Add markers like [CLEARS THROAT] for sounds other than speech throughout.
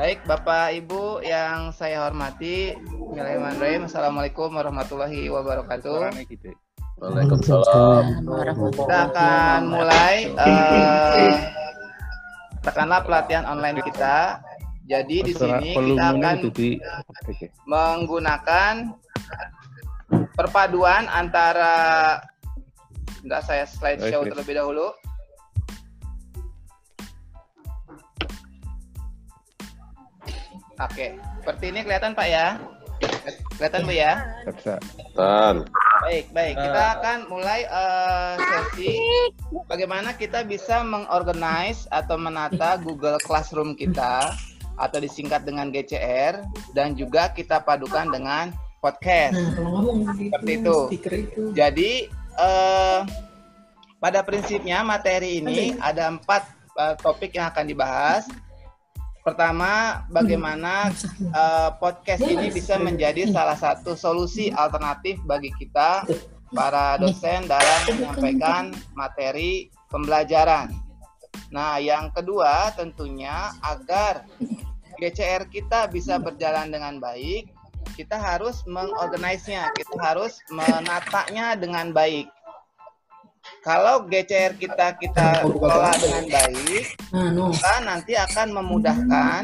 Baik, Bapak Ibu yang saya hormati, Bismillahirrahmanirrahim. Assalamualaikum warahmatullahi wabarakatuh. Waalaikumsalam. Kita akan mulai uh, tekanlah pelatihan online kita. Jadi di sini kita akan menggunakan perpaduan antara enggak saya slideshow terlebih dahulu. Oke, seperti ini kelihatan Pak ya? Kelihatan Bu ya? Kelihatan. Baik, baik. Kita akan mulai uh, sesi bagaimana kita bisa mengorganize atau menata Google Classroom kita atau disingkat dengan GCR dan juga kita padukan dengan podcast. Nah, Seperti itu. Jadi uh, pada prinsipnya materi ini ada empat uh, topik yang akan dibahas. Pertama, bagaimana uh, podcast ini bisa menjadi salah satu solusi alternatif bagi kita para dosen dalam menyampaikan materi pembelajaran. Nah, yang kedua tentunya agar GCR kita bisa berjalan dengan baik, kita harus mengorganisnya, kita harus menatanya dengan baik kalau GCR kita kita kelola dengan baik, maka nanti akan memudahkan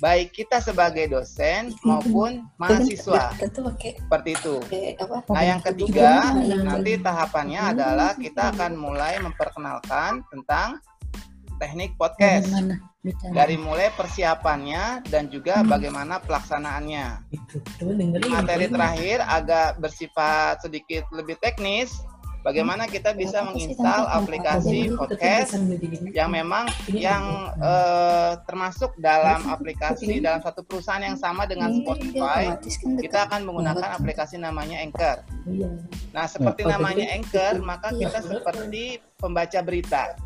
baik kita sebagai dosen maupun mahasiswa. Seperti itu. Nah, yang ketiga, nanti tahapannya adalah kita akan mulai memperkenalkan tentang teknik podcast. Dari mulai persiapannya dan juga bagaimana pelaksanaannya. Materi terakhir agak bersifat sedikit lebih teknis, bagaimana kita bisa menginstal aplikasi podcast yang memang yang uh, termasuk dalam aplikasi dalam satu perusahaan yang sama dengan Spotify kita akan menggunakan aplikasi namanya Anchor. Iya. Nah seperti namanya Anchor maka iya. kita seperti pembaca berita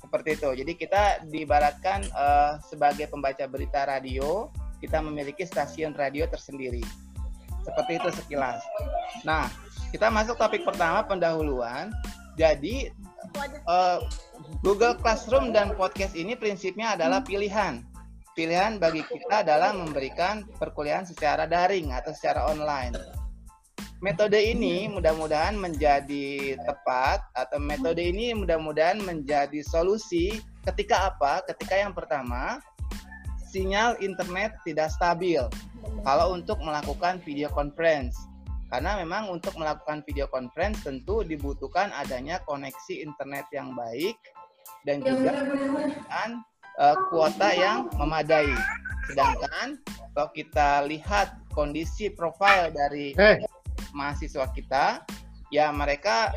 seperti itu. Jadi kita diibaratkan uh, sebagai pembaca berita radio kita memiliki stasiun radio tersendiri. Seperti itu sekilas. Nah, kita masuk topik pertama pendahuluan. Jadi uh, Google Classroom dan podcast ini prinsipnya adalah pilihan. Pilihan bagi kita adalah memberikan perkuliahan secara daring atau secara online. Metode ini mudah-mudahan menjadi tepat atau metode ini mudah-mudahan menjadi solusi ketika apa? Ketika yang pertama sinyal internet tidak stabil. Kalau untuk melakukan video conference karena memang untuk melakukan video conference tentu dibutuhkan adanya koneksi internet yang baik dan juga dengan uh, kuota yang memadai. Sedangkan kalau kita lihat kondisi profil dari hey. mahasiswa kita, ya mereka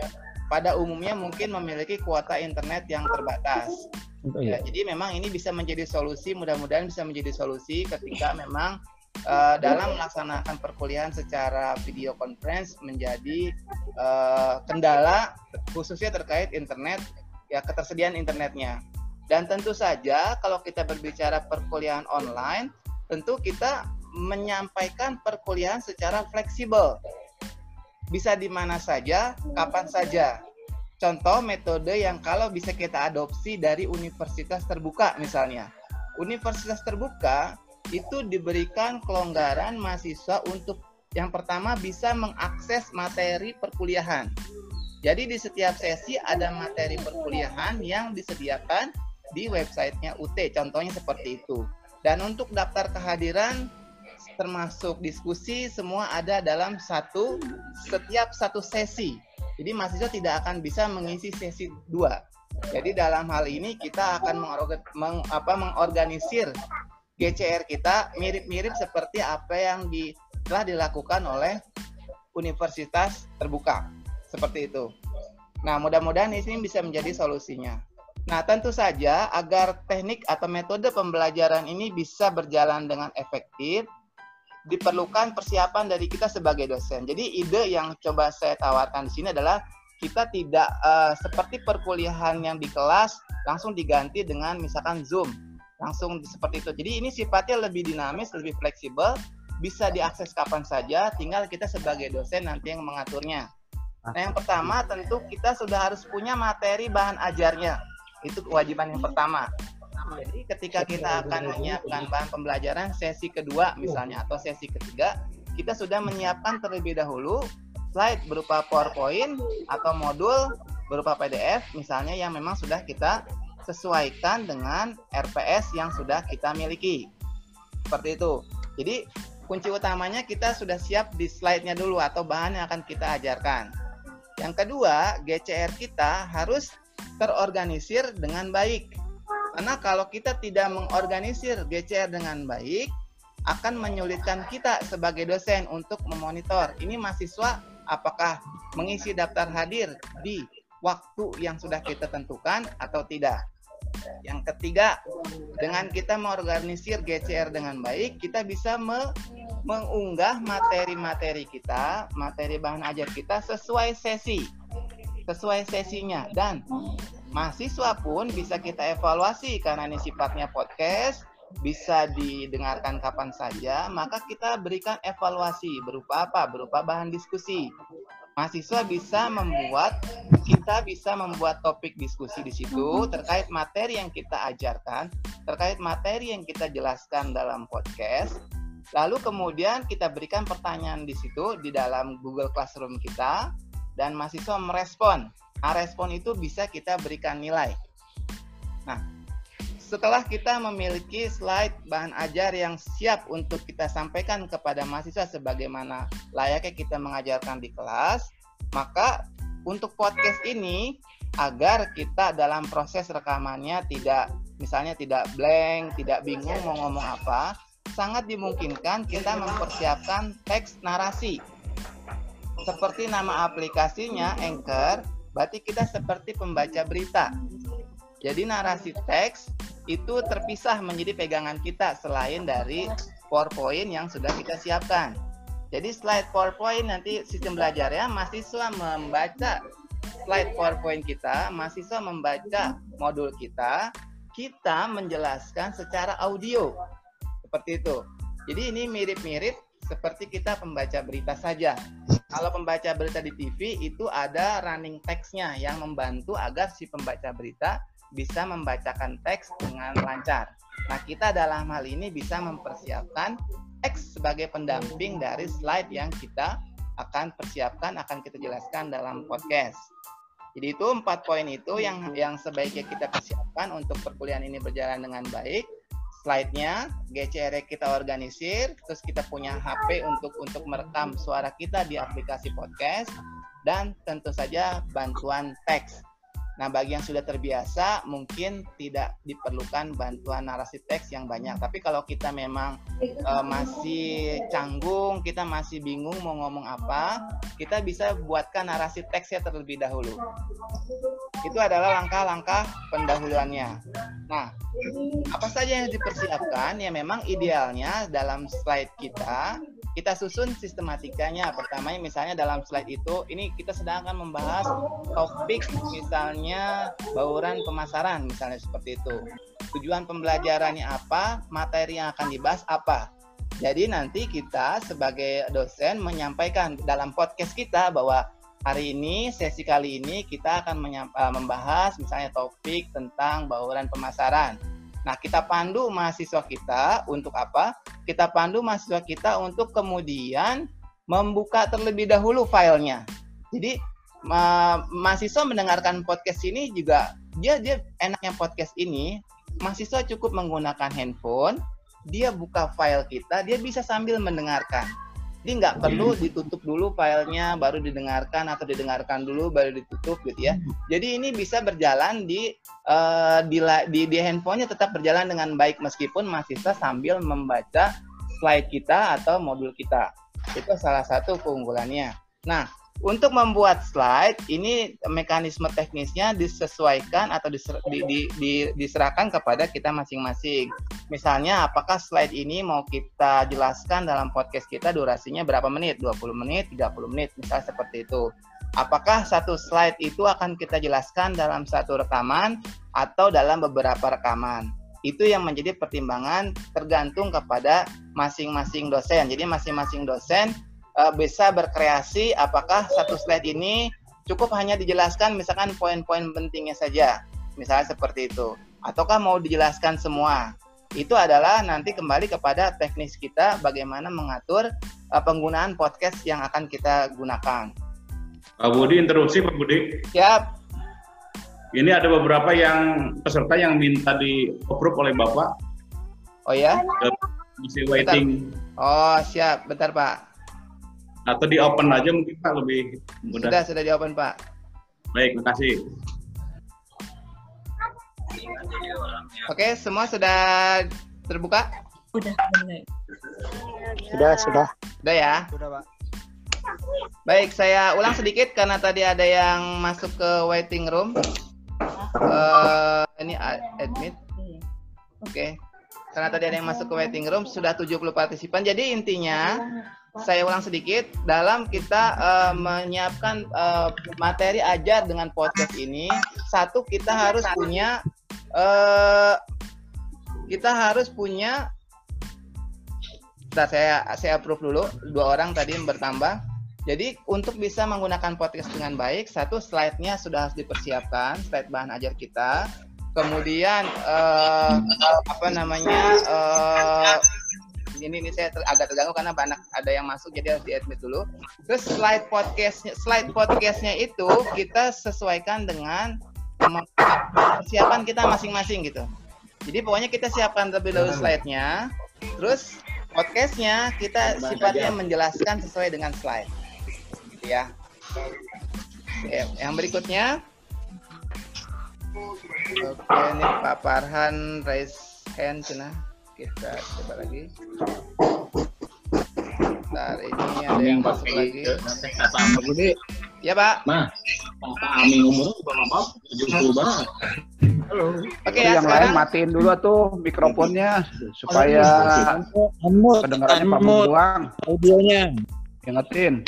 pada umumnya mungkin memiliki kuota internet yang terbatas. Ya, jadi memang ini bisa menjadi solusi, mudah-mudahan bisa menjadi solusi ketika memang uh, dalam melaksanakan perkuliahan secara video conference menjadi uh, kendala khususnya terkait internet ya ketersediaan internetnya. Dan tentu saja kalau kita berbicara perkuliahan online, tentu kita menyampaikan perkuliahan secara fleksibel. Bisa di mana saja, kapan saja. Contoh metode yang kalau bisa kita adopsi dari universitas terbuka misalnya. Universitas terbuka itu diberikan kelonggaran mahasiswa untuk yang pertama bisa mengakses materi perkuliahan. Jadi di setiap sesi ada materi perkuliahan yang disediakan di websitenya UT, contohnya seperti itu. Dan untuk daftar kehadiran termasuk diskusi semua ada dalam satu setiap satu sesi. Jadi mahasiswa tidak akan bisa mengisi sesi dua. Jadi dalam hal ini kita akan mengorganisir GCR kita mirip-mirip seperti apa yang di, telah dilakukan oleh universitas terbuka. Seperti itu. Nah, mudah-mudahan ini bisa menjadi solusinya. Nah, tentu saja agar teknik atau metode pembelajaran ini bisa berjalan dengan efektif, diperlukan persiapan dari kita sebagai dosen. Jadi ide yang coba saya tawarkan di sini adalah kita tidak uh, seperti perkuliahan yang di kelas langsung diganti dengan misalkan Zoom langsung seperti itu. Jadi ini sifatnya lebih dinamis, lebih fleksibel, bisa diakses kapan saja, tinggal kita sebagai dosen nanti yang mengaturnya. Nah, yang pertama tentu kita sudah harus punya materi bahan ajarnya. Itu kewajiban yang pertama. Jadi ketika kita akan menyiapkan bahan pembelajaran sesi kedua misalnya atau sesi ketiga, kita sudah menyiapkan terlebih dahulu slide berupa PowerPoint atau modul berupa PDF misalnya yang memang sudah kita sesuaikan dengan RPS yang sudah kita miliki. Seperti itu. Jadi kunci utamanya kita sudah siap di slide-nya dulu atau bahan yang akan kita ajarkan. Yang kedua, GCR kita harus terorganisir dengan baik. Karena kalau kita tidak mengorganisir GCR dengan baik, akan menyulitkan kita sebagai dosen untuk memonitor ini mahasiswa apakah mengisi daftar hadir di waktu yang sudah kita tentukan atau tidak. Yang ketiga, dengan kita mengorganisir GCR dengan baik, kita bisa me mengunggah materi-materi kita, materi bahan ajar kita sesuai sesi. Sesuai sesinya dan mahasiswa pun bisa kita evaluasi karena ini sifatnya podcast, bisa didengarkan kapan saja, maka kita berikan evaluasi berupa apa? Berupa bahan diskusi. Mahasiswa bisa membuat, kita bisa membuat topik diskusi di situ terkait materi yang kita ajarkan, terkait materi yang kita jelaskan dalam podcast, Lalu kemudian kita berikan pertanyaan di situ di dalam Google Classroom kita dan mahasiswa merespon. Nah, respon itu bisa kita berikan nilai. Nah, setelah kita memiliki slide bahan ajar yang siap untuk kita sampaikan kepada mahasiswa sebagaimana layaknya kita mengajarkan di kelas, maka untuk podcast ini agar kita dalam proses rekamannya tidak misalnya tidak blank, tidak bingung mau ngomong apa, sangat dimungkinkan kita mempersiapkan teks narasi. Seperti nama aplikasinya Anchor, berarti kita seperti pembaca berita. Jadi narasi teks itu terpisah menjadi pegangan kita selain dari PowerPoint yang sudah kita siapkan. Jadi slide PowerPoint nanti sistem belajarnya mahasiswa membaca slide PowerPoint kita, mahasiswa membaca modul kita, kita menjelaskan secara audio seperti itu. Jadi ini mirip-mirip seperti kita pembaca berita saja. Kalau pembaca berita di TV itu ada running text-nya yang membantu agar si pembaca berita bisa membacakan teks dengan lancar. Nah, kita dalam hal ini bisa mempersiapkan teks sebagai pendamping dari slide yang kita akan persiapkan, akan kita jelaskan dalam podcast. Jadi itu empat poin itu yang yang sebaiknya kita persiapkan untuk perkuliahan ini berjalan dengan baik slide-nya, GCR kita organisir, terus kita punya HP untuk untuk merekam suara kita di aplikasi podcast dan tentu saja bantuan teks. Nah, bagi yang sudah terbiasa mungkin tidak diperlukan bantuan narasi teks yang banyak. Tapi kalau kita memang uh, masih canggung, kita masih bingung mau ngomong apa, kita bisa buatkan narasi teksnya terlebih dahulu. Itu adalah langkah-langkah pendahuluannya. Nah, apa saja yang dipersiapkan? Ya memang idealnya dalam slide kita kita susun sistematikanya. Pertamanya misalnya dalam slide itu ini kita sedang akan membahas topik misalnya bauran pemasaran misalnya seperti itu. Tujuan pembelajarannya apa, materi yang akan dibahas apa. Jadi nanti kita sebagai dosen menyampaikan dalam podcast kita bahwa hari ini sesi kali ini kita akan eh, membahas misalnya topik tentang bauran pemasaran Nah, kita pandu mahasiswa kita untuk apa? Kita pandu mahasiswa kita untuk kemudian membuka terlebih dahulu filenya. Jadi ma mahasiswa mendengarkan podcast ini juga dia dia enaknya podcast ini mahasiswa cukup menggunakan handphone, dia buka file kita, dia bisa sambil mendengarkan. Jadi nggak perlu ditutup dulu filenya, baru didengarkan atau didengarkan dulu baru ditutup gitu ya. Hmm. Jadi ini bisa berjalan di uh, di, di di handphonenya tetap berjalan dengan baik meskipun mahasiswa sambil membaca slide kita atau modul kita. Itu salah satu keunggulannya. Nah, untuk membuat slide ini mekanisme teknisnya disesuaikan atau diser, di, di, di, diserahkan kepada kita masing-masing. Misalnya apakah slide ini mau kita jelaskan dalam podcast kita durasinya berapa menit? 20 menit, 30 menit, misalnya seperti itu. Apakah satu slide itu akan kita jelaskan dalam satu rekaman atau dalam beberapa rekaman? Itu yang menjadi pertimbangan tergantung kepada masing-masing dosen. Jadi masing-masing dosen uh, bisa berkreasi apakah satu slide ini cukup hanya dijelaskan misalkan poin-poin pentingnya saja misalnya seperti itu ataukah mau dijelaskan semua? Itu adalah nanti kembali kepada teknis kita bagaimana mengatur uh, penggunaan podcast yang akan kita gunakan. Pak Budi interupsi Pak Budi. Siap. Ini ada beberapa yang peserta yang minta di approve oleh Bapak. Oh ya? Masih waiting. Bentar. Oh siap, bentar Pak. Atau di open aja mungkin Pak lebih mudah. Sudah, sudah di open Pak. Baik, terima kasih. Oke, semua sudah terbuka? Udah, benar. Sudah, sudah. Sudah ya? Sudah, Pak. Baik, saya ulang sedikit karena tadi ada yang masuk ke waiting room. Uh, ini admit. Oke. Karena tadi ada yang masuk ke waiting room, sudah 70 partisipan. Jadi intinya, saya ulang sedikit, dalam kita uh, menyiapkan uh, materi ajar dengan podcast ini, satu kita harus punya uh, kita harus punya Bentar, saya saya approve dulu dua orang tadi yang bertambah. Jadi untuk bisa menggunakan podcast dengan baik, satu slide-nya sudah harus dipersiapkan, slide bahan ajar kita. Kemudian uh, apa namanya uh, ini ini saya ter, agak terganggu karena banyak ada yang masuk jadi harus di-admit dulu. Terus slide podcastnya slide podcastnya itu kita sesuaikan dengan persiapan kita masing-masing gitu. Jadi pokoknya kita siapkan terlebih dahulu slide-nya, terus podcastnya kita sifatnya menjelaskan sesuai dengan slide. Gitu ya. Oke, yang berikutnya. Oke, ini Pak Farhan raise hand cina. Kita coba lagi. Bentar, ini ada yang masuk lagi. Pak Budi. Ya, Pak. Nah, Pak Ami umur berapa? 70 banget. Halo. Oke ya, yang sekarang lain matiin dulu tuh mikrofonnya supaya kedengarannya Pak Budi doang. audionya. Ingetin.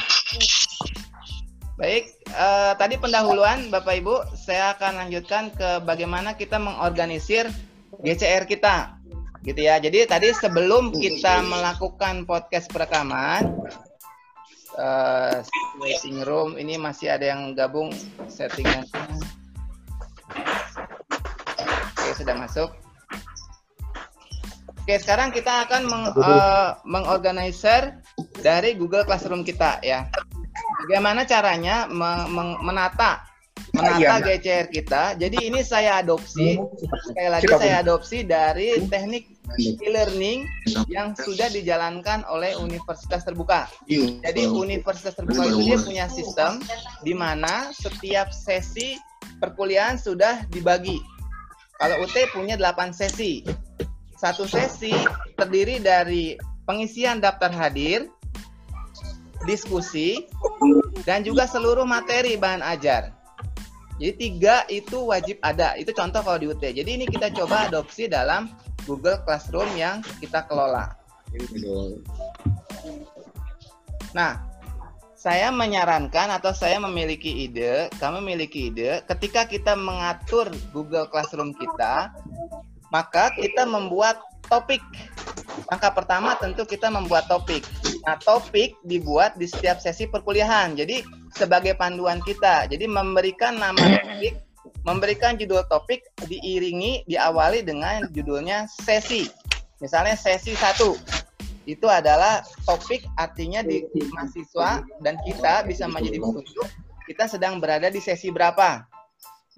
Baik, eh, tadi pendahuluan Bapak Ibu, saya akan lanjutkan ke bagaimana kita mengorganisir GCR kita. Gitu ya. Jadi tadi sebelum kita melakukan podcast perekaman eh, waiting room ini masih ada yang gabung settingan. Oke, sudah masuk. Oke, sekarang kita akan meng, eh, mengorganisir dari Google Classroom kita ya. Bagaimana caranya menata menata Iya. GCR kita? Jadi ini saya adopsi sekali lagi saya adopsi dari teknik e-learning yang sudah dijalankan oleh Universitas Terbuka. Jadi Universitas Terbuka itu dia punya sistem di mana setiap sesi perkuliahan sudah dibagi. Kalau UT punya 8 sesi. Satu sesi terdiri dari pengisian daftar hadir, diskusi, dan juga seluruh materi bahan ajar. Jadi tiga itu wajib ada. Itu contoh kalau di UT. Jadi ini kita coba adopsi dalam Google Classroom yang kita kelola. Nah, saya menyarankan atau saya memiliki ide, kami memiliki ide, ketika kita mengatur Google Classroom kita, maka kita membuat topik. Langkah pertama tentu kita membuat topik. Nah, topik dibuat di setiap sesi perkuliahan. Jadi sebagai panduan kita. Jadi memberikan nama topik, memberikan judul topik diiringi diawali dengan judulnya sesi. Misalnya sesi 1 itu adalah topik artinya di di mahasiswa dan kita bisa menjadi petunjuk kita sedang berada di sesi berapa.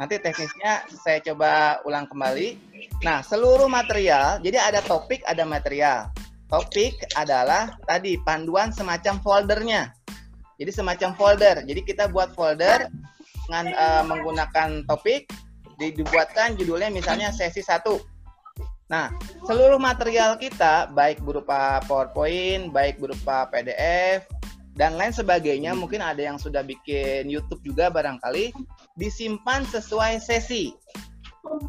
Nanti teknisnya saya coba ulang kembali. Nah, seluruh material, jadi ada topik, ada material. Topik adalah tadi panduan semacam foldernya. Jadi semacam folder. Jadi kita buat folder dengan eh, menggunakan topik, di- dibuatkan judulnya misalnya sesi 1. Nah, seluruh material kita baik berupa PowerPoint, baik berupa PDF dan lain sebagainya, mungkin ada yang sudah bikin YouTube juga barangkali disimpan sesuai sesi.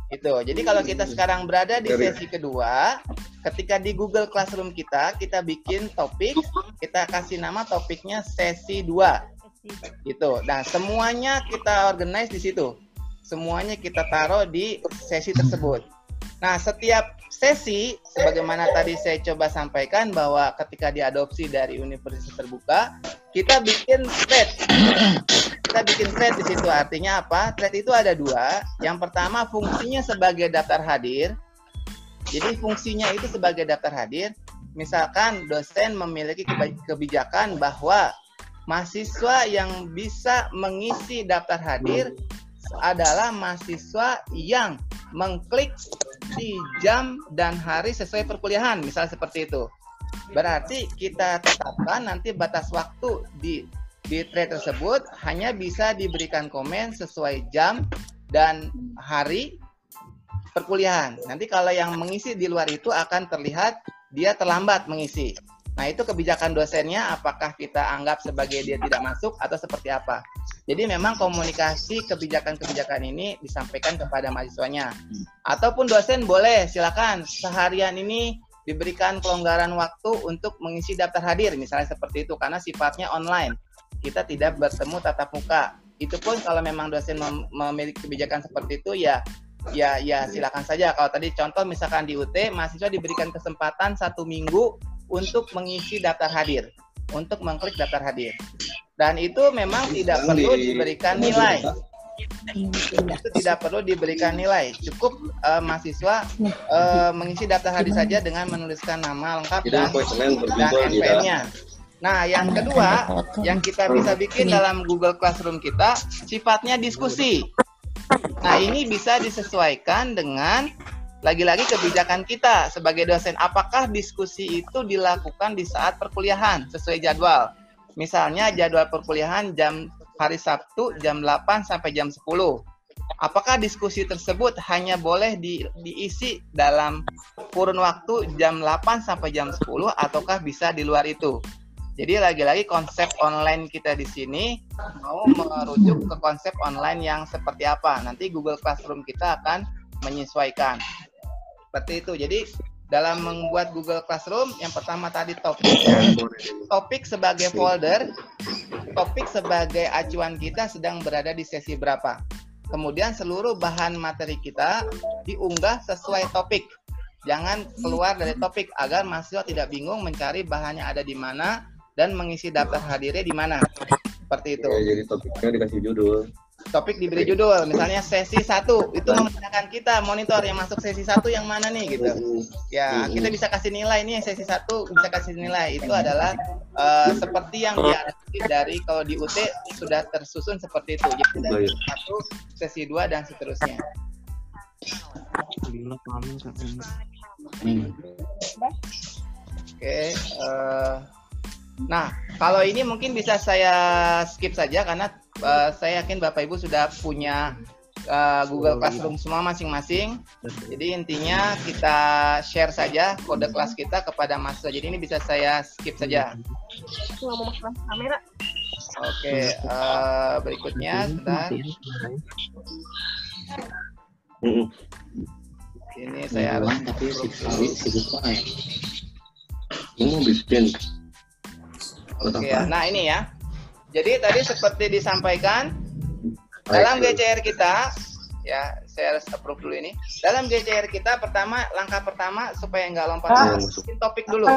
Itu. Jadi kalau kita sekarang berada di sesi kedua, ketika di Google Classroom kita, kita bikin topik, kita kasih nama topiknya sesi 2. Gitu. Nah, semuanya kita organize di situ. Semuanya kita taruh di sesi tersebut. Nah, setiap sesi, sebagaimana tadi saya coba sampaikan bahwa ketika diadopsi dari universitas terbuka, kita bikin thread. kita bikin thread di situ. Artinya apa? Thread itu ada dua. Yang pertama fungsinya sebagai daftar hadir. Jadi fungsinya itu sebagai daftar hadir. Misalkan dosen memiliki kebijakan bahwa mahasiswa yang bisa mengisi daftar hadir adalah mahasiswa yang mengklik di jam dan hari sesuai perkuliahan, misalnya seperti itu. Berarti kita tetapkan nanti batas waktu di di thread tersebut hanya bisa diberikan komen sesuai jam dan hari perkuliahan. Nanti kalau yang mengisi di luar itu akan terlihat dia terlambat mengisi. Nah, itu kebijakan dosennya apakah kita anggap sebagai dia tidak masuk atau seperti apa. Jadi memang komunikasi kebijakan-kebijakan ini disampaikan kepada mahasiswanya. Ataupun dosen boleh silakan seharian ini diberikan kelonggaran waktu untuk mengisi daftar hadir misalnya seperti itu karena sifatnya online. Kita tidak bertemu tatap muka. Itu pun kalau memang dosen mem memiliki kebijakan seperti itu ya ya ya silakan saja. Kalau tadi contoh misalkan di UT mahasiswa diberikan kesempatan satu minggu untuk mengisi daftar hadir, untuk mengklik daftar hadir. Dan itu memang tidak perlu diberikan nilai. Itu tidak perlu diberikan nilai. Cukup uh, mahasiswa uh, mengisi daftar hadir saja dengan menuliskan nama lengkap dan, dan NPM-nya. Nah, yang kedua yang kita bisa bikin dalam Google Classroom kita sifatnya diskusi. Nah, ini bisa disesuaikan dengan lagi-lagi kebijakan kita sebagai dosen. Apakah diskusi itu dilakukan di saat perkuliahan sesuai jadwal? Misalnya jadwal perkuliahan jam hari Sabtu jam 8 sampai jam 10 apakah diskusi tersebut hanya boleh di, diisi dalam kurun waktu jam 8 sampai jam 10 ataukah bisa di luar itu jadi lagi-lagi konsep online kita di sini mau merujuk ke konsep online yang seperti apa nanti Google Classroom kita akan menyesuaikan seperti itu. Jadi dalam membuat Google Classroom, yang pertama tadi topik, topik sebagai folder, topik sebagai acuan kita sedang berada di sesi berapa. Kemudian seluruh bahan materi kita diunggah sesuai topik. Jangan keluar dari topik agar mahasiswa tidak bingung mencari bahannya ada di mana dan mengisi daftar hadirnya di mana. Seperti itu. Ya, jadi topiknya dikasih judul. Topik diberi judul misalnya sesi satu. Itu memudahkan kita monitor yang masuk sesi satu yang mana nih gitu. Ya kita bisa kasih nilai nih sesi satu bisa kasih nilai. Itu adalah uh, seperti yang diadaptasi dari kalau di UT sudah tersusun seperti itu. Jadi dari satu sesi dua dan seterusnya. Oke uh, nah kalau ini mungkin bisa saya skip saja karena uh, saya yakin Bapak Ibu sudah punya uh, Google Classroom semua masing-masing. Jadi intinya kita share saja kode kelas kita kepada mahasiswa. Jadi ini bisa saya skip saja. Oke, uh, berikutnya sebentar. Ini saya harus tapi Oke, ya. nah ini ya. Jadi tadi seperti disampaikan dalam GCR kita ya saya harus approve dulu ini. Dalam GCR kita pertama langkah pertama supaya nggak lompat ah. bikin topik dulu.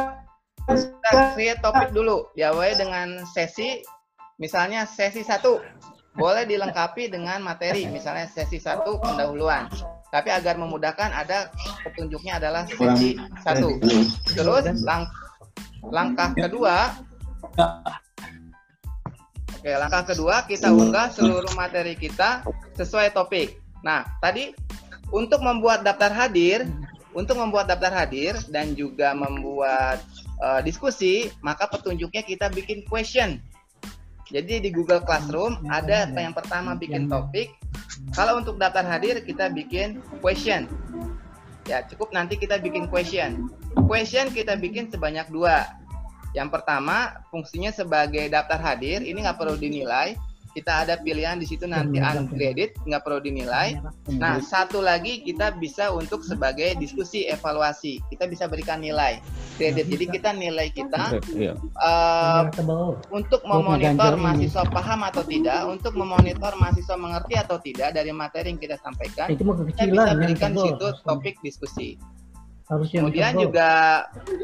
Kita create topik dulu. Diawali dengan sesi misalnya sesi satu boleh dilengkapi dengan materi misalnya sesi satu pendahuluan. Tapi agar memudahkan ada petunjuknya adalah sesi satu. Terus lang langkah kedua Oke, langkah kedua kita unggah seluruh materi kita sesuai topik. Nah, tadi untuk membuat daftar hadir, untuk membuat daftar hadir dan juga membuat uh, diskusi, maka petunjuknya kita bikin question. Jadi di Google Classroom ada yang pertama bikin topik. Kalau untuk daftar hadir kita bikin question. Ya, cukup nanti kita bikin question. Question kita bikin sebanyak dua yang pertama, fungsinya sebagai daftar hadir, ini nggak perlu dinilai. Kita ada pilihan di situ nanti uncredit, nggak perlu dinilai. Nah, satu lagi kita bisa untuk sebagai diskusi evaluasi. Kita bisa berikan nilai kredit. Jadi kita nilai kita uh, untuk memonitor mahasiswa paham atau tidak, untuk memonitor mahasiswa mengerti atau tidak dari materi yang kita sampaikan. Kita bisa berikan di situ topik diskusi. Harusnya Kemudian juga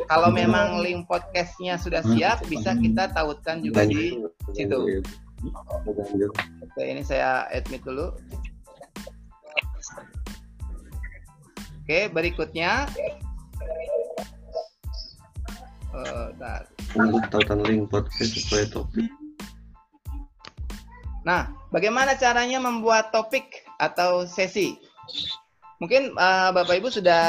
kalau memang link podcastnya sudah siap, bisa kita tautkan juga di situ. Oke, ini saya admit dulu. Oke, berikutnya. Uh, Untuk tautan link podcast sesuai topik. Nah, bagaimana caranya membuat topik atau sesi? Mungkin uh, Bapak Ibu sudah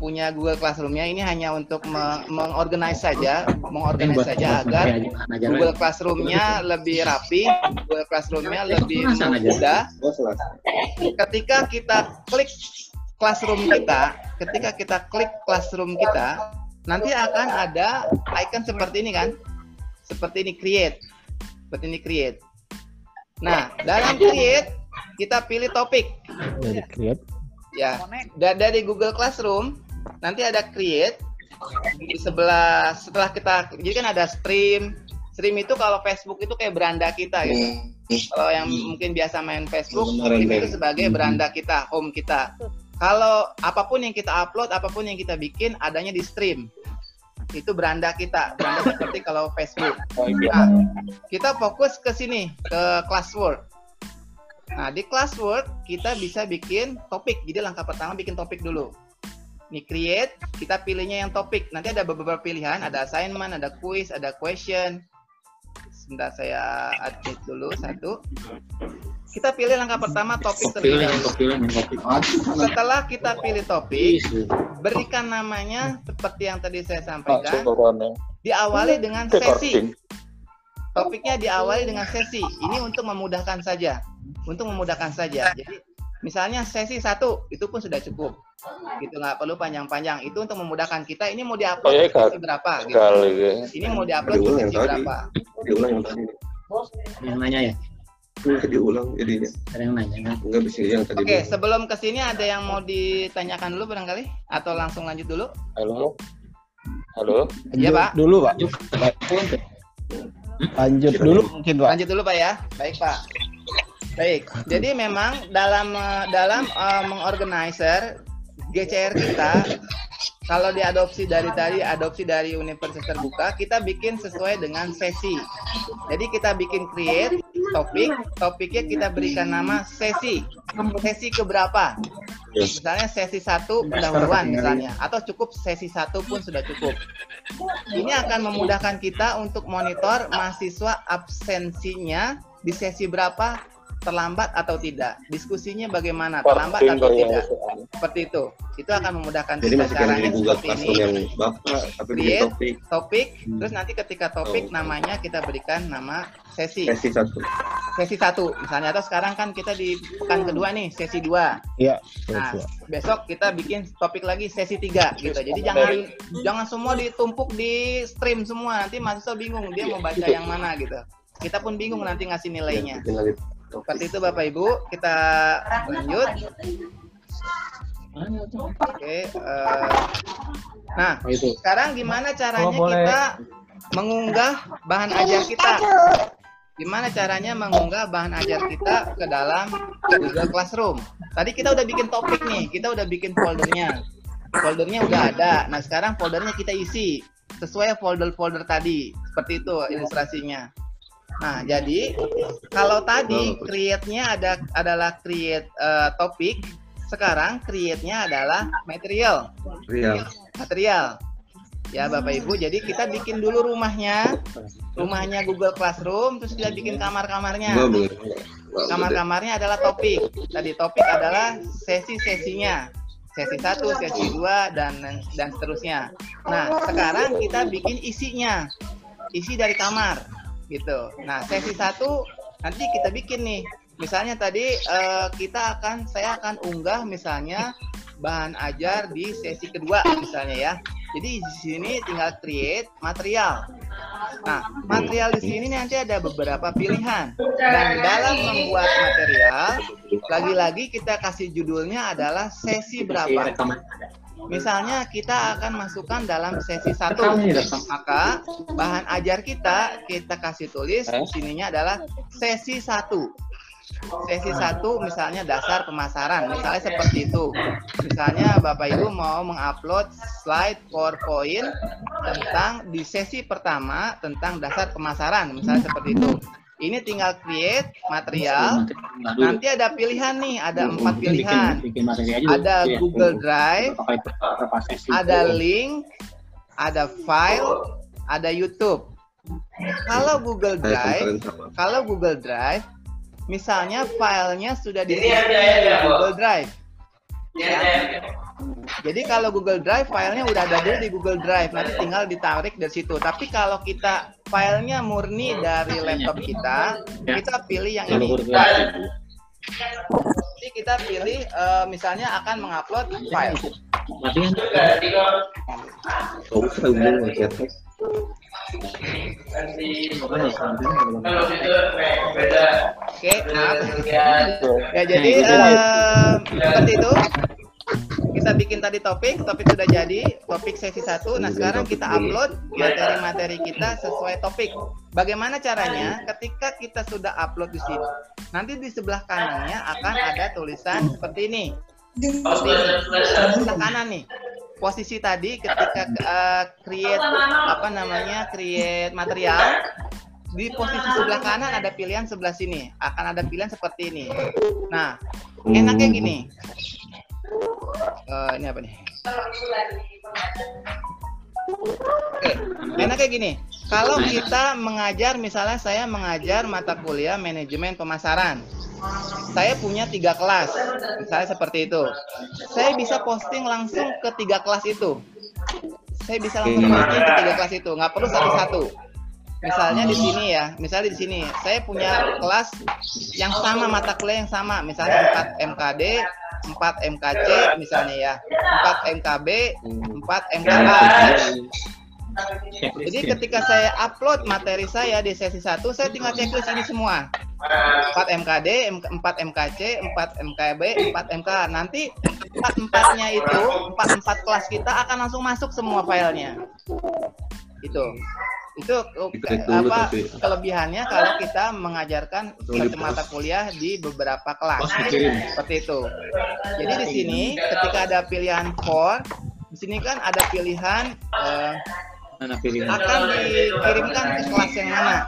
punya Google Classroom-nya. Ini hanya untuk me mengorganize saja, mengorganize saja agar Google Classroom-nya lebih rapi, Google Classroom-nya lebih mudah. Ketika kita klik Classroom kita, ketika kita klik Classroom kita, nanti akan ada icon seperti ini kan? Seperti ini create. Seperti ini create. Nah, dalam create kita pilih topik. Create Ya, dari Google Classroom nanti ada create di sebelah setelah kita jadi kan ada stream. Stream itu kalau Facebook itu kayak beranda kita gitu. Kalau yang mungkin biasa main Facebook, itu sebagai beranda kita, home kita. Kalau apa pun yang kita upload, apa pun yang kita bikin adanya di stream. Itu beranda kita, beranda seperti kalau Facebook. Nah, kita fokus ke sini, ke classwork Nah, di classwork kita bisa bikin topik. Jadi langkah pertama bikin topik dulu. Ini create, kita pilihnya yang topik. Nanti ada beberapa pilihan, ada assignment, ada quiz, ada question. Sebentar saya admit dulu satu. Kita pilih langkah pertama topik terlebih Setelah kita pilih topik, berikan namanya seperti yang tadi saya sampaikan. Diawali dengan sesi. Topiknya diawali dengan sesi. Ini untuk memudahkan saja untuk memudahkan saja. Jadi misalnya sesi satu itu pun sudah cukup, gitu nggak perlu panjang-panjang. Itu untuk memudahkan kita. Ini mau diupload oh, sesi berapa? Gitu. Ya. Ini mau diupload sesi berapa? Diulang yang tadi. Yang nanya ya? Enggak diulang jadinya. Ada yang nanya kan? Enggak bisa yang tadi. Oke, okay, sebelum ke sini ada yang mau ditanyakan dulu barangkali atau langsung lanjut dulu? Halo. Halo. Iya, Pak. Dulu, Pak. Lanjut dulu mungkin, Pak. Lanjut dulu, Pak ya. Baik, Pak. Baik, jadi memang dalam eh, dalam uh, mengorganizer GCR kita kalau diadopsi dari tadi adopsi dari universitas terbuka kita bikin sesuai dengan sesi. Jadi kita bikin create topik, topiknya kita berikan nama sesi. Sesi keberapa? Misalnya sesi satu pendahuluan misalnya, atau cukup sesi satu pun sudah cukup. Ini akan memudahkan kita untuk monitor mahasiswa absensinya di sesi berapa terlambat atau tidak? Diskusinya bagaimana? Terlambat atau tidak? seperti itu. Itu akan memudahkan Jadi kita caranya seperti ini. yang bapak, tapi create topik, topik. Hmm. terus nanti ketika topik oh. namanya kita berikan nama sesi. Sesi satu. Sesi satu. Misalnya atau sekarang kan kita di pekan kedua nih sesi dua. Iya. Nah besok kita bikin topik lagi sesi tiga gitu. Jadi jangan jangan semua ditumpuk di stream semua. Nanti mahasiswa bingung dia mau baca yang mana gitu. Kita pun bingung nanti ngasih nilainya seperti itu Bapak Ibu, kita lanjut. Oke, uh, nah sekarang gimana caranya kita mengunggah bahan ajar kita? Gimana caranya mengunggah bahan ajar kita ke dalam Google Classroom? Tadi kita udah bikin topik nih, kita udah bikin foldernya. Foldernya udah ada. Nah sekarang foldernya kita isi sesuai folder-folder tadi. Seperti itu ilustrasinya. Nah, jadi kalau tadi create-nya ada adalah create uh, topik, sekarang create-nya adalah material. Material. Material. Ya, Bapak Ibu, jadi kita bikin dulu rumahnya. Rumahnya Google Classroom, terus kita bikin kamar-kamarnya. Kamar-kamarnya adalah topik. Tadi topik adalah sesi-sesinya. Sesi satu, sesi dua, dan dan seterusnya. Nah, sekarang kita bikin isinya. Isi dari kamar gitu. Nah sesi satu nanti kita bikin nih. Misalnya tadi uh, kita akan saya akan unggah misalnya bahan ajar di sesi kedua misalnya ya. Jadi di sini tinggal create material. Nah, material di sini nanti ada beberapa pilihan. Dan dalam membuat material, lagi-lagi kita kasih judulnya adalah sesi berapa. Misalnya kita akan masukkan dalam sesi satu, maka bahan ajar kita kita kasih tulis di sininya adalah sesi satu. Sesi satu misalnya dasar pemasaran, misalnya seperti itu. Misalnya Bapak Ibu mau mengupload slide PowerPoint tentang di sesi pertama tentang dasar pemasaran, misalnya seperti itu. Ini tinggal create material. Nah. Nanti ada pilihan nih, ada empat pilihan. aja Ada. Iya. Google Drive, ada link, ada file, ada YouTube. Kalau Google Drive, kalau Google Drive, misalnya filenya sudah di Google Drive. Ya. Jadi kalau Google Drive filenya udah ada dulu di Google Drive, nanti tinggal ditarik dari situ. Tapi kalau kita filenya murni dari laptop kita, Ya. kita pilih yang ini. Jadi kita pilih eh, misalnya akan mengupload file. Berarti kan Nggak usah umum aja. Oke, maaf. Ya jadi eh, seperti itu. Kita bikin tadi topik, topik sudah jadi, topik sesi 1. Nah, sekarang kita upload materi-materi kita sesuai topik. Bagaimana caranya? Ketika kita sudah upload di sini, nanti di sebelah kanannya akan ada tulisan seperti ini. Seperti ini. Sebelah kanan nih. Posisi tadi ketika eh, create apa namanya? create material di posisi sebelah kanan ada pilihan sebelah sini. Akan ada pilihan seperti ini. Nah, enaknya gini. Eh, ini apa nih? Oke, enaknya gini. Kalau kita mengajar, misalnya saya mengajar mata kuliah manajemen pemasaran. Saya punya tiga kelas, misalnya seperti itu. Saya bisa posting langsung ke tiga kelas itu. Saya bisa langsung posting ke tiga kelas itu, nggak perlu satu-satu. Misalnya di sini ya, misalnya di sini, saya punya kelas yang sama mata kuliah yang sama, misalnya 4 MKD, 4 MKC misalnya ya, 4 MKB, 4 MKA. Jadi ketika saya upload materi saya di sesi 1, saya tinggal checklist ini semua. 4 MKD, 4 MKC, 4 MKB, 4 MK. Nanti empat-empatnya itu, empat-empat kelas kita akan langsung masuk semua filenya. Itu. Itu Diklik dulu apa tapi. kelebihannya kalau kita mengajarkan satu mata kuliah di beberapa kelas. Seperti itu. Jadi di sini ketika ada pilihan for, di sini kan ada pilihan eh, Mana pilihan? akan dikirimkan ke kelas yang mana.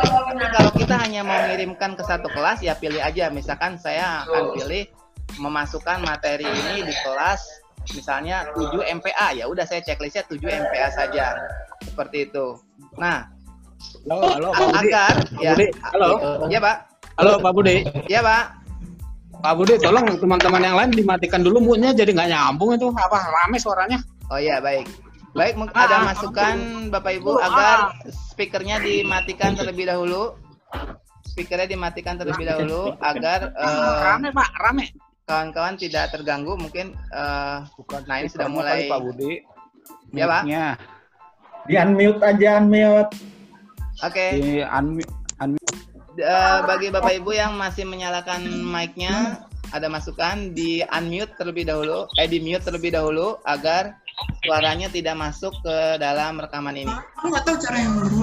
Tapi kalau kita hanya mau mengirimkan ke satu kelas, ya pilih aja. Misalkan saya akan pilih memasukkan materi ini di kelas misalnya 7 MPA. Ya udah saya checklistnya 7 MPA saja. Seperti itu. Nah, Halo, halo, Pak Budi. agar ya Budi, halo. Ya, Pak. Halo, Pak Budi. Ya, Pak. Pak Budi, tolong teman-teman yang lain dimatikan dulu mute-nya jadi nggak nyambung itu. Apa rame suaranya? Oh iya, baik. Baik, mungkin ada masukan Bapak Ibu agar speakernya dimatikan terlebih dahulu. Speakernya dimatikan terlebih dahulu agar eh, rame, Pak, rame. kawan-kawan tidak terganggu. Mungkin eh, Bukan Nah, ini sudah mulai- kali, Pak Budi. Ya, Pak. Di unmute aja, unmute. oke. Di unmute. Eh, bagi Bapak Ibu yang masih menyalakan mic-nya, ada masukan di unmute terlebih dahulu, eh di mute terlebih dahulu agar suaranya tidak masuk ke dalam rekaman ini. Aku nggak tahu cara yang baru.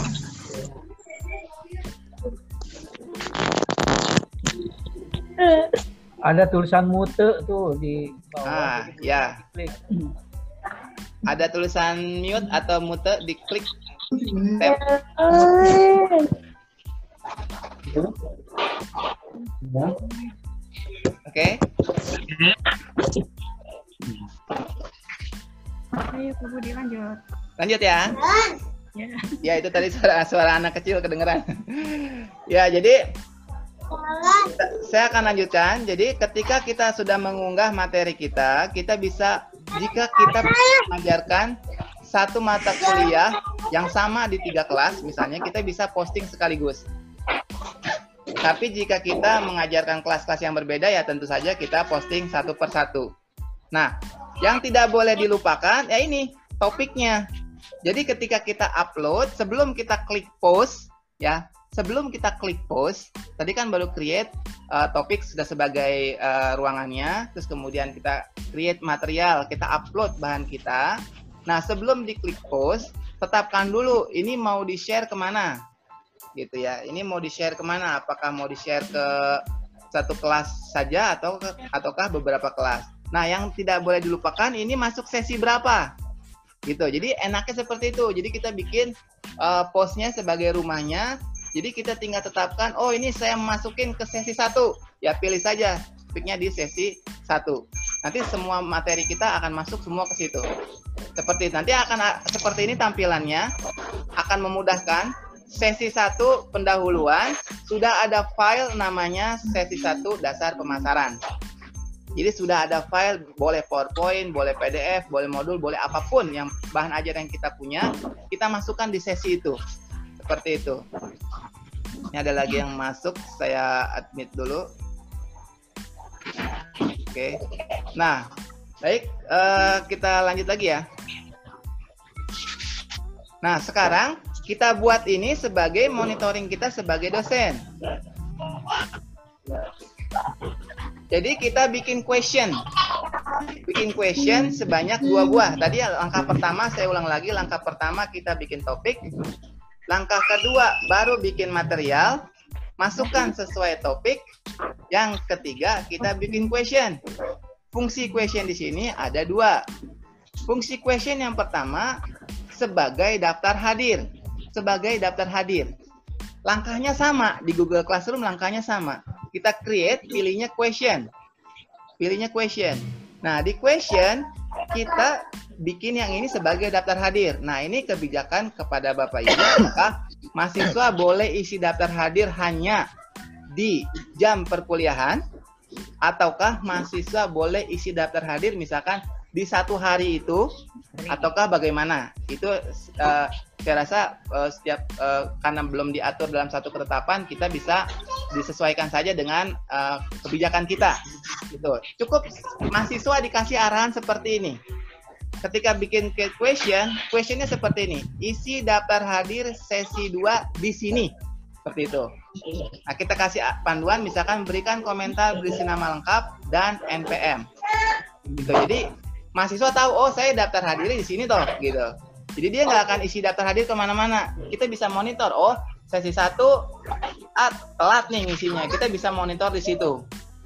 Ada tulisan mute tuh di bawah. Ah, ya. Klik. Ada tulisan mute atau mute diklik tab. Oke. Ayo, lanjut. Lanjut ya. Ya. Ya itu tadi suara suara anak kecil kedengeran. [LAUGHS] ya jadi saya akan lanjutkan. Jadi ketika kita sudah mengunggah materi kita, kita bisa jika kita mengajarkan satu mata kuliah yang sama di tiga kelas, misalnya kita bisa posting sekaligus. Tapi jika kita mengajarkan kelas-kelas yang berbeda, ya tentu saja kita posting satu per satu. Nah, yang tidak boleh dilupakan ya ini topiknya. Jadi ketika kita upload, sebelum kita klik post, ya, sebelum kita klik post, tadi kan baru create uh, topik sudah sebagai uh, ruangannya, terus kemudian kita create material, kita upload bahan kita. Nah, sebelum diklik post, tetapkan dulu ini mau di-share ke mana, gitu ya. Ini mau di-share ke mana? Apakah mau di-share ke satu kelas saja atau ke- ataukah beberapa kelas? Nah, yang tidak boleh dilupakan ini masuk sesi berapa? gitu jadi enaknya seperti itu jadi kita bikin uh, postnya sebagai rumahnya Jadi kita tinggal tetapkan, oh ini saya masukin ke sesi satu, ya pilih saja topiknya di sesi satu. Nanti semua materi kita akan masuk semua ke situ. Seperti nanti akan seperti ini tampilannya akan memudahkan sesi satu pendahuluan sudah ada file namanya sesi satu dasar pemasaran. Jadi sudah ada file, boleh PowerPoint, boleh PDF, boleh modul, boleh apa pun yang bahan ajar yang kita punya, kita masukkan di sesi itu. Seperti itu. Ini ada lagi yang masuk, saya admit dulu. Oke. Nah, baik, eh, kita lanjut lagi ya. Nah, sekarang kita buat ini sebagai monitoring kita sebagai dosen. Jadi kita bikin question. Bikin question sebanyak dua buah. Tadi langkah pertama saya ulang lagi, langkah pertama kita bikin topik. Langkah kedua baru bikin material, masukkan sesuai topik. Yang ketiga kita bikin question. Fungsi question di sini ada dua. Fungsi question yang pertama sebagai daftar hadir. Sebagai daftar hadir. Langkahnya sama di Google Classroom langkahnya sama kita create pilihnya question pilihnya question nah di question kita bikin yang ini sebagai daftar hadir. Nah ini kebijakan kepada bapak ibu [COUGHS] maka mahasiswa boleh isi daftar hadir hanya di jam perkuliahan ataukah mahasiswa boleh isi daftar hadir misalkan di satu hari itu ataukah bagaimana? Itu uh, saya rasa uh, setiap uh, karena belum diatur dalam satu ketetapan kita bisa disesuaikan saja dengan uh, kebijakan kita. Gitu. Cukup mahasiswa dikasih arahan seperti ini ketika bikin question questionnya seperti ini. Isi daftar hadir sesi 2 di sini. Seperti itu. Nah kita kasih panduan misalkan berikan komentar berisi nama lengkap dan NPM gitu. Jadi mahasiswa tahu oh saya daftar hadir di sini toh gitu. Jadi dia nggak akan isi daftar hadir ke mana-mana. Kita bisa monitor oh sesi satu ah, telat nih ngisinya. Kita bisa monitor di situ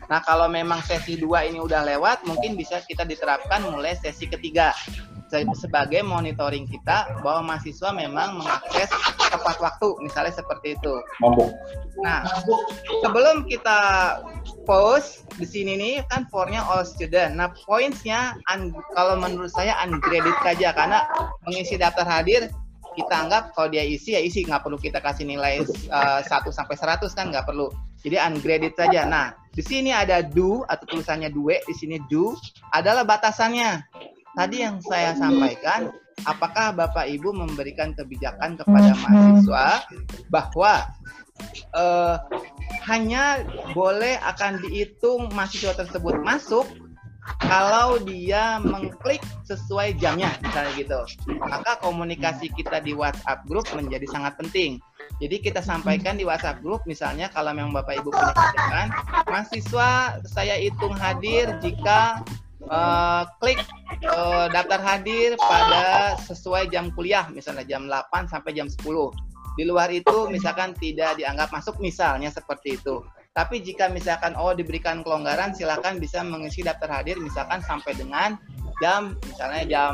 nah kalau memang sesi dua ini udah lewat mungkin bisa kita diterapkan mulai sesi ketiga sebagai monitoring kita bahwa mahasiswa memang mengakses tepat waktu misalnya seperti itu. Nah, sebelum kita post di sini nih kan for-nya all student. Nah, points-nya kalau menurut saya ungraded saja karena mengisi daftar hadir kita anggap kalau dia isi ya isi nggak perlu kita kasih nilai uh, 1 sampai 100 kan nggak perlu. Jadi ungraded saja. Nah, di sini ada do atau tulisannya due, di sini do adalah batasannya tadi yang saya sampaikan, apakah Bapak Ibu memberikan kebijakan kepada mahasiswa bahwa uh, hanya boleh akan dihitung mahasiswa tersebut masuk kalau dia mengklik sesuai jamnya misalnya gitu maka komunikasi kita di WhatsApp grup menjadi sangat penting. Jadi kita sampaikan di WhatsApp grup misalnya kalau memang Bapak Ibu punya kebijakan mahasiswa saya hitung hadir jika uh, klik uh, daftar hadir pada sesuai jam kuliah misalnya jam 8 sampai jam 10 di luar itu misalkan tidak dianggap masuk misalnya seperti itu tapi jika misalkan oh diberikan kelonggaran silakan bisa mengisi daftar hadir misalkan sampai dengan jam misalnya jam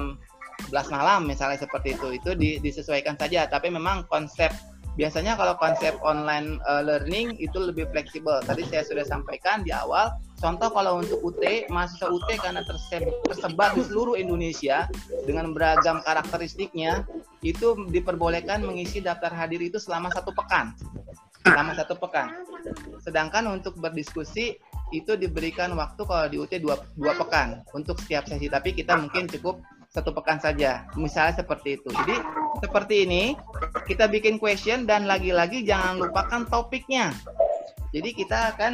11 malam misalnya seperti itu. Itu disesuaikan saja. Tapi memang konsep biasanya kalau konsep online uh, learning itu lebih fleksibel. Tadi saya sudah sampaikan di awal Contoh kalau untuk UT, mahasiswa UT karena tersebar di seluruh Indonesia dengan beragam karakteristiknya, itu diperbolehkan mengisi daftar hadir itu selama satu pekan. Selama satu pekan. Sedangkan untuk berdiskusi itu diberikan waktu kalau di UT dua, dua pekan untuk setiap sesi. Tapi kita mungkin cukup satu pekan saja. Misalnya seperti itu. Jadi seperti ini, kita bikin question dan lagi-lagi jangan lupakan topiknya. Jadi kita akan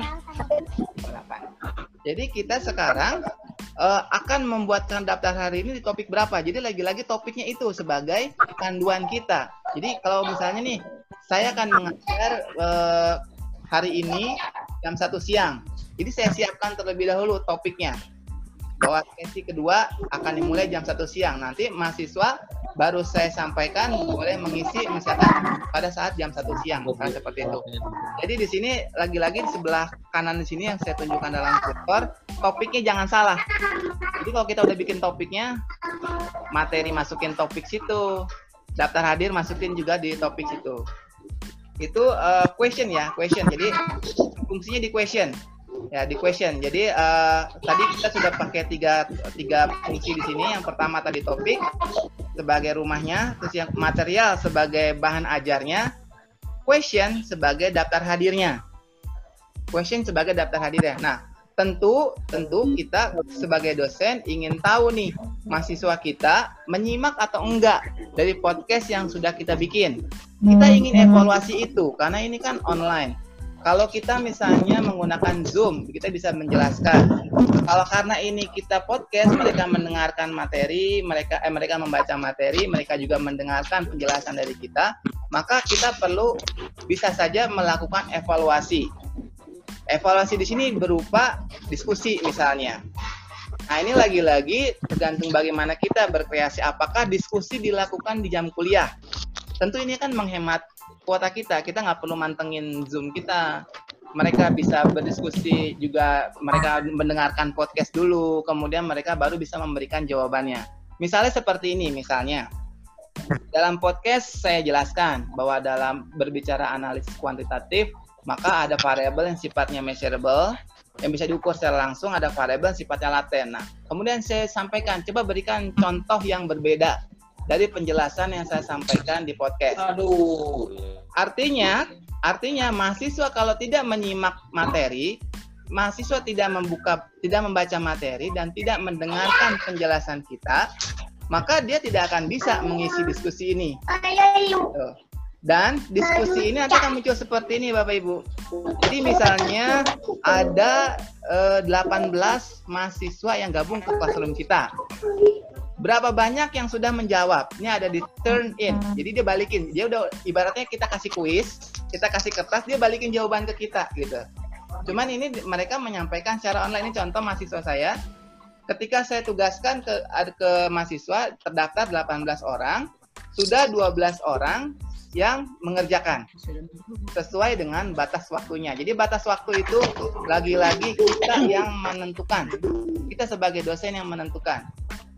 Jadi kita sekarang uh, akan membuatkan daftar hari ini di topik berapa. Jadi lagi-lagi topiknya itu sebagai panduan kita. Jadi kalau misalnya nih saya akan mengajar uh, hari ini jam satu siang. Jadi saya siapkan terlebih dahulu topiknya bahwa sesi kedua akan dimulai jam satu siang. Nanti mahasiswa baru saya sampaikan boleh mengisi misalkan pada saat jam satu siang, misalnya seperti itu. Jadi di sini lagi-lagi di sebelah kanan di sini yang saya tunjukkan dalam tutor, topiknya jangan salah. Jadi kalau kita udah bikin topiknya, materi masukin topik situ, daftar hadir masukin juga di topik situ. Itu eh, question ya, question. Jadi fungsinya di question. Ya, di question. Jadi eh, tadi kita sudah pakai tiga tiga fungsi di sini. Yang pertama tadi topik sebagai rumahnya, terus yang material sebagai bahan ajarnya, question sebagai daftar hadirnya. Question sebagai daftar hadirnya. Nah, tentu tentu kita sebagai dosen ingin tahu nih mahasiswa kita menyimak atau enggak dari podcast yang sudah kita bikin. Kita ingin evaluasi itu karena ini kan online. Kalau kita misalnya menggunakan Zoom, kita bisa menjelaskan. Kalau karena ini kita podcast, mereka mendengarkan materi, mereka eh, mereka membaca materi, mereka juga mendengarkan penjelasan dari kita, maka kita perlu bisa saja melakukan evaluasi. Evaluasi di sini berupa diskusi misalnya. Nah ini lagi-lagi tergantung bagaimana kita berkreasi. Apakah diskusi dilakukan di jam kuliah? Tentu ini kan menghemat kuota kita. Kita nggak perlu mantengin Zoom kita. Mereka bisa berdiskusi juga, mereka mendengarkan podcast dulu, kemudian mereka baru bisa memberikan jawabannya. Misalnya seperti ini, misalnya. Dalam podcast saya jelaskan bahwa dalam berbicara analisis kuantitatif, maka ada variabel yang sifatnya measurable, yang bisa diukur secara langsung, ada variabel yang sifatnya laten. Nah, kemudian saya sampaikan, coba berikan contoh yang berbeda dari penjelasan yang saya sampaikan di podcast. Aduh. Artinya, artinya mahasiswa kalau tidak menyimak materi, mahasiswa tidak membuka, tidak membaca materi dan tidak mendengarkan penjelasan kita, maka dia tidak akan bisa mengisi diskusi ini. Tuh. Dan diskusi ini nanti akan muncul seperti ini Bapak Ibu. Jadi misalnya ada eh, 18 mahasiswa yang gabung ke classroom kita. Berapa banyak yang sudah menjawab? Ini ada di turn in. Jadi dia balikin. Dia udah ibaratnya kita kasih kuis, kita kasih kertas, dia balikin jawaban ke kita gitu. Cuman ini mereka menyampaikan secara online. Ini contoh mahasiswa saya. Ketika saya tugaskan ke ke mahasiswa terdaftar 18 orang, sudah 12 orang yang mengerjakan sesuai dengan batas waktunya. Jadi batas waktu itu lagi-lagi kita yang menentukan. Kita sebagai dosen yang menentukan.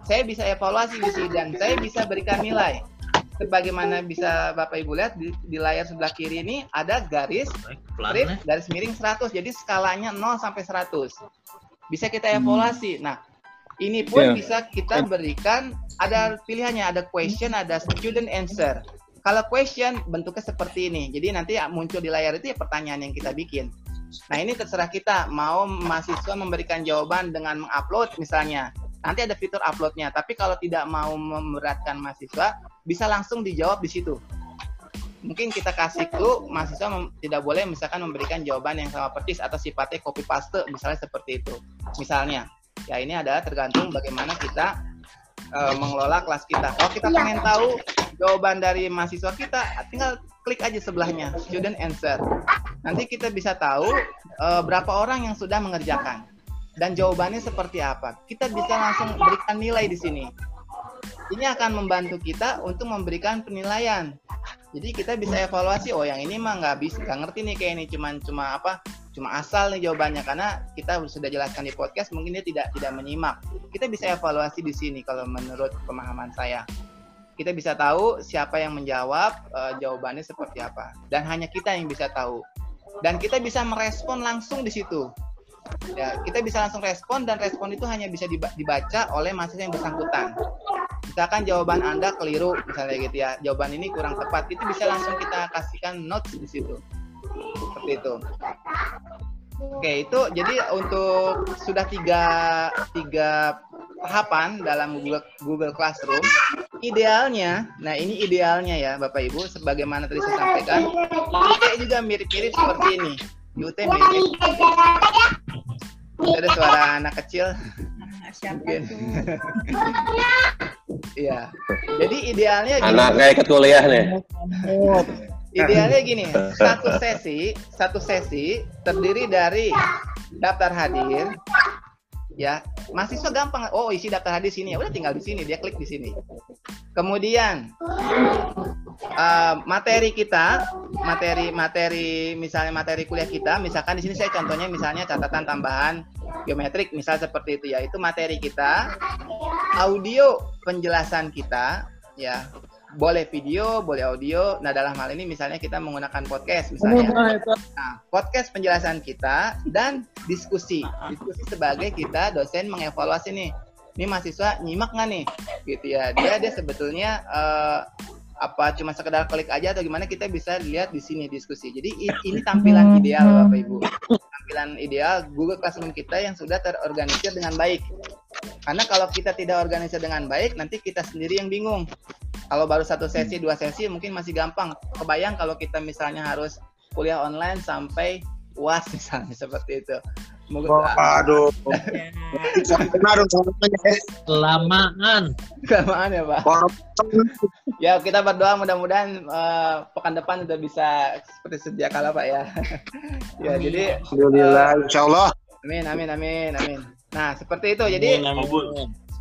Saya bisa evaluasi di sini dan saya bisa berikan nilai. Sebagaimana bisa Bapak Ibu lihat di, di layar sebelah kiri ini ada garis strip, garis miring 100. Jadi skalanya 0 sampai 100. Bisa kita evaluasi. Nah, ini pun Iya. bisa kita berikan ada pilihannya, ada question, ada student answer. Kalau question bentuknya seperti ini. Jadi nanti muncul di layar itu ya pertanyaan yang kita bikin. Nah ini terserah kita mau mahasiswa memberikan jawaban dengan mengupload misalnya. Nanti ada fitur uploadnya. Tapi kalau tidak mau memberatkan mahasiswa, bisa langsung dijawab di situ. Mungkin kita kasih clue, mahasiswa tidak boleh misalkan memberikan jawaban yang sama persis atau sifatnya copy paste, misalnya seperti itu. Misalnya, ya ini adalah tergantung bagaimana kita eh, mengelola kelas kita. Kalau kita pengen tahu jawaban dari mahasiswa kita, tinggal klik aja sebelahnya, student answer. Nanti kita bisa tahu eh, berapa orang yang sudah mengerjakan dan jawabannya seperti apa. Kita bisa langsung berikan nilai di sini. Ini akan membantu kita untuk memberikan penilaian. Jadi kita bisa evaluasi, oh yang ini mah nggak bisa, nggak ngerti nih kayak ini, cuman cuma apa, cuma asal nih jawabannya karena kita sudah jelaskan di podcast, mungkin dia tidak tidak menyimak. Kita bisa evaluasi di sini kalau menurut pemahaman saya. Kita bisa tahu siapa yang menjawab, eh, jawabannya seperti apa, dan hanya kita yang bisa tahu. Dan kita bisa merespon langsung di situ. Ya, kita bisa langsung respon dan respon itu hanya bisa diba- dibaca oleh mahasiswa yang bersangkutan. Misalkan jawaban Anda keliru, misalnya gitu ya, jawaban ini kurang tepat, itu bisa langsung kita kasihkan notes di situ. Seperti itu. Oke, itu jadi untuk sudah tiga, tiga tahapan dalam Google, Google Classroom. Idealnya, nah ini idealnya ya Bapak Ibu, sebagaimana tadi saya sampaikan, juga mirip-mirip seperti ini. UT mirip. Ada suara anak kecil. Siapa Mungkin. tuh? Iya. Jadi idealnya gini. Anak kayak ikut kuliah nih. Idealnya gini, satu sesi, satu sesi terdiri dari daftar hadir, ya mahasiswa gampang. Oh isi daftar hadir sini, ya udah tinggal di sini, dia klik di sini. Kemudian eh, materi kita, materi materi misalnya materi kuliah kita, misalkan di sini saya contohnya misalnya catatan tambahan geometrik, misal seperti itu ya, itu materi kita, audio penjelasan kita, ya boleh video, boleh audio. Nah, dalam hal ini misalnya kita menggunakan podcast misalnya. Nah, podcast penjelasan kita dan diskusi. Diskusi sebagai kita dosen mengevaluasi nih. Ini mahasiswa nyimak nggak nih? Gitu ya. Dia dia sebetulnya eh, apa cuma sekedar klik aja atau gimana kita bisa lihat di sini diskusi. Jadi ini tampilan ideal Bapak Ibu. Tampilan ideal Google Classroom kita yang sudah terorganisir dengan baik. Karena kalau kita tidak organisir dengan baik, nanti kita sendiri yang bingung. Kalau baru satu sesi, dua sesi mungkin masih gampang. Kebayang kalau kita misalnya harus kuliah online sampai UAS [LAUGHS] misalnya seperti itu. Moga- Aduh. Lamaan. Kelamaan ya Pak. Ya kita berdoa mudah-mudahan eh, pekan depan udah bisa seperti sedia kala Pak ya. [LAUGHS] ya jadi Alhamdulillah, insya Allah. amin amin amin amin. Nah seperti itu jadi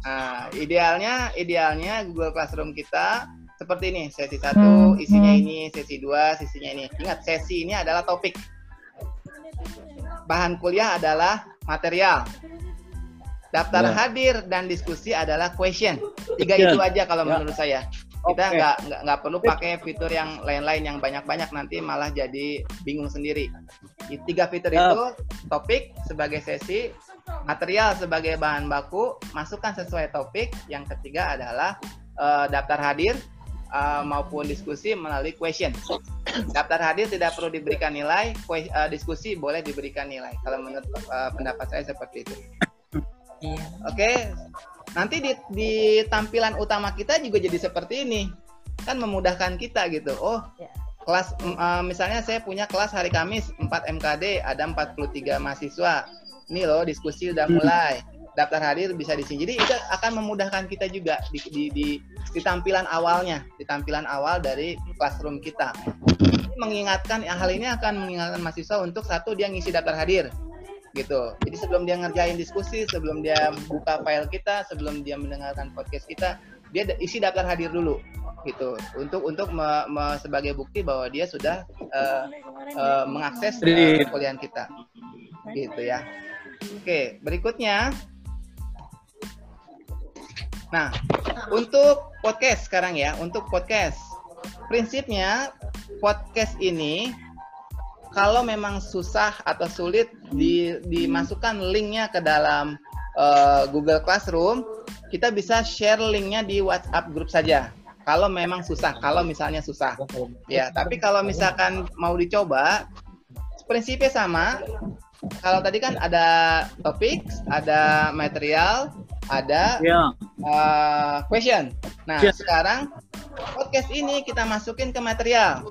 nah, idealnya idealnya Google Classroom kita seperti ini sesi satu isinya ini sesi dua sisinya ini. Ingat sesi ini adalah topik. Bahan kuliah adalah material. Daftar Ya. hadir dan diskusi adalah question. Tiga Ya. itu aja kalau Ya. menurut saya. Kita nggak nggak nggak perlu pakai fitur yang lain-lain yang banyak-banyak nanti malah jadi bingung sendiri. Di Tiga fitur Ya. itu topik sebagai sesi, material sebagai bahan baku, masukkan sesuai topik. Yang ketiga adalah eh, daftar hadir eh, maupun diskusi melalui question. Daftar hadir tidak perlu diberikan nilai, que- eh, diskusi boleh diberikan nilai. Kalau menurut eh, pendapat saya seperti itu. Oke, nanti di, di tampilan utama kita juga jadi seperti ini, kan memudahkan kita gitu. Oh, kelas mm, eh, misalnya saya punya kelas hari Kamis 4 MKD, ada 43 mahasiswa. Ini loh diskusi udah mulai. Daftar hadir bisa di sini. Jadi itu akan memudahkan kita juga di, di, di, di tampilan awalnya, di tampilan awal dari classroom kita. Ini mengingatkan hal ini akan mengingatkan mahasiswa untuk satu dia ngisi daftar hadir gitu. Jadi sebelum dia ngerjain diskusi, sebelum dia buka file kita, sebelum dia mendengarkan podcast kita, dia isi daftar hadir dulu gitu untuk untuk me- me- sebagai bukti bahwa dia sudah eh, eh, mengakses eh, kuliah kita gitu ya. Oke, berikutnya. Nah, untuk podcast sekarang ya, untuk podcast. Prinsipnya podcast ini kalau memang susah atau sulit di, dimasukkan linknya ke dalam eh, Google Classroom, kita bisa share linknya di WhatsApp grup saja. Kalau memang susah, kalau misalnya susah, ya. Tapi kalau misalkan mau dicoba, prinsipnya sama. Kalau tadi kan ada topik, ada material, ada Ya. eh, question. Nah, Ya. sekarang podcast ini kita masukin ke material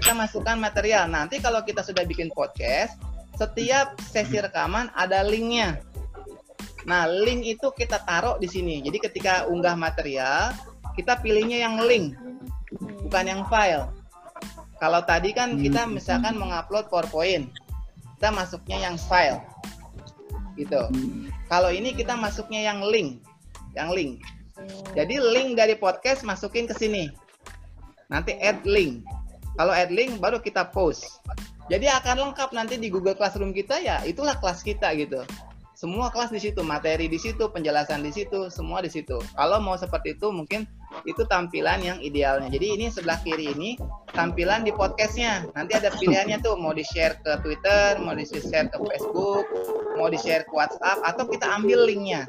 kita masukkan material. Nanti kalau kita sudah bikin podcast, setiap sesi rekaman ada linknya. Nah, link itu kita taruh di sini. Jadi ketika unggah material, kita pilihnya yang link, bukan yang file. Kalau tadi kan kita misalkan mengupload PowerPoint, kita masuknya yang file, gitu. Kalau ini kita masuknya yang link, yang link. Jadi link dari podcast masukin ke sini. Nanti add link. Kalau add link baru kita post. Jadi akan lengkap nanti di Google Classroom kita ya itulah kelas kita gitu. Semua kelas di situ, materi di situ, penjelasan di situ, semua di situ. Kalau mau seperti itu mungkin itu tampilan yang idealnya. Jadi ini sebelah kiri ini tampilan di podcastnya. Nanti ada pilihannya tuh mau di share ke Twitter, mau di share ke Facebook, mau di share ke WhatsApp atau kita ambil linknya.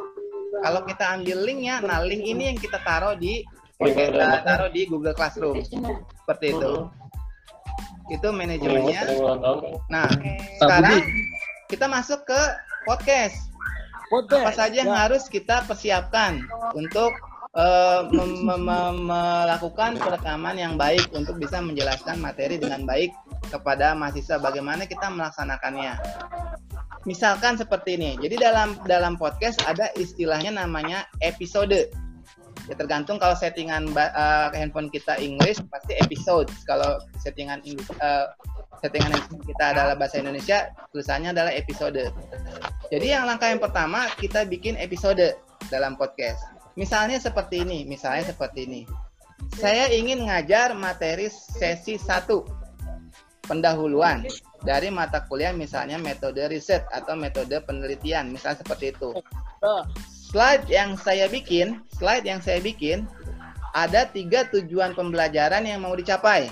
Kalau kita ambil linknya, nah link ini yang kita taruh di kita taruh di Google Classroom seperti itu. Itu manajemennya. Nah, sekarang kita masuk ke podcast. Apa saja yang harus kita persiapkan untuk eh, melakukan perekaman yang baik untuk bisa menjelaskan materi dengan baik kepada mahasiswa bagaimana kita melaksanakannya. Misalkan seperti ini. Jadi dalam dalam podcast ada istilahnya namanya episode. Ya tergantung kalau settingan eh, handphone kita English pasti episode. Kalau settingan eh, settingan kita adalah bahasa Indonesia, tulisannya adalah episode. Jadi yang langkah yang pertama kita bikin episode dalam podcast. Misalnya seperti ini, misalnya seperti ini. Saya ingin ngajar materi sesi 1 pendahuluan dari mata kuliah misalnya metode riset atau metode penelitian, misalnya seperti itu. Slide yang saya bikin, slide yang saya bikin ada tiga tujuan pembelajaran yang mau dicapai.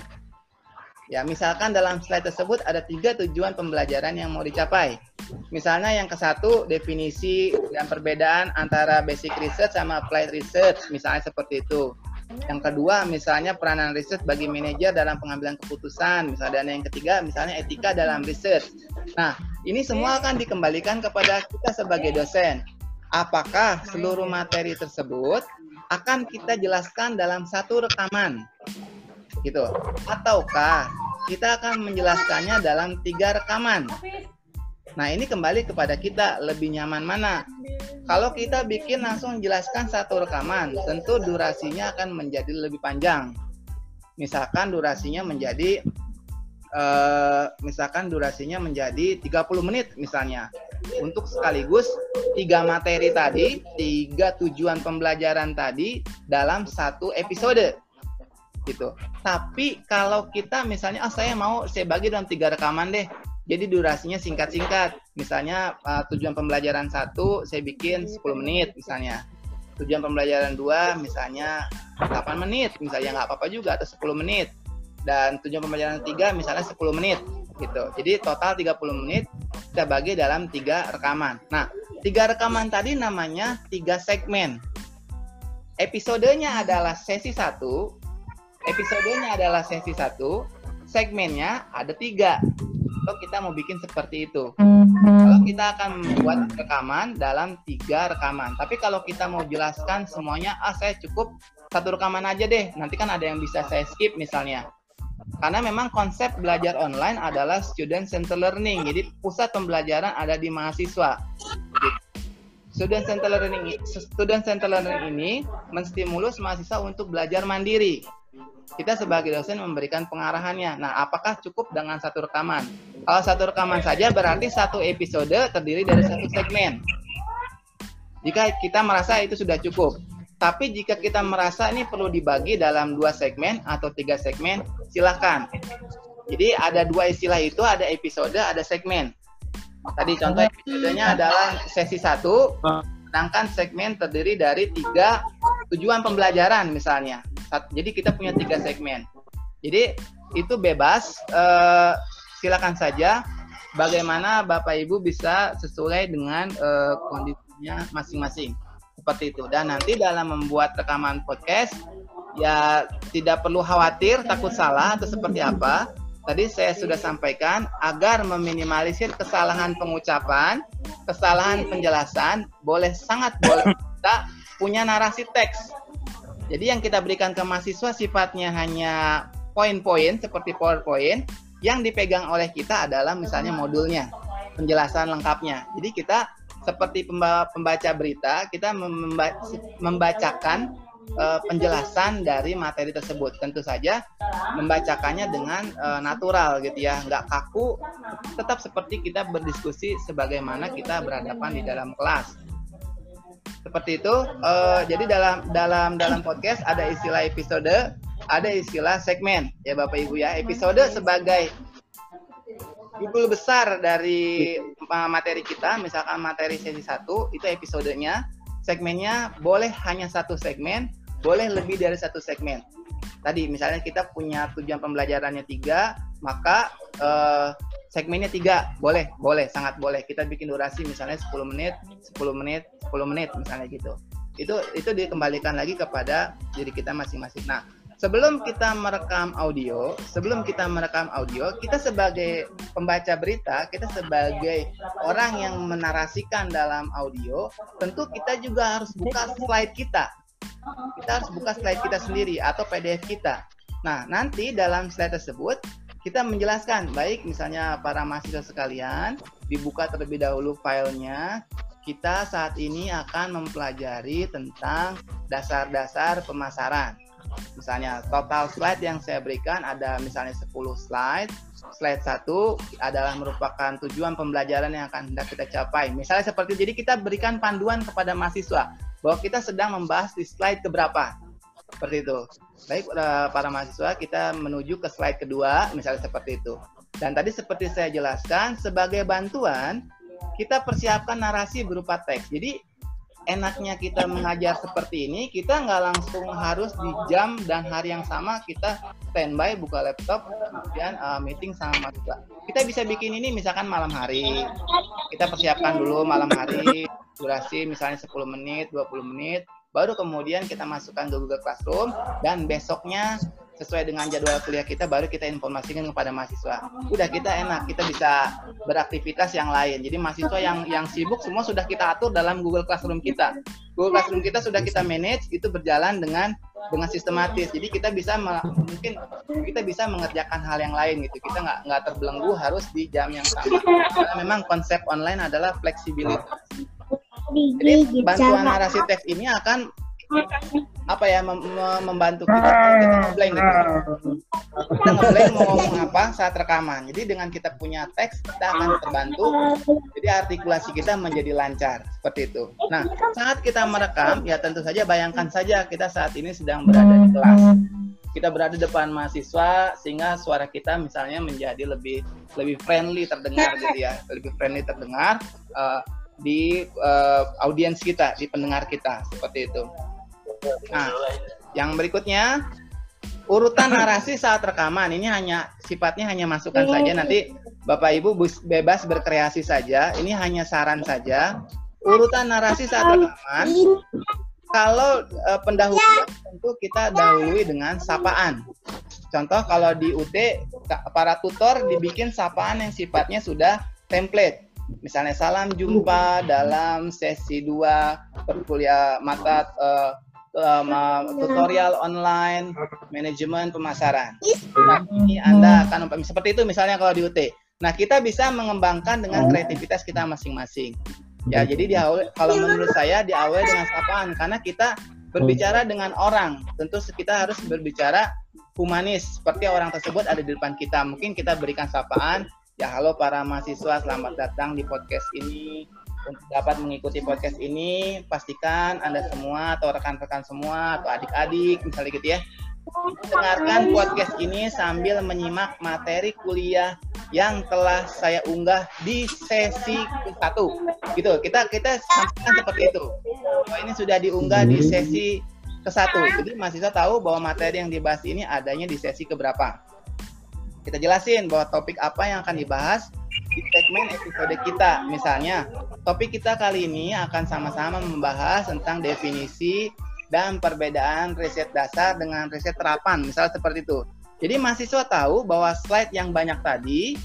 Ya, misalkan dalam slide tersebut ada tiga tujuan pembelajaran yang mau dicapai. Misalnya yang ke satu definisi dan perbedaan antara basic research sama applied research, misalnya seperti itu. Yang kedua, misalnya peranan riset bagi manajer dalam pengambilan keputusan. Misalnya, dan yang ketiga, misalnya etika dalam research. Nah, ini semua akan dikembalikan kepada kita sebagai dosen. Apakah seluruh materi tersebut akan kita jelaskan dalam satu rekaman? Gitu. Ataukah kita akan menjelaskannya dalam tiga rekaman? Nah, ini kembali kepada kita lebih nyaman mana. Kalau kita bikin langsung jelaskan satu rekaman, tentu durasinya akan menjadi lebih panjang. Misalkan durasinya menjadi eh, misalkan durasinya menjadi 30 menit misalnya. Untuk sekaligus tiga materi tadi, tiga tujuan pembelajaran tadi dalam satu episode gitu. Tapi kalau kita misalnya, ah saya mau saya bagi dalam tiga rekaman deh. Jadi durasinya singkat-singkat. Misalnya uh, tujuan pembelajaran satu saya bikin 10 menit misalnya. Tujuan pembelajaran dua misalnya 8 menit, misalnya nggak apa-apa juga atau 10 menit. Dan tujuan pembelajaran tiga misalnya 10 menit gitu. Jadi total 30 menit kita bagi dalam tiga rekaman. Nah, tiga rekaman tadi namanya tiga segmen. Episodenya adalah sesi satu, episodenya adalah sesi satu, segmennya ada tiga kalau kita mau bikin seperti itu. Kalau kita akan membuat rekaman dalam tiga rekaman. Tapi kalau kita mau jelaskan semuanya, ah saya cukup satu rekaman aja deh. Nanti kan ada yang bisa saya skip misalnya. Karena memang konsep belajar online adalah student center learning. Jadi pusat pembelajaran ada di mahasiswa. Student center learning student center learning ini menstimulus mahasiswa untuk belajar mandiri kita sebagai dosen memberikan pengarahannya. Nah, apakah cukup dengan satu rekaman? Kalau satu rekaman saja berarti satu episode terdiri dari satu segmen. Jika kita merasa itu sudah cukup. Tapi jika kita merasa ini perlu dibagi dalam dua segmen atau tiga segmen, silahkan. Jadi ada dua istilah itu, ada episode, ada segmen. Tadi contoh episodenya adalah sesi satu, sedangkan segmen terdiri dari tiga tujuan pembelajaran misalnya. Jadi kita punya tiga segmen. Jadi itu bebas, eh, silakan saja. Bagaimana Bapak Ibu bisa sesuai dengan eh, kondisinya masing-masing seperti itu. Dan nanti dalam membuat rekaman podcast ya tidak perlu khawatir takut salah atau seperti apa. Tadi saya sudah sampaikan agar meminimalisir kesalahan pengucapan, kesalahan penjelasan, boleh sangat boleh [LAUGHS] kita punya narasi teks jadi yang kita berikan ke mahasiswa sifatnya hanya poin-poin seperti PowerPoint yang dipegang oleh kita adalah misalnya modulnya, penjelasan lengkapnya. Jadi kita seperti pembaca berita, kita membacakan uh, penjelasan dari materi tersebut. Tentu saja membacakannya dengan uh, natural gitu ya, nggak kaku, tetap seperti kita berdiskusi sebagaimana kita berhadapan di dalam kelas seperti itu. Uh, jadi dalam dalam dalam podcast ada istilah episode ada istilah segmen. Ya bapak ibu ya. Episode sebagai judul besar dari materi kita. Misalkan materi sesi satu itu episodenya. Segmennya boleh hanya satu segmen boleh lebih dari satu segmen. Tadi misalnya kita punya tujuan pembelajarannya tiga maka uh, segmennya tiga. Boleh boleh sangat boleh. Kita bikin durasi misalnya 10 menit 10 menit 10 menit misalnya gitu. Itu itu dikembalikan lagi kepada diri kita masing-masing. Nah sebelum kita merekam audio sebelum kita merekam audio kita sebagai pembaca berita kita sebagai orang yang menarasikan dalam audio tentu kita juga harus buka slide kita. Kita harus buka slide kita sendiri atau PDF kita. Nah nanti dalam slide tersebut kita menjelaskan baik misalnya para mahasiswa sekalian dibuka terlebih dahulu filenya kita saat ini akan mempelajari tentang dasar-dasar pemasaran. Misalnya total slide yang saya berikan ada misalnya 10 slide. Slide 1 adalah merupakan tujuan pembelajaran yang akan hendak kita capai. Misalnya seperti jadi kita berikan panduan kepada mahasiswa bahwa kita sedang membahas di slide keberapa. Seperti itu. Baik eh, para mahasiswa, kita menuju ke slide kedua, misalnya seperti itu. Dan tadi seperti saya jelaskan, sebagai bantuan, kita persiapkan narasi berupa teks. Jadi, enaknya kita mengajar seperti ini, kita nggak langsung harus di jam dan hari yang sama kita standby buka laptop kemudian uh, meeting sama mahasiswa. Kita bisa bikin ini misalkan malam hari. Kita persiapkan dulu malam hari durasi misalnya 10 menit, 20 menit, baru kemudian kita masukkan ke Google Classroom dan besoknya sesuai dengan jadwal kuliah kita baru kita informasikan kepada mahasiswa. Udah kita enak, kita bisa beraktivitas yang lain. Jadi mahasiswa yang yang sibuk semua sudah kita atur dalam Google Classroom kita. Google Classroom kita sudah kita manage itu berjalan dengan dengan sistematis. Jadi kita bisa mungkin kita bisa mengerjakan hal yang lain gitu. Kita nggak nggak terbelenggu harus di jam yang sama. Karena memang konsep online adalah fleksibilitas. Jadi bantuan narasi teks ini akan apa ya mem- mem- membantu kita kita ngeblank gitu. Kita ngeblank mau ngomong apa saat rekaman. Jadi dengan kita punya teks kita akan terbantu. Jadi artikulasi kita menjadi lancar seperti itu. Nah saat kita merekam ya tentu saja bayangkan saja kita saat ini sedang berada di kelas. Kita berada di depan mahasiswa sehingga suara kita misalnya menjadi lebih lebih friendly terdengar gitu ya, lebih friendly terdengar eh, di eh, audiens kita, di pendengar kita seperti itu. Nah, yang berikutnya urutan narasi saat rekaman ini hanya sifatnya hanya masukan saja nanti Bapak Ibu bebas berkreasi saja. Ini hanya saran saja. Urutan narasi saat rekaman kalau eh, pendahuluan tentu kita dahului dengan sapaan. Contoh kalau di UT para tutor dibikin sapaan yang sifatnya sudah template. Misalnya salam jumpa dalam sesi 2 perkuliah mata eh, ma- tutorial online manajemen pemasaran. Nah, ini Anda akan seperti itu misalnya kalau di UT. Nah, kita bisa mengembangkan dengan kreativitas kita masing-masing. Ya, jadi diawali, kalau menurut saya diawali dengan sapaan karena kita berbicara dengan orang. Tentu kita harus berbicara humanis seperti orang tersebut ada di depan kita. Mungkin kita berikan sapaan, ya halo para mahasiswa, selamat datang di podcast ini. Untuk dapat mengikuti podcast ini, pastikan Anda semua atau rekan-rekan semua atau adik-adik misalnya gitu ya, dengarkan podcast ini sambil menyimak materi kuliah yang telah saya unggah di sesi ke-1. Gitu. Kita kita sampaikan seperti itu. Bahwa ini sudah diunggah di sesi ke-1. Jadi mahasiswa tahu bahwa materi yang dibahas ini adanya di sesi keberapa. Kita jelasin bahwa topik apa yang akan dibahas di segmen episode kita. Misalnya, topik kita kali ini akan sama-sama membahas tentang definisi dan perbedaan riset dasar dengan riset terapan, misal seperti itu. Jadi mahasiswa tahu bahwa slide yang banyak tadi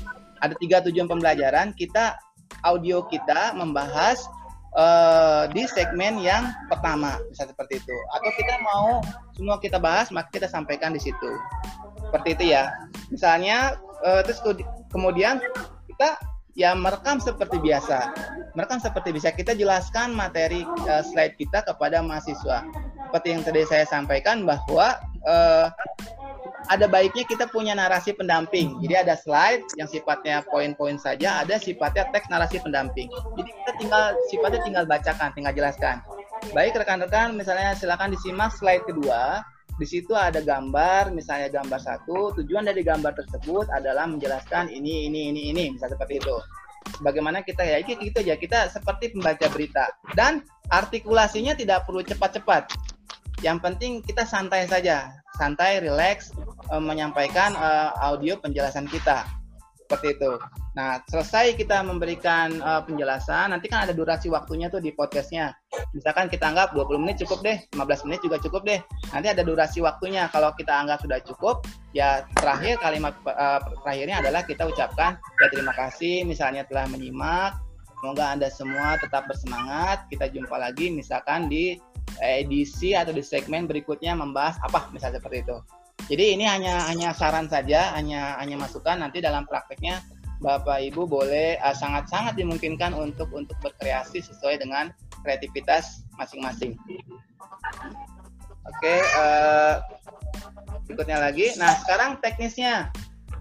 ada tiga tujuan pembelajaran. Kita audio kita membahas eh, di segmen yang pertama, bisa seperti itu. Atau kita mau semua kita bahas, maka kita sampaikan di situ. Seperti itu ya. Misalnya eh, terus ke- kemudian kita ya merekam seperti biasa. Merekam seperti bisa kita jelaskan materi eh, slide kita kepada mahasiswa. Seperti yang tadi saya sampaikan bahwa eh, ada baiknya kita punya narasi pendamping. Jadi ada slide yang sifatnya poin-poin saja, ada sifatnya teks narasi pendamping. Jadi kita tinggal sifatnya tinggal bacakan, tinggal jelaskan. Baik rekan-rekan, misalnya silakan disimak slide kedua. Di situ ada gambar, misalnya gambar satu. Tujuan dari gambar tersebut adalah menjelaskan ini, ini, ini, ini, misalnya seperti itu. Bagaimana kita ya, itu gitu aja. Kita seperti pembaca berita dan artikulasinya tidak perlu cepat-cepat. Yang penting kita santai saja, santai, relax, eh, menyampaikan eh, audio penjelasan kita. Seperti itu. Nah, selesai kita memberikan eh, penjelasan, nanti kan ada durasi waktunya tuh di podcastnya. Misalkan kita anggap 20 menit cukup deh, 15 menit juga cukup deh. Nanti ada durasi waktunya. Kalau kita anggap sudah cukup, ya terakhir kalimat eh, terakhirnya adalah kita ucapkan ya terima kasih misalnya telah menyimak. Semoga Anda semua tetap bersemangat. Kita jumpa lagi misalkan di edisi atau di segmen berikutnya membahas apa misalnya seperti itu. Jadi ini hanya hanya saran saja, hanya hanya masukan nanti dalam prakteknya Bapak Ibu boleh uh, sangat-sangat dimungkinkan untuk untuk berkreasi sesuai dengan kreativitas masing-masing. Oke, uh, berikutnya lagi. Nah, sekarang teknisnya.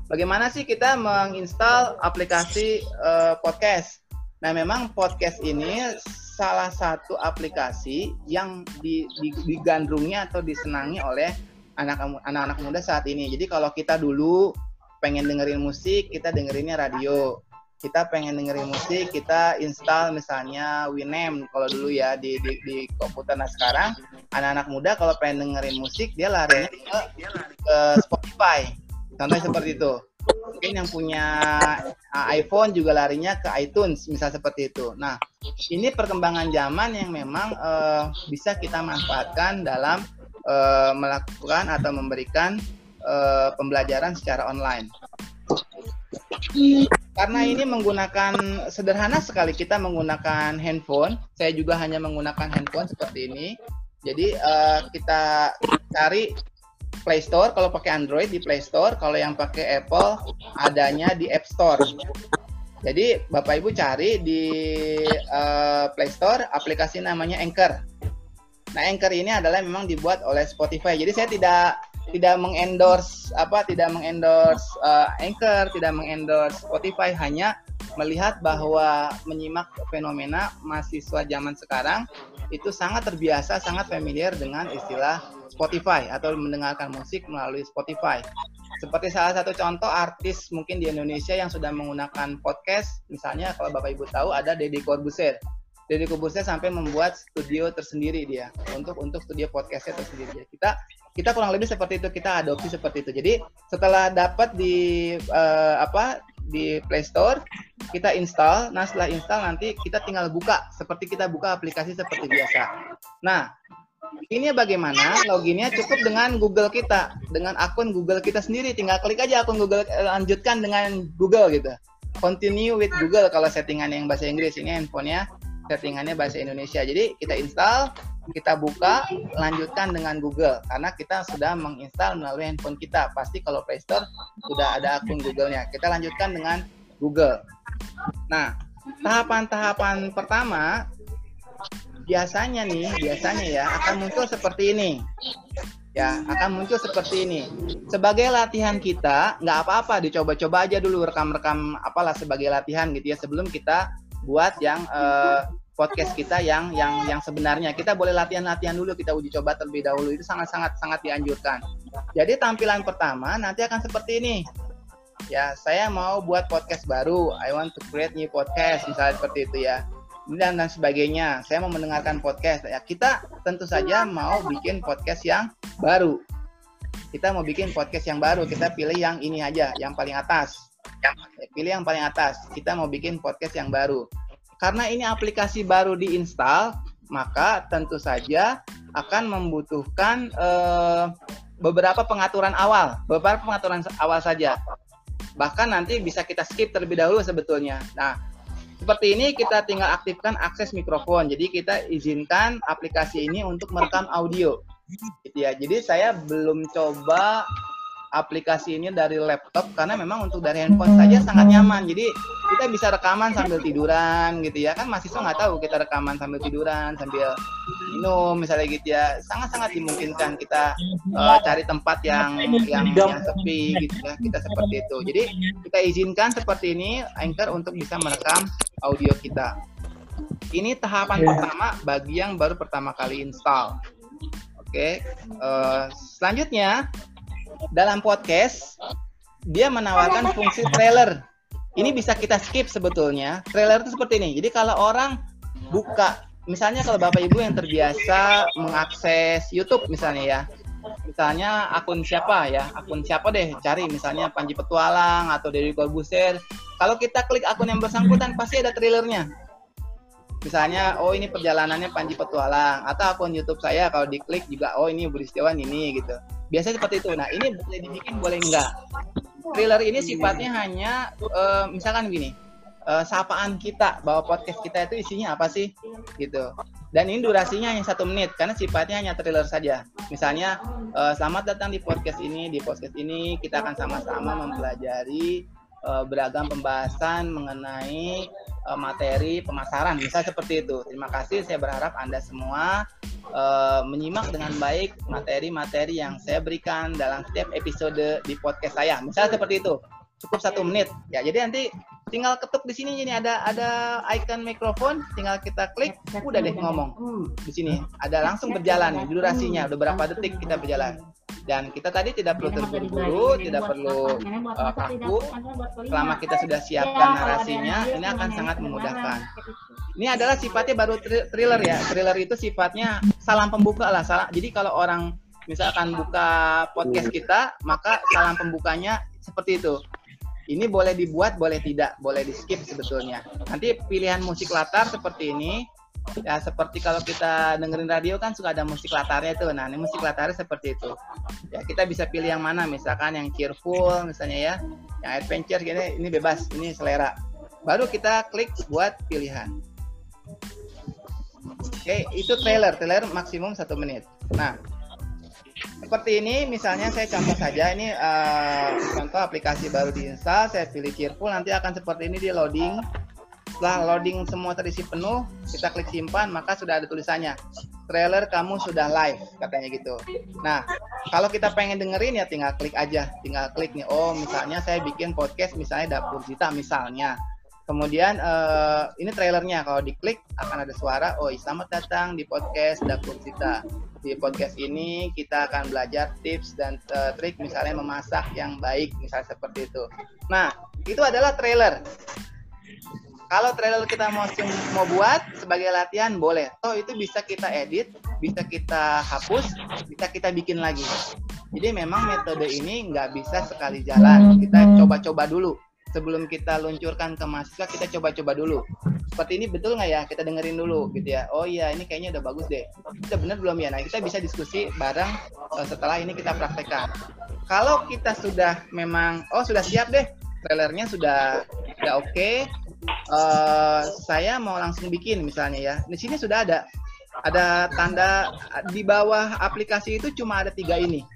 Bagaimana sih kita menginstal aplikasi uh, podcast? Nah, memang podcast ini salah satu aplikasi yang di, di, digandrungi atau disenangi oleh anak- anak-anak muda saat ini. Jadi kalau kita dulu pengen dengerin musik, kita dengerinnya radio. kita pengen dengerin musik, kita install misalnya Winamp kalau dulu ya di, di, di komputer. Nah sekarang anak-anak muda kalau pengen dengerin musik dia larinya ke, ke Spotify. Contohnya seperti itu. Mungkin yang punya uh, iPhone juga larinya ke iTunes, misal seperti itu. Nah, ini perkembangan zaman yang memang uh, bisa kita manfaatkan dalam uh, melakukan atau memberikan uh, pembelajaran secara online. Karena ini menggunakan sederhana sekali kita menggunakan handphone. Saya juga hanya menggunakan handphone seperti ini. Jadi uh, kita cari Play Store kalau pakai Android di Play Store, kalau yang pakai Apple adanya di App Store. Jadi Bapak Ibu cari di uh, Play Store aplikasi namanya Anchor. Nah, Anchor ini adalah memang dibuat oleh Spotify. Jadi saya tidak tidak mengendorse apa tidak mengendorse uh, Anchor, tidak mengendorse Spotify hanya melihat bahwa menyimak fenomena mahasiswa zaman sekarang itu sangat terbiasa, sangat familiar dengan istilah Spotify atau mendengarkan musik melalui Spotify. Seperti salah satu contoh artis mungkin di Indonesia yang sudah menggunakan podcast, misalnya kalau Bapak Ibu tahu ada Deddy Corbuzier. Deddy Corbuzier sampai membuat studio tersendiri dia untuk untuk studio podcastnya tersendiri. Kita kita kurang lebih seperti itu kita adopsi seperti itu. Jadi setelah dapat di uh, apa di Play Store kita install. Nah setelah install nanti kita tinggal buka seperti kita buka aplikasi seperti biasa. Nah ini bagaimana loginnya cukup dengan Google kita dengan akun Google kita sendiri tinggal klik aja akun Google eh, lanjutkan dengan Google gitu continue with Google kalau settingan yang bahasa Inggris ini handphonenya settingannya bahasa Indonesia. Jadi kita install kita buka lanjutkan dengan Google. Karena kita sudah menginstal melalui handphone kita. Pasti kalau Play Store sudah ada akun Google-nya. Kita lanjutkan dengan Google. Nah tahapan-tahapan pertama biasanya nih, biasanya ya akan muncul seperti ini. Ya, akan muncul seperti ini. Sebagai latihan kita, nggak apa-apa, dicoba-coba aja dulu rekam-rekam apalah sebagai latihan gitu ya sebelum kita buat yang uh, podcast kita yang yang yang sebenarnya. Kita boleh latihan-latihan dulu, kita uji coba terlebih dahulu. Itu sangat-sangat sangat dianjurkan. Jadi tampilan pertama nanti akan seperti ini. Ya, saya mau buat podcast baru. I want to create new podcast misalnya seperti itu ya dan dan sebagainya. Saya mau mendengarkan podcast. Ya, kita tentu saja mau bikin podcast yang baru. Kita mau bikin podcast yang baru. Kita pilih yang ini aja, yang paling atas. Yang pilih yang paling atas. Kita mau bikin podcast yang baru. Karena ini aplikasi baru diinstal, maka tentu saja akan membutuhkan eh, beberapa pengaturan awal, beberapa pengaturan awal saja. Bahkan nanti bisa kita skip terlebih dahulu sebetulnya. Nah, seperti ini kita tinggal aktifkan akses mikrofon. Jadi kita izinkan aplikasi ini untuk merekam audio. Gitu ya. Jadi saya belum coba aplikasi ini dari laptop karena memang untuk dari handphone saja sangat nyaman. Jadi kita bisa rekaman sambil tiduran gitu ya. Kan mahasiswa nggak tahu kita rekaman sambil tiduran, sambil minum misalnya gitu ya. Sangat-sangat dimungkinkan kita uh, cari tempat yang yang yang sepi gitu ya. Kita seperti itu. Jadi kita izinkan seperti ini Anchor untuk bisa merekam audio kita. Ini tahapan pertama bagi yang baru pertama kali install. Oke, uh, selanjutnya dalam podcast dia menawarkan fungsi trailer. Ini bisa kita skip sebetulnya. Trailer itu seperti ini. Jadi kalau orang buka, misalnya kalau Bapak Ibu yang terbiasa mengakses YouTube misalnya ya. Misalnya akun siapa ya? Akun siapa deh cari misalnya Panji Petualang atau Deddy Corbuzier. Kalau kita klik akun yang bersangkutan pasti ada trailernya. Misalnya, oh ini perjalanannya Panji Petualang atau akun YouTube saya kalau diklik juga oh ini Budi Setiawan ini gitu biasanya seperti itu. Nah ini boleh dibikin boleh enggak? Thriller ini sifatnya hanya uh, misalkan gini uh, sapaan kita bahwa podcast kita itu isinya apa sih? Gitu. Dan ini durasinya hanya satu menit karena sifatnya hanya thriller saja. Misalnya uh, selamat datang di podcast ini di podcast ini kita akan sama-sama mempelajari uh, beragam pembahasan mengenai uh, materi pemasaran misal seperti itu terima kasih saya berharap anda semua uh, menyimak dengan baik materi-materi yang saya berikan dalam setiap episode di podcast saya. Misalnya seperti itu, cukup satu menit. Ya, jadi nanti tinggal ketuk di sini ini ada ada icon mikrofon, tinggal kita klik, udah deh ngomong di sini. Ada langsung berjalan nih durasinya, udah berapa detik kita berjalan. Dan kita tadi tidak perlu terburu-buru, tidak perlu uh, kaku. Selama kita sudah siapkan narasinya, ini akan sangat memudahkan. Ini adalah sifatnya baru thr- thriller ya. Thriller itu sifatnya salam pembuka lah. Salah. Jadi kalau orang misalkan buka podcast kita, maka salam pembukanya seperti itu. Ini boleh dibuat, boleh tidak, boleh di skip sebetulnya. Nanti pilihan musik latar seperti ini. Ya seperti kalau kita dengerin radio kan suka ada musik latarnya tuh. Nah ini musik latarnya seperti itu. Ya kita bisa pilih yang mana, misalkan yang cheerful misalnya ya, yang adventure gini, ini bebas, ini selera. Baru kita klik buat pilihan. Oke, itu trailer. Trailer maksimum satu menit. Nah, seperti ini, misalnya saya contoh saja. Ini eh, contoh aplikasi baru diinstal. Saya pilih Cheerful. Nanti akan seperti ini di loading. Setelah loading semua terisi penuh, kita klik simpan, maka sudah ada tulisannya. Trailer kamu sudah live, katanya gitu. Nah, kalau kita pengen dengerin ya tinggal klik aja. Tinggal klik nih, oh misalnya saya bikin podcast misalnya Dapur Zita misalnya. Kemudian eh, ini trailernya kalau diklik akan ada suara oh selamat datang di podcast Dapur Cita. Di podcast ini kita akan belajar tips dan eh, trik misalnya memasak yang baik misalnya seperti itu. Nah, itu adalah trailer. Kalau trailer kita mau mau buat sebagai latihan boleh. Toh itu bisa kita edit, bisa kita hapus, bisa kita bikin lagi. Jadi memang metode ini nggak bisa sekali jalan. Kita coba-coba dulu sebelum kita luncurkan ke mahasiswa kita coba-coba dulu. Seperti ini betul nggak ya? Kita dengerin dulu gitu ya. Oh iya ini kayaknya udah bagus deh. Kita bener belum ya? Nah kita bisa diskusi bareng uh, setelah ini kita praktekkan. Kalau kita sudah memang oh sudah siap deh trailernya sudah sudah oke okay, uh, saya mau langsung bikin misalnya ya. Di sini sudah ada. Ada tanda di bawah aplikasi itu cuma ada tiga ini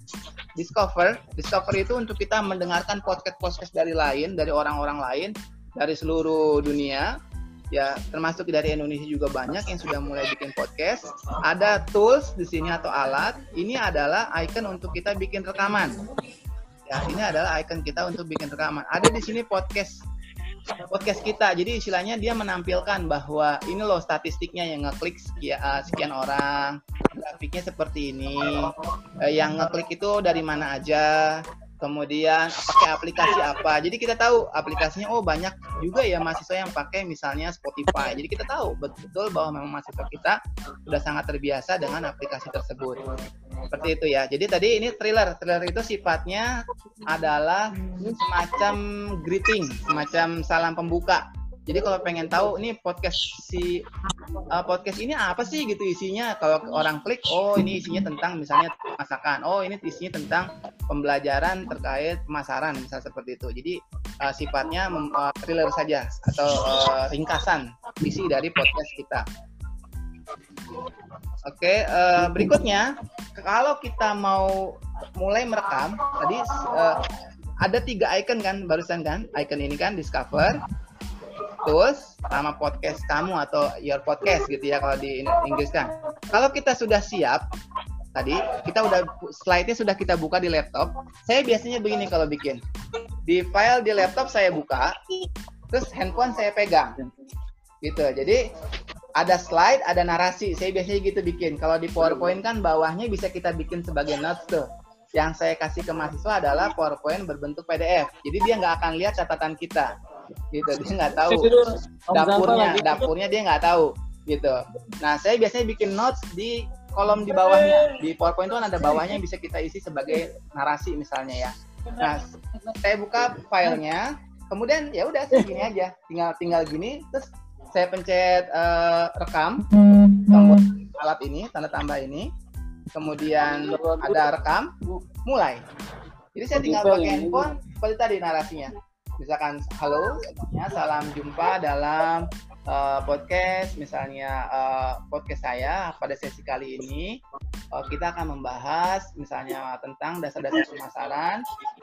discover discover itu untuk kita mendengarkan podcast podcast dari lain dari orang-orang lain dari seluruh dunia. Ya termasuk dari Indonesia juga banyak yang sudah mulai bikin podcast. Ada tools di sini atau alat. Ini adalah icon untuk kita bikin rekaman. Ya ini adalah icon kita untuk bikin rekaman. Ada di sini podcast podcast kita. Jadi istilahnya dia menampilkan bahwa ini loh statistiknya yang ngeklik sekian, uh, sekian orang, grafiknya seperti ini, uh, yang ngeklik itu dari mana aja, kemudian pakai aplikasi apa. Jadi kita tahu aplikasinya oh banyak juga ya mahasiswa yang pakai misalnya Spotify. Jadi kita tahu betul bahwa memang mahasiswa kita sudah sangat terbiasa dengan aplikasi tersebut. Seperti itu ya. Jadi tadi ini thriller. Thriller itu sifatnya adalah semacam greeting, semacam salam pembuka. Jadi kalau pengen tahu ini podcast si uh, podcast ini apa sih gitu isinya? Kalau orang klik, oh ini isinya tentang misalnya masakan. Oh ini isinya tentang pembelajaran terkait pemasaran, misal seperti itu. Jadi uh, sifatnya uh, thriller saja atau uh, ringkasan isi dari podcast kita. Oke, uh, berikutnya kalau kita mau mulai merekam, tadi uh, ada tiga icon kan barusan kan, icon ini kan discover, terus sama podcast kamu atau your podcast gitu ya kalau di Inggris kan. Kalau kita sudah siap, tadi kita udah slide-nya sudah kita buka di laptop. Saya biasanya begini kalau bikin. Di file di laptop saya buka, terus handphone saya pegang. Gitu. Jadi ada slide, ada narasi. Saya biasanya gitu bikin. Kalau di PowerPoint kan bawahnya bisa kita bikin sebagai notes tuh. Yang saya kasih ke mahasiswa adalah PowerPoint berbentuk PDF. Jadi dia nggak akan lihat catatan kita. Gitu. Dia nggak tahu dapurnya, dapurnya dia nggak tahu. Gitu. Nah, saya biasanya bikin notes di kolom di bawahnya. Di PowerPoint itu kan ada bawahnya yang bisa kita isi sebagai narasi misalnya ya. Nah, saya buka filenya. Kemudian ya udah segini aja. Tinggal tinggal gini terus saya pencet uh, rekam. Tombol alat ini tanda tambah ini. Kemudian ada rekam. Mulai. Jadi saya tinggal pakai handphone seperti tadi narasinya. Misalkan halo ya, salam jumpa dalam uh, podcast misalnya uh, podcast saya pada sesi kali ini uh, kita akan membahas misalnya tentang dasar-dasar pemasaran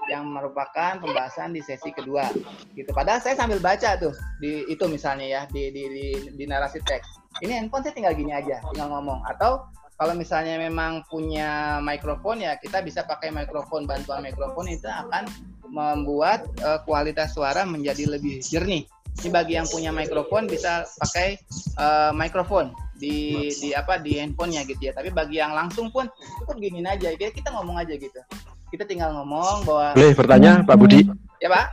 yang merupakan pembahasan di sesi kedua. Gitu. Padahal saya sambil baca tuh di itu misalnya ya di di di, di narasi teks. Ini handphone saya tinggal gini aja tinggal ngomong. Atau kalau misalnya memang punya mikrofon ya kita bisa pakai mikrofon bantuan mikrofon itu akan membuat uh, kualitas suara menjadi lebih jernih ini bagi yang punya mikrofon bisa pakai uh, mikrofon di di apa di handphonenya gitu ya. Tapi bagi yang langsung pun cukup gini aja. Kita kita ngomong aja gitu. Kita tinggal ngomong bahwa Boleh bertanya Pak Budi? ya Pak.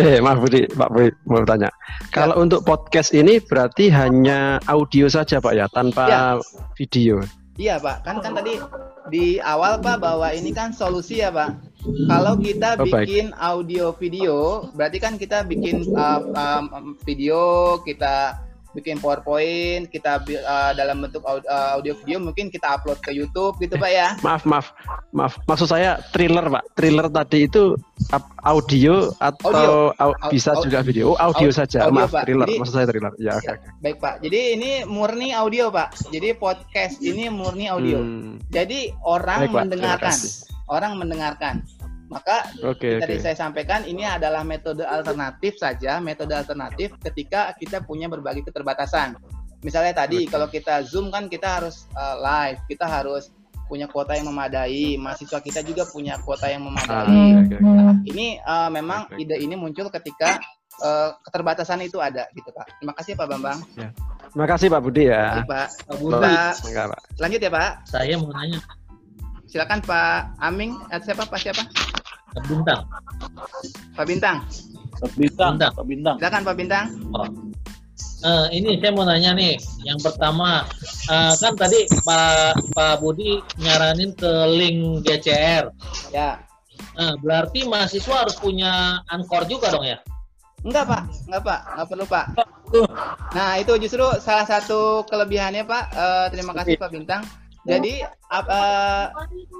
Eh, maaf Budi, Pak Budi mau bertanya. Kalau untuk podcast ini berarti hanya audio saja Pak ya, tanpa Ya. video. Iya Pak, kan kan tadi di awal Pak bahwa ini kan solusi ya Pak. Kalau kita Oh, baik. bikin audio video, berarti kan kita bikin uh, um, video, kita bikin PowerPoint, kita uh, dalam bentuk au- uh, audio video mungkin kita upload ke YouTube gitu Pak ya. Maaf, maaf, maaf. Maksud saya thriller Pak. Thriller tadi itu audio atau au- Au- bisa au- juga video? Oh, audio au- saja. audio, maaf, Pak. thriller. Jadi- Maksud saya thriller. Ya, oke. oke. Baik Pak. Jadi ini murni audio Pak. Jadi podcast ini murni audio. Hmm, Jadi orang Baik, Pak. Terima mendengarkan, kasih. Orang mendengarkan. Maka Oke, tadi saya sampaikan ini adalah metode alternatif saja, metode alternatif ketika kita punya berbagai keterbatasan. Misalnya tadi Betul. kalau kita Zoom kan kita harus uh, live, kita harus punya kuota yang memadai, mahasiswa kita juga punya kuota yang Ah, memadai. oke, oke. Nah, ini uh, memang baik. ide ini muncul ketika uh, keterbatasan itu ada gitu Pak. Terima kasih Pak Bambang. Terima kasih Pak Budi ya. Baik, Pak. Pak Budi, Pak, Enggak, Pak. lanjut ya Pak. Saya mau nanya Silakan Pak Aming, eh, siapa Pak siapa? ke Bintang. Pak Bintang. Bintang, Bintang. Pak Bintang. Silakan Pak Bintang. Eh, ini saya mau nanya nih, yang pertama eh, kan tadi Pak Pak Budi nyaranin ke link GCR. Ya. Eh, berarti mahasiswa harus punya Anchor juga dong ya? Enggak Pak, enggak Pak, enggak perlu Pak. Nah itu justru salah satu kelebihannya Pak. Eh, terima kasih Pak Bintang. Jadi eh,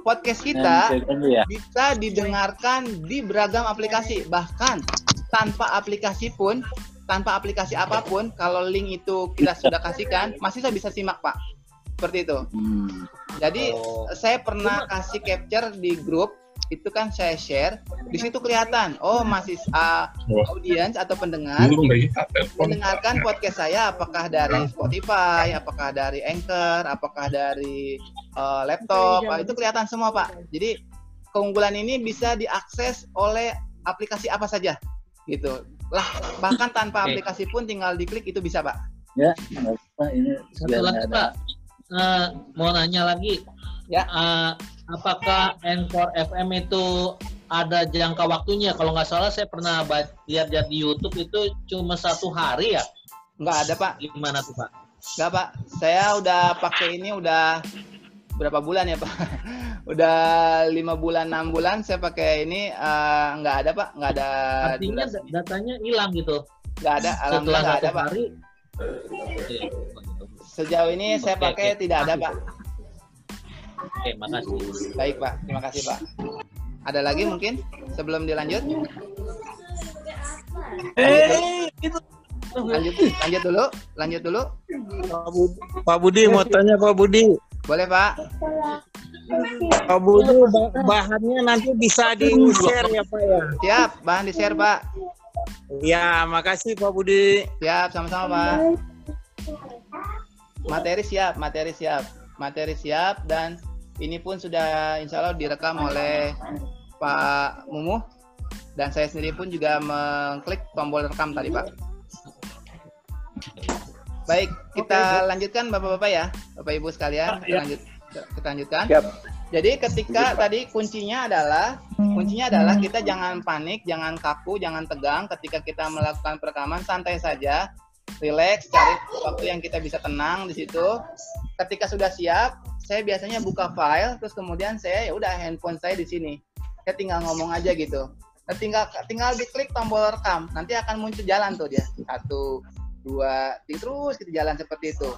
podcast kita ya. bisa didengarkan di beragam aplikasi, bahkan tanpa aplikasi pun, tanpa aplikasi apa pun, kalau link itu kita sudah kasihkan, masih saya bisa simak Pak. Seperti itu. Hmm. Jadi Oh. saya pernah kasih capture di grup itu kan saya share di situ kelihatan. Oh masih uh, audiens atau pendengar mendengarkan podcast saya apakah dari Spotify apakah dari Anchor apakah dari uh, laptop Ah, itu kelihatan semua pak. Jadi keunggulan ini bisa diakses oleh aplikasi apa saja gitu. Lah bahkan tanpa aplikasi pun tinggal diklik itu bisa pak. Ya, apa ini Satu lagi. Pak, Eh, mau nanya lagi. Ya. Eh, apakah Anchor FM itu ada jangka waktunya? Kalau nggak salah saya pernah lihat-lihat di YouTube itu cuma satu hari ya? nggak ada pak Gimana tuh Pak? Nggak pak, saya udah pakai ini udah berapa bulan ya pak? [LAUGHS] udah lima bulan enam bulan saya pakai ini eh, nggak ada pak, nggak ada. Artinya durasi. da- datanya hilang gitu. nggak ada, alhamdulillah nggak ada pak. hari. Sejauh ini saya pakai tidak ada pak. Oke, makasih. Baik pak, terima kasih pak. Ada lagi mungkin sebelum dilanjut? Lanjut, lanjut dulu, lanjut dulu. Pak Budi mau tanya Pak Budi. Boleh pak? Pak Budi ba- bahannya nanti bisa di share ya Pak ya. Siap, bahan di share pak. Ya makasih Pak Budi. Siap, sama-sama Pak. Materi siap, materi siap, materi siap dan ini pun sudah insya Allah direkam oleh Pak Mumuh dan saya sendiri pun juga mengklik tombol rekam tadi Pak. Baik, kita lanjutkan Bapak-Bapak ya, Bapak Ibu sekalian, kita lanjut, kita lanjutkan. Siap. Jadi ketika tadi kuncinya adalah kuncinya adalah kita jangan panik, jangan kaku, jangan tegang ketika kita melakukan perekaman santai saja, relax, cari waktu yang kita bisa tenang di situ. Ketika sudah siap, saya biasanya buka file, terus kemudian saya ya udah handphone saya di sini. Saya tinggal ngomong aja gitu. Nah, tinggal tinggal diklik tombol rekam, nanti akan muncul jalan tuh dia satu, dua, tiga, terus kita jalan seperti itu.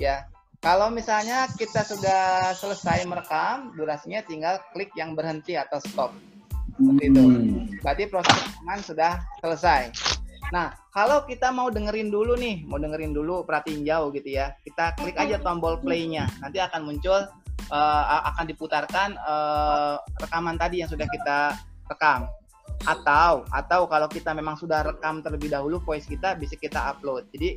Ya, kalau misalnya kita sudah selesai merekam, durasinya tinggal klik yang berhenti atau stop. Seperti itu. Berarti proses rekaman sudah selesai. Nah, kalau kita mau dengerin dulu nih, mau dengerin dulu perhatiin jauh gitu ya, kita klik aja tombol play-nya. Nanti akan muncul, eh, akan diputarkan eh, rekaman tadi yang sudah kita rekam. Atau, atau kalau kita memang sudah rekam terlebih dahulu voice kita, bisa kita upload. Jadi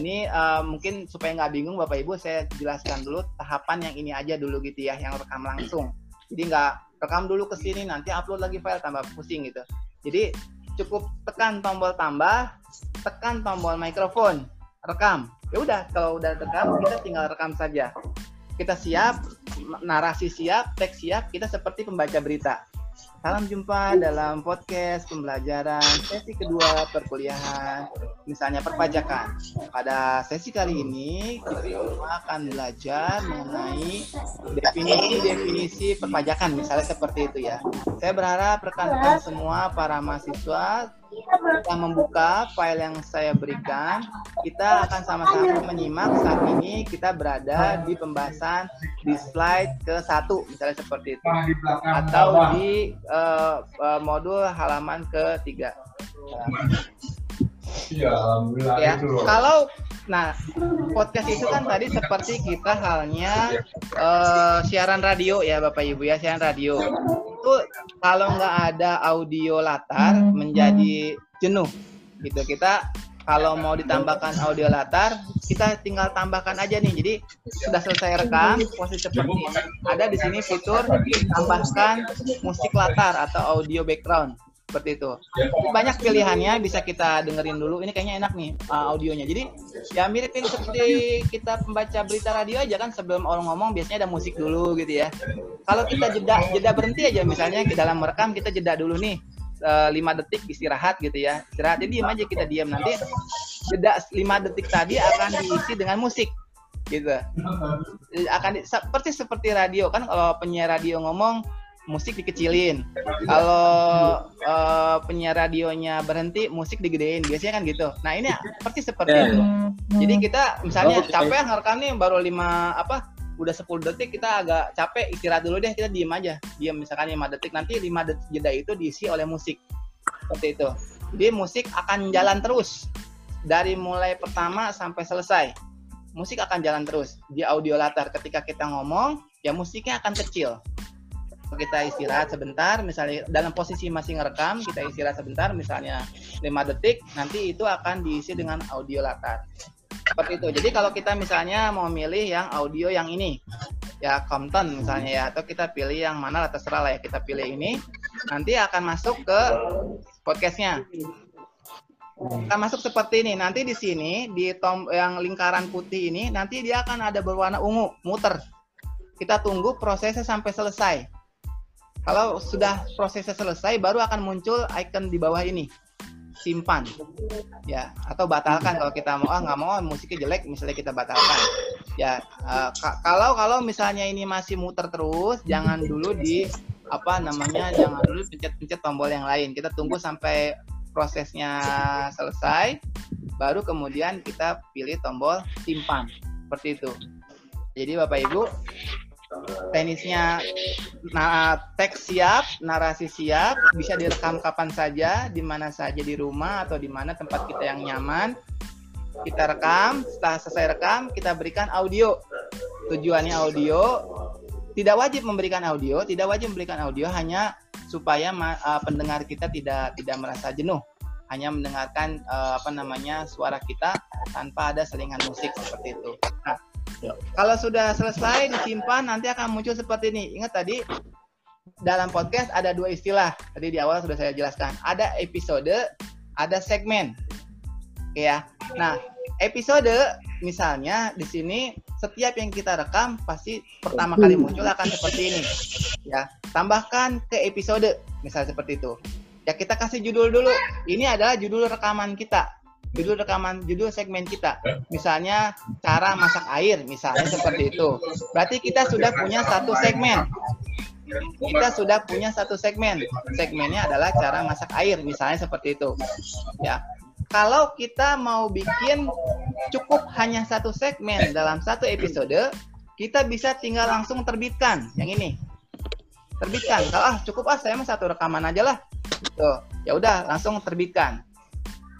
ini eh, mungkin supaya nggak bingung Bapak Ibu, saya jelaskan dulu tahapan yang ini aja dulu gitu ya, yang rekam langsung. Jadi nggak rekam dulu ke sini, nanti upload lagi file tambah pusing gitu. Jadi cukup tekan tombol tambah, tekan tombol mikrofon. rekam. Ya udah, kalau udah rekam kita tinggal rekam saja. Kita siap, narasi siap, teks siap, kita seperti pembaca berita. Salam jumpa dalam podcast pembelajaran sesi kedua perkuliahan, misalnya perpajakan. Pada sesi kali ini kita akan belajar mengenai definisi-definisi perpajakan, misalnya seperti itu ya. Saya berharap rekan-rekan semua para mahasiswa kita membuka file yang saya berikan, kita akan sama-sama menyimak saat ini kita berada di pembahasan di slide ke satu misalnya seperti itu atau di eh, modul halaman ketiga. Iya, alhamdulillah Ya, itu loh. kalau nah podcast itu kan tadi seperti kita halnya eh, siaran radio ya Bapak Ibu ya siaran radio. Itu kalau nggak ada audio latar menjadi jenuh gitu. Kita kalau mau ditambahkan audio latar kita tinggal tambahkan aja nih. Jadi sudah selesai rekam posisi seperti ini. Ada di sini fitur tambahkan musik latar atau audio background seperti itu. Banyak pilihannya bisa kita dengerin dulu. Ini kayaknya enak nih uh, audionya. Jadi ya mirip ini seperti kita pembaca berita radio aja kan sebelum orang ngomong biasanya ada musik dulu gitu ya. Kalau kita jeda jeda berhenti aja misalnya di dalam merekam kita jeda dulu nih eh, lima detik istirahat gitu ya. Istirahat jadi diam aja kita diam nanti jeda lima detik tadi akan diisi dengan musik gitu. Akan di- seperti seperti radio kan kalau penyiar radio ngomong musik dikecilin. Kalau eh, penyiar radionya berhenti musik digedein. Biasanya kan gitu. Nah ini seperti seperti Ya. itu. Jadi kita misalnya Oh, oke. capek ngerekam nih baru lima apa udah 10 detik kita agak capek istirahat dulu deh kita diem aja. Diem misalkan 5 detik nanti 5 detik jeda itu diisi oleh musik. Seperti itu. Jadi musik akan jalan terus. Dari mulai pertama sampai selesai. Musik akan jalan terus. Di audio latar ketika kita ngomong ya musiknya akan kecil kita istirahat sebentar misalnya dalam posisi masih ngerekam kita istirahat sebentar misalnya 5 detik nanti itu akan diisi dengan audio latar. Seperti itu. Jadi kalau kita misalnya mau milih yang audio yang ini ya Compton misalnya ya atau kita pilih yang mana lah terserah lah ya kita pilih ini. Nanti akan masuk ke podcastnya. Akan masuk seperti ini. Nanti di sini di tom yang lingkaran putih ini nanti dia akan ada berwarna ungu muter. Kita tunggu prosesnya sampai selesai kalau sudah prosesnya selesai baru akan muncul icon di bawah ini. Simpan. Ya atau batalkan kalau kita mau. Ah nggak mau musiknya jelek misalnya kita batalkan. Ya eh, ka- kalau kalau misalnya ini masih muter terus jangan dulu di apa namanya jangan dulu pencet-pencet tombol yang lain. Kita tunggu sampai prosesnya selesai baru kemudian kita pilih tombol simpan. Seperti itu. Jadi bapak ibu teknisnya nah, teks siap, narasi siap, bisa direkam kapan saja, di mana saja di rumah atau di mana tempat kita yang nyaman. Kita rekam, setelah selesai rekam, kita berikan audio. Tujuannya audio, tidak wajib memberikan audio, tidak wajib memberikan audio hanya supaya uh, pendengar kita tidak tidak merasa jenuh, hanya mendengarkan uh, apa namanya suara kita tanpa ada selingan musik seperti itu. Nah, kalau sudah selesai disimpan nanti akan muncul seperti ini. Ingat tadi dalam podcast ada dua istilah. Tadi di awal sudah saya jelaskan. Ada episode, ada segmen. Oke ya. Nah, episode misalnya di sini setiap yang kita rekam pasti pertama kali muncul akan seperti ini. Ya, tambahkan ke episode misalnya seperti itu. Ya kita kasih judul dulu. Ini adalah judul rekaman kita judul rekaman judul segmen kita. Misalnya cara masak air misalnya seperti itu. Berarti kita sudah punya satu segmen. Kita sudah punya satu segmen. Segmennya adalah cara masak air misalnya seperti itu. Ya. Kalau kita mau bikin cukup hanya satu segmen dalam satu episode kita bisa tinggal langsung terbitkan. Yang ini. Terbitkan. Kalau ah cukup ah saya mah satu rekaman aja lah. Tuh ya udah langsung terbitkan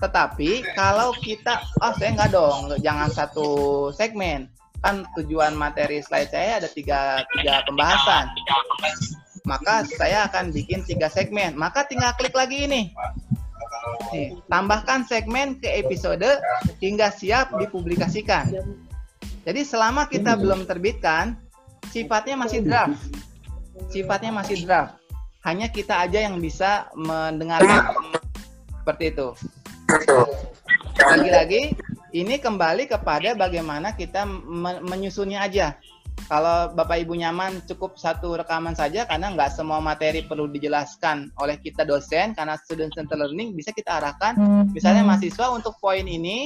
tetapi kalau kita, oh saya nggak dong, jangan satu segmen. Kan tujuan materi slide saya ada tiga, tiga pembahasan. Maka saya akan bikin tiga segmen. Maka tinggal klik lagi ini. Nih, tambahkan segmen ke episode hingga siap dipublikasikan. Jadi selama kita belum terbitkan, sifatnya masih draft. Sifatnya masih draft. Hanya kita aja yang bisa mendengarkan. Seperti itu. Lagi-lagi ini kembali kepada bagaimana kita me- menyusunnya aja. Kalau Bapak Ibu nyaman cukup satu rekaman saja karena nggak semua materi perlu dijelaskan oleh kita dosen karena student center learning bisa kita arahkan misalnya mahasiswa untuk poin ini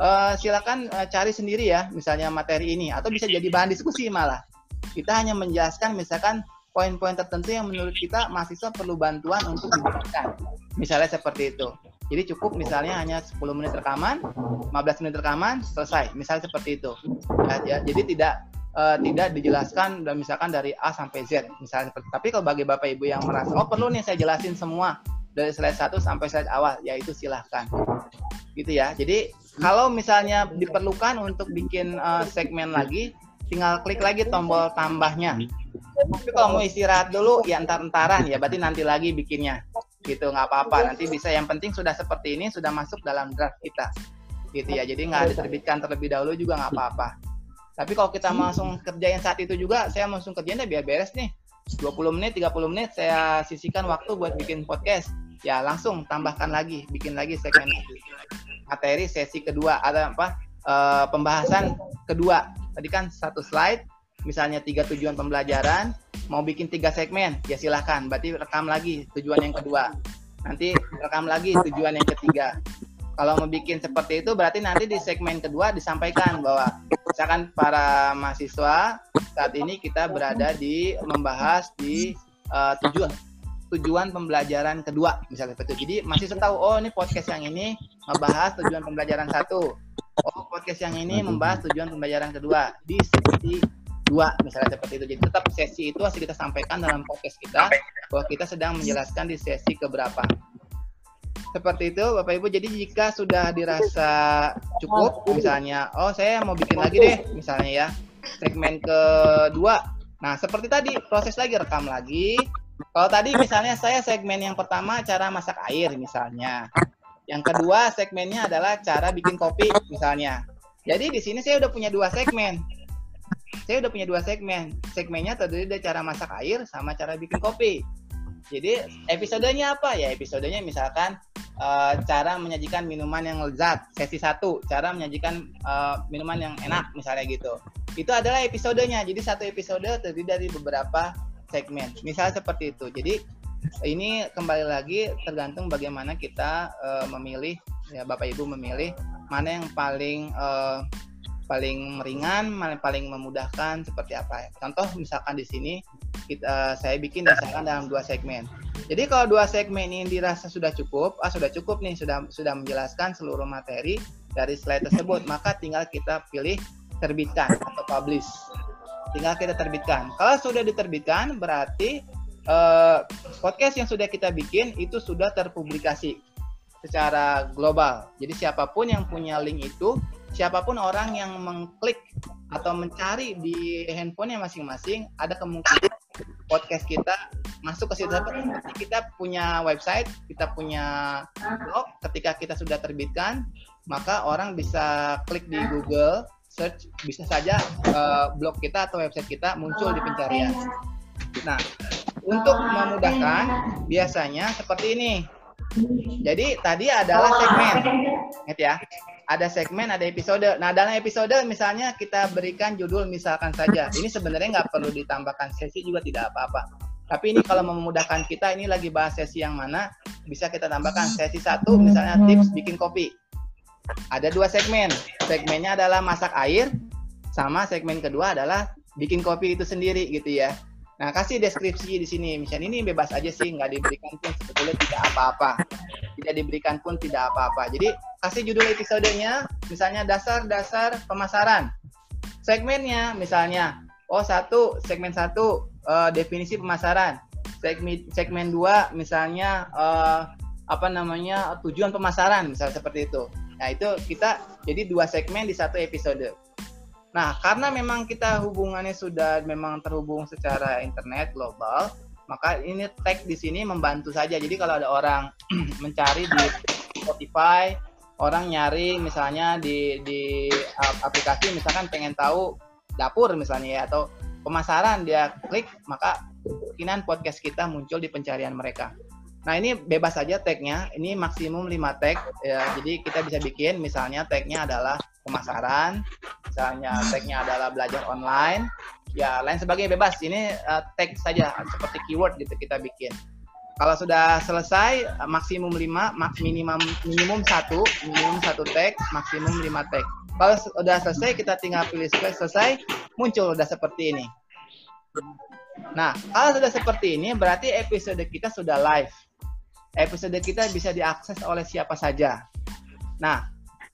eh, silakan eh, cari sendiri ya misalnya materi ini atau bisa jadi bahan diskusi malah. Kita hanya menjelaskan misalkan poin-poin tertentu yang menurut kita mahasiswa perlu bantuan untuk dijelaskan. Misalnya seperti itu. Jadi cukup misalnya hanya 10 menit rekaman, 15 menit rekaman, selesai. Misalnya seperti itu. Ya, ya, jadi tidak eh, tidak dijelaskan dan misalkan dari A sampai Z misalnya seperti tapi kalau bagi Bapak Ibu yang merasa oh perlu nih saya jelasin semua dari slide 1 sampai slide awal ya itu silahkan. Gitu ya. Jadi kalau misalnya diperlukan untuk bikin eh, segmen lagi tinggal klik lagi tombol tambahnya. Tapi kalau mau istirahat dulu ya entar-entaran ya. Berarti nanti lagi bikinnya gitu nggak apa-apa. Nanti bisa yang penting sudah seperti ini sudah masuk dalam draft kita. Gitu ya jadi nggak diterbitkan terlebih dahulu juga nggak apa-apa. Tapi kalau kita langsung kerjain saat itu juga saya langsung kerjain deh biar beres nih. 20 menit 30 menit saya sisihkan waktu buat bikin podcast. Ya langsung tambahkan lagi bikin lagi segmen materi sesi kedua. Ada apa? Eh, pembahasan kedua. Tadi kan satu slide misalnya tiga tujuan pembelajaran mau bikin tiga segmen? Ya silahkan berarti rekam lagi tujuan yang kedua. Nanti rekam lagi tujuan yang ketiga. Kalau mau bikin seperti itu berarti nanti di segmen kedua disampaikan bahwa misalkan para mahasiswa saat ini kita berada di membahas di eh, tujuan tujuan pembelajaran kedua misalnya seperti itu. Jadi mahasiswa tahu oh ini podcast yang ini membahas tujuan pembelajaran satu. Oh podcast yang ini membahas tujuan pembelajaran kedua. Di sesi dua misalnya seperti itu. Jadi tetap sesi itu harus kita sampaikan dalam podcast kita bahwa kita sedang menjelaskan di sesi keberapa. Seperti itu Bapak Ibu. Jadi jika sudah dirasa cukup misalnya oh saya mau bikin lagi deh misalnya ya segmen kedua. Nah, seperti tadi proses lagi rekam lagi. Kalau tadi misalnya saya segmen yang pertama cara masak air misalnya. Yang kedua segmennya adalah cara bikin kopi misalnya. Jadi di sini saya udah punya dua segmen. Saya udah punya dua segmen. Segmennya terdiri dari cara masak air sama cara bikin kopi. Jadi episodenya apa ya? Episodenya misalkan eh, cara menyajikan minuman yang lezat, sesi satu, cara menyajikan eh, minuman yang enak misalnya gitu. Itu adalah episodenya. Jadi satu episode terdiri dari beberapa segmen. Misal seperti itu. Jadi ini kembali lagi tergantung bagaimana kita eh, memilih ya Bapak Ibu memilih mana yang paling eh, paling ringan, mana yang paling memudahkan seperti apa. Contoh misalkan di sini kita saya bikin misalkan dalam dua segmen. Jadi kalau dua segmen ini dirasa sudah cukup, ah sudah cukup nih, sudah sudah menjelaskan seluruh materi dari slide tersebut, maka tinggal kita pilih terbitkan atau publish. Tinggal kita terbitkan. Kalau sudah diterbitkan berarti eh, podcast yang sudah kita bikin itu sudah terpublikasi secara global. Jadi siapa pun yang punya link itu, siapa pun orang yang mengklik atau mencari di handphonenya masing-masing, ada kemungkinan podcast kita masuk ke situ seperti kita punya website, kita punya blog. Ketika kita sudah terbitkan, maka orang bisa klik di Google search, bisa saja eh, blog kita atau website kita muncul di pencarian. Nah, untuk memudahkan biasanya seperti ini. Jadi tadi adalah segmen, ingat ya. Ada segmen, ada episode. Nah dalam episode misalnya kita berikan judul misalkan saja. Ini sebenarnya nggak perlu ditambahkan sesi juga tidak apa-apa. Tapi ini kalau memudahkan kita, ini lagi bahas sesi yang mana, bisa kita tambahkan sesi satu misalnya tips bikin kopi. Ada dua segmen. Segmennya adalah masak air, sama segmen kedua adalah bikin kopi itu sendiri gitu ya. Nah, kasih deskripsi di sini. Misalnya ini bebas aja sih, nggak diberikan pun sebetulnya tidak apa-apa. Tidak diberikan pun tidak apa-apa. Jadi, kasih judul episodenya, misalnya dasar-dasar pemasaran. Segmennya, misalnya, oh satu, segmen satu, eh, definisi pemasaran. Segmen, segmen dua, misalnya, eh, apa namanya, tujuan pemasaran, misalnya seperti itu. Nah, itu kita jadi dua segmen di satu episode. Nah, karena memang kita hubungannya sudah memang terhubung secara internet global, maka ini tag di sini membantu saja. Jadi kalau ada orang [CLEARS THROAT] mencari di Spotify, orang nyari misalnya di di ap- aplikasi misalkan pengen tahu dapur misalnya ya atau pemasaran dia klik maka kemungkinan podcast kita muncul di pencarian mereka. Nah ini bebas saja tagnya, ini maksimum 5 tag ya. Jadi kita bisa bikin misalnya tagnya adalah pemasaran, misalnya tagnya adalah belajar online, ya lain sebagainya bebas. Ini uh, tag saja seperti keyword gitu kita bikin. Kalau sudah selesai uh, maksimum 5, mak minimum minimum satu, minimum satu tag, maksimum 5 tag. Kalau sudah selesai kita tinggal pilih selesai, muncul udah seperti ini. Nah, kalau sudah seperti ini berarti episode kita sudah live episode kita bisa diakses oleh siapa saja. Nah,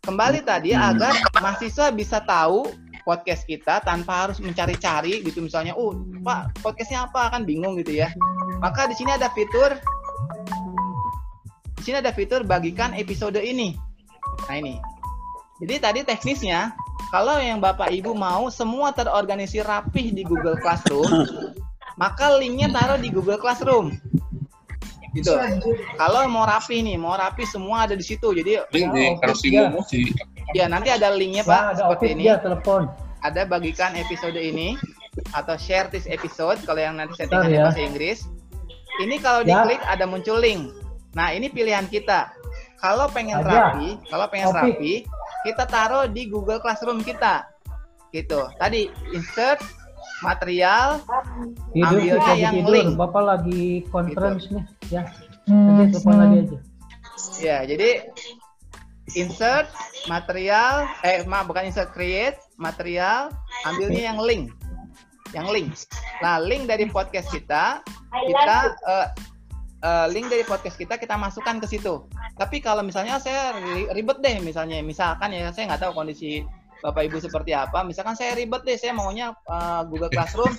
kembali tadi agar mahasiswa bisa tahu podcast kita tanpa harus mencari-cari gitu misalnya, oh pak podcastnya apa kan bingung gitu ya. Maka di sini ada fitur, di sini ada fitur bagikan episode ini. Nah ini. Jadi tadi teknisnya, kalau yang bapak ibu mau semua terorganisir rapih di Google Classroom, maka linknya taruh di Google Classroom gitu. Kalau mau rapi nih, mau rapi semua ada di situ. Jadi Ya nanti ada linknya pak ada seperti office ini. dia telepon. Ada bagikan episode ini atau share this episode kalau yang nanti settingannya ya. bahasa Inggris. Ini kalau Ya. diklik ada muncul link. Nah ini pilihan kita. Kalau pengen Aja. rapi, kalau pengen Topik. rapi, kita taruh di Google Classroom kita. Gitu. Tadi insert material, Tidur sih ambilnya lagi yang tidur. link. Bapak lagi conference nih. Ya. Hmm, Nanti telepon lagi aja. Ya, jadi insert material eh maaf bukan insert create material ambilnya yang link. Yang link. Nah, link dari podcast kita kita eh, eh, link dari podcast kita kita masukkan ke situ. Tapi kalau misalnya saya ri- ribet deh misalnya misalkan ya saya nggak tahu kondisi Bapak Ibu seperti apa. Misalkan saya ribet deh saya maunya eh, Google Classroom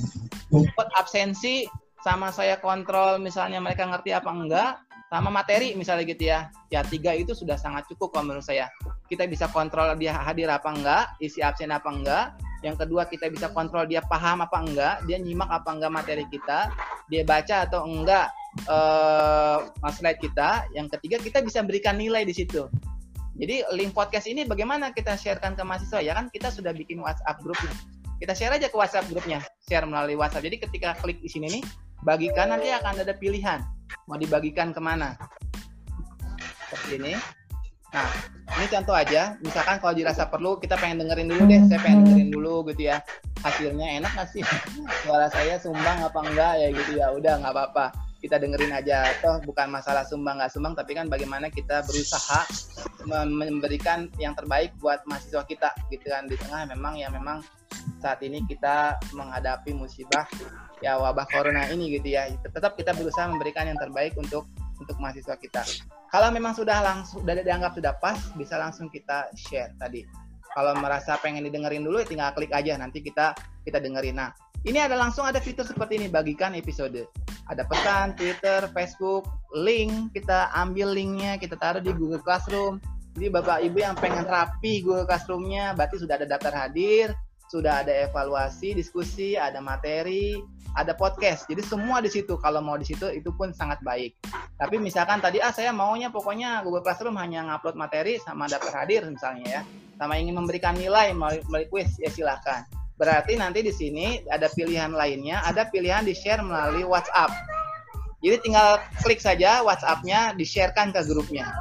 buat absensi sama saya kontrol misalnya mereka ngerti apa enggak sama materi misalnya gitu ya. Ya tiga itu sudah sangat cukup kalau menurut saya. Kita bisa kontrol dia hadir apa enggak isi absen apa enggak. Yang kedua kita bisa kontrol dia paham apa enggak dia nyimak apa enggak materi kita dia baca atau enggak eh slide kita. Yang ketiga kita bisa berikan nilai di situ jadi link podcast ini bagaimana kita sharekan ke mahasiswa ya kan? Kita sudah bikin WhatsApp grup kita share aja ke WhatsApp grupnya share melalui WhatsApp. Jadi ketika klik di sini nih bagikan nanti akan ada pilihan. Mau dibagikan ke mana? Seperti ini. Nah ini contoh aja. Misalkan kalau dirasa perlu kita pengen dengerin dulu deh. Saya pengen dengerin dulu gitu ya. Hasilnya enak nggak sih? [LAUGHS] Suara saya sumbang apa enggak ya gitu ya. Udah nggak apa-apa kita dengerin aja. Toh bukan masalah sumbang nggak sumbang tapi kan bagaimana kita berusaha mem- memberikan yang terbaik buat mahasiswa kita gitu kan. Di tengah memang ya memang saat ini kita menghadapi musibah ya wabah corona ini gitu ya. Tetap kita berusaha memberikan yang terbaik untuk untuk mahasiswa kita. Kalau memang sudah langsung sudah dianggap sudah pas bisa langsung kita share tadi. Kalau merasa pengen didengerin dulu tinggal klik aja. Nanti kita kita dengerin. Nah ini ada langsung ada fitur seperti ini bagikan episode ada pesan Twitter Facebook link kita ambil linknya kita taruh di Google Classroom jadi bapak ibu yang pengen rapi Google Classroomnya berarti sudah ada daftar hadir sudah ada evaluasi, diskusi, ada materi, ada podcast. Jadi semua di situ. Kalau mau di situ itu pun sangat baik. Tapi misalkan tadi ah saya maunya pokoknya Google Classroom hanya ngupload materi sama daftar hadir misalnya ya. Sama ingin memberikan nilai melalui quiz ya silahkan. Berarti nanti di sini ada pilihan lainnya, ada pilihan di share melalui WhatsApp. Jadi tinggal klik saja WhatsApp-nya di-sharekan ke grupnya.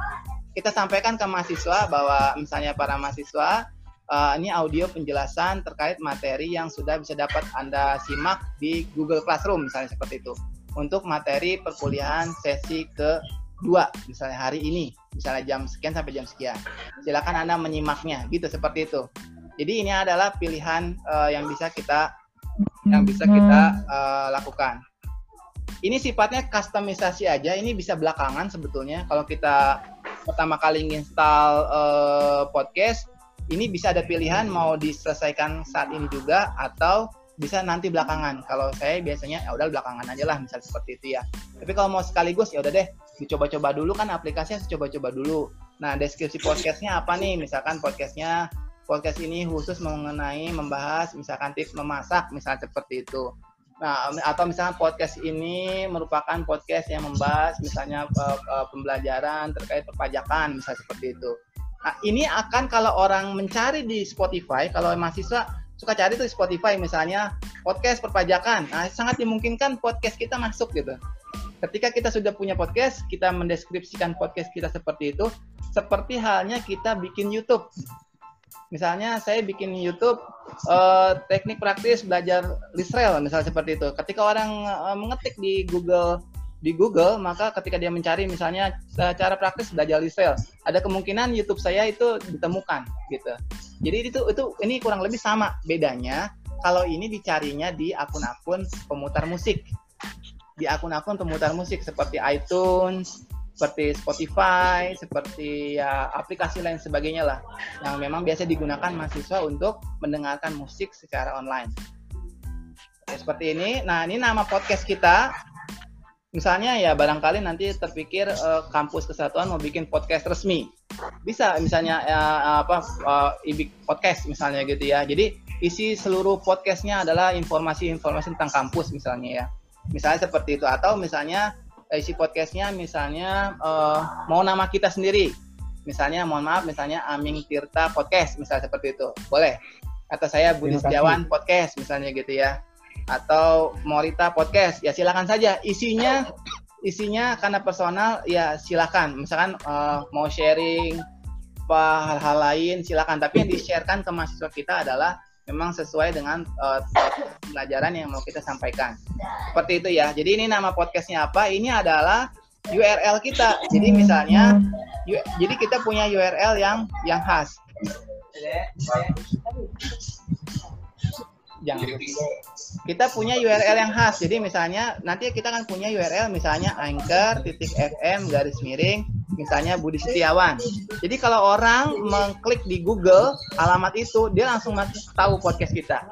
Kita sampaikan ke mahasiswa bahwa misalnya para mahasiswa uh, ini audio penjelasan terkait materi yang sudah bisa dapat Anda simak di Google Classroom misalnya seperti itu. Untuk materi perkuliahan sesi kedua misalnya hari ini, misalnya jam sekian sampai jam sekian. Silakan Anda menyimaknya gitu seperti itu. Jadi ini adalah pilihan uh, yang bisa kita yang bisa kita uh, lakukan. Ini sifatnya customisasi aja, ini bisa belakangan sebetulnya. Kalau kita pertama kali install uh, podcast, ini bisa ada pilihan mau diselesaikan saat ini juga atau bisa nanti belakangan. Kalau saya biasanya ya udah belakangan aja lah, misal seperti itu ya. Tapi kalau mau sekaligus ya udah deh, dicoba-coba dulu kan aplikasinya coba-coba dulu. Nah, deskripsi podcastnya apa nih? Misalkan podcastnya podcast ini khusus mengenai membahas misalkan tips memasak, misalnya seperti itu. Nah, atau misalnya podcast ini merupakan podcast yang membahas misalnya uh, uh, pembelajaran terkait perpajakan, misalnya seperti itu. Nah, ini akan kalau orang mencari di Spotify, kalau mahasiswa suka cari tuh di Spotify misalnya podcast perpajakan. Nah, sangat dimungkinkan podcast kita masuk gitu. ketika kita sudah punya podcast, kita mendeskripsikan podcast kita seperti itu, seperti halnya kita bikin YouTube. Misalnya saya bikin YouTube eh, teknik praktis belajar Lisrel misalnya seperti itu. Ketika orang eh, mengetik di Google di Google, maka ketika dia mencari misalnya eh, cara praktis belajar Lisrel, ada kemungkinan YouTube saya itu ditemukan gitu. Jadi itu itu ini kurang lebih sama bedanya kalau ini dicarinya di akun-akun pemutar musik. Di akun-akun pemutar musik seperti iTunes, seperti Spotify, seperti ya aplikasi lain sebagainya lah yang memang biasa digunakan mahasiswa untuk mendengarkan musik secara online. Oke, seperti ini. Nah, ini nama podcast kita. Misalnya ya barangkali nanti terpikir eh, kampus kesatuan mau bikin podcast resmi. Bisa misalnya ya, apa eh, podcast misalnya gitu ya. Jadi isi seluruh podcastnya adalah informasi-informasi tentang kampus misalnya ya. Misalnya seperti itu atau misalnya isi podcastnya misalnya eh, mau nama kita sendiri. Misalnya mohon maaf misalnya Aming Tirta Podcast misalnya seperti itu. Boleh. Atau saya Budi. Setiawan Podcast misalnya gitu ya. Atau Morita Podcast. Ya silakan saja. Isinya isinya karena personal ya silakan. Misalkan eh, mau sharing apa hal-hal lain silakan. Tapi yang di-sharekan ke mahasiswa kita adalah memang sesuai dengan eh, pelajaran yang mau kita sampaikan. Seperti itu ya. Jadi ini nama podcastnya apa? Ini adalah URL kita. Jadi misalnya, U- jadi kita punya URL yang yang khas. Jangan. Kita punya URL yang khas. Jadi misalnya nanti kita akan punya URL misalnya anchor titik fm garis miring misalnya Budi Setiawan. Jadi kalau orang mengklik di Google alamat itu dia langsung tahu podcast kita.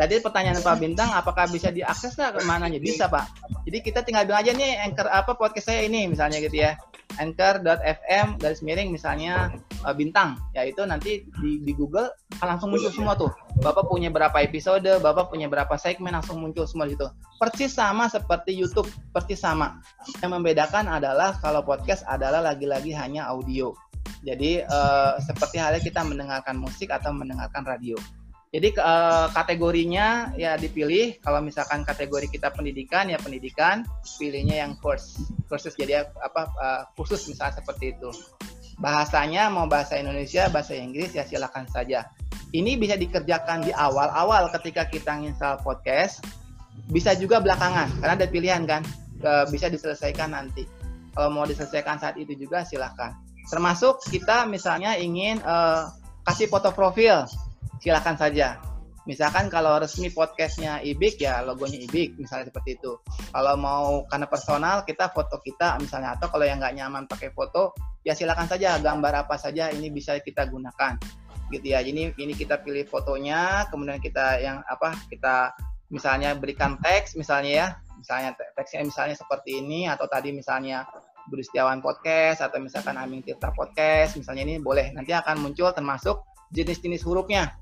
Tadi pertanyaan Pak Bintang, apakah bisa diakses nggak ke mananya? Bisa Pak. Jadi kita tinggal bilang aja nih anchor apa podcast saya ini misalnya gitu ya. Anchor.fm garis miring misalnya eh, bintang. Ya itu nanti di, di Google akan langsung muncul semua tuh. Bapak punya berapa episode, Bapak punya berapa segmen langsung muncul semua di situ. Persis sama seperti YouTube, persis sama. Yang membedakan adalah kalau podcast adalah lagi-lagi hanya audio. Jadi eh, seperti halnya kita mendengarkan musik atau mendengarkan radio. Jadi eh, kategorinya ya dipilih. Kalau misalkan kategori kita pendidikan ya pendidikan, pilihnya yang course. Kursus jadi apa eh, khusus misalnya seperti itu. Bahasanya mau bahasa Indonesia, bahasa Inggris ya silakan saja. Ini bisa dikerjakan di awal-awal ketika kita install podcast. Bisa juga belakangan karena ada pilihan kan. Bisa diselesaikan nanti. Kalau mau diselesaikan saat itu juga silakan. Termasuk kita misalnya ingin eh, kasih foto profil, silakan saja. Misalkan kalau resmi podcastnya Ibik ya logonya Ibik misalnya seperti itu. Kalau mau karena personal kita foto kita misalnya atau kalau yang nggak nyaman pakai foto ya silakan saja gambar apa saja ini bisa kita gunakan gitu ya. Ini ini kita pilih fotonya kemudian kita yang apa kita misalnya berikan teks misalnya ya misalnya te- teksnya misalnya seperti ini atau tadi misalnya Budi Setiawan podcast atau misalkan Aming Tirta podcast misalnya ini boleh. Nanti akan muncul termasuk jenis-jenis hurufnya.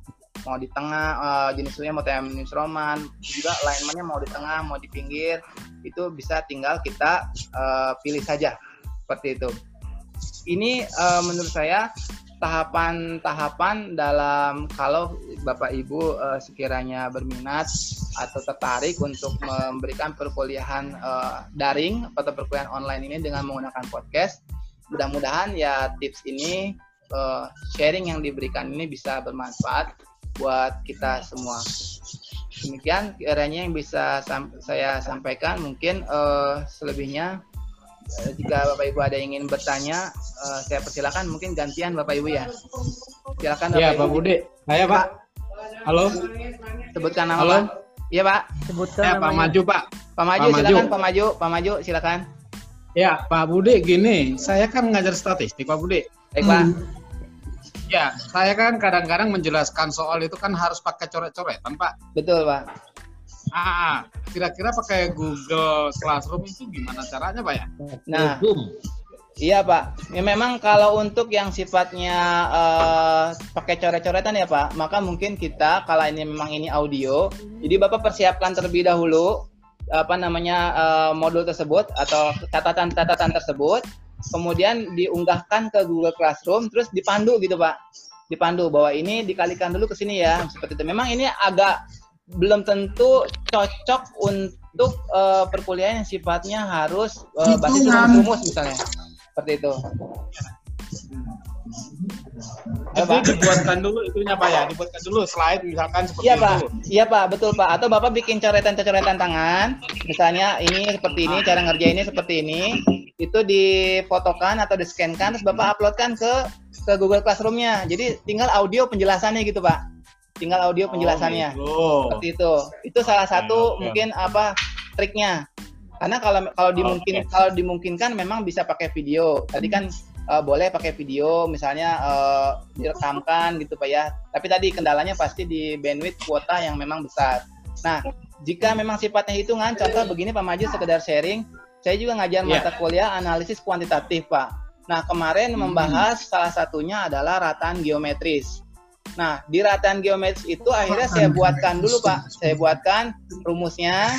Mau di tengah eh, jenis hurufnya mau Times Roman juga alignmentnya mau di tengah mau di pinggir. Itu bisa tinggal kita eh, pilih saja. Seperti itu. Ini eh, menurut saya tahapan-tahapan dalam kalau Bapak Ibu eh, sekiranya berminat atau tertarik untuk memberikan perkuliahan eh, daring atau perkuliahan online ini dengan menggunakan podcast. Mudah-mudahan ya tips ini eh, sharing yang diberikan ini bisa bermanfaat buat kita semua. Demikian kiranya yang bisa sam- saya sampaikan. Mungkin eh, selebihnya jika Bapak Ibu ada yang ingin bertanya, eh, saya persilakan. Mungkin gantian Bapak Ibu ya. Silakan Ya, Bapak Pak Ibu. Budi. Saya, Pak. Halo. Sebutkan nama Halo. Iya Pak. Sebutkan Ya, Pak. Maju, Pak. Pak Maju, Pak Maju. silakan Pak Maju. Pak Maju, silakan. Ya, Pak Budi, gini, saya kan ngajar statistik, Pak Budi. Baik Pak. Ya, saya kan kadang-kadang menjelaskan soal itu kan harus pakai coret-coretan, Pak. Betul Pak. Ah, kira-kira pakai Google Classroom itu gimana caranya, Pak ya? Nah, iya Pak. Ya, memang kalau untuk yang sifatnya eh, pakai coret-coretan ya Pak, maka mungkin kita kalau ini memang ini audio, jadi Bapak persiapkan terlebih dahulu apa namanya eh, modul tersebut atau catatan-catatan tersebut, kemudian diunggahkan ke Google Classroom, terus dipandu gitu Pak, dipandu bahwa ini dikalikan dulu ke sini ya, seperti itu. Memang ini agak belum tentu cocok untuk eh, perkuliahan yang sifatnya harus eh, basis rumus misalnya. Seperti itu. Halo, Jadi Pak. dibuatkan dulu itunya Pak ya, dibuatkan dulu slide misalkan seperti Iya itu. pak, iya pak, betul pak. Atau bapak bikin coretan-coretan tangan, misalnya ini seperti ini, cara ngerjainnya seperti ini, itu difotokan atau di scankan, terus bapak uploadkan ke ke Google Classroom-nya. Jadi tinggal audio penjelasannya gitu pak, tinggal audio penjelasannya. Oh, Seperti itu. Itu salah satu oke. mungkin apa triknya. Karena kalau kalau dimungkin kalau dimungkinkan memang bisa pakai video. Tadi kan eh, boleh pakai video, misalnya eh, direkamkan gitu pak ya. Tapi tadi kendalanya pasti di bandwidth kuota yang memang besar. Nah, jika memang sifatnya hitungan, contoh begini Pak Maju sekedar sharing, saya juga ngajar Iya. mata kuliah analisis kuantitatif Pak. Nah, kemarin membahas salah satunya adalah rataan geometris. Nah, di rataan geometris itu akhirnya saya buatkan dulu Pak. Saya buatkan rumusnya,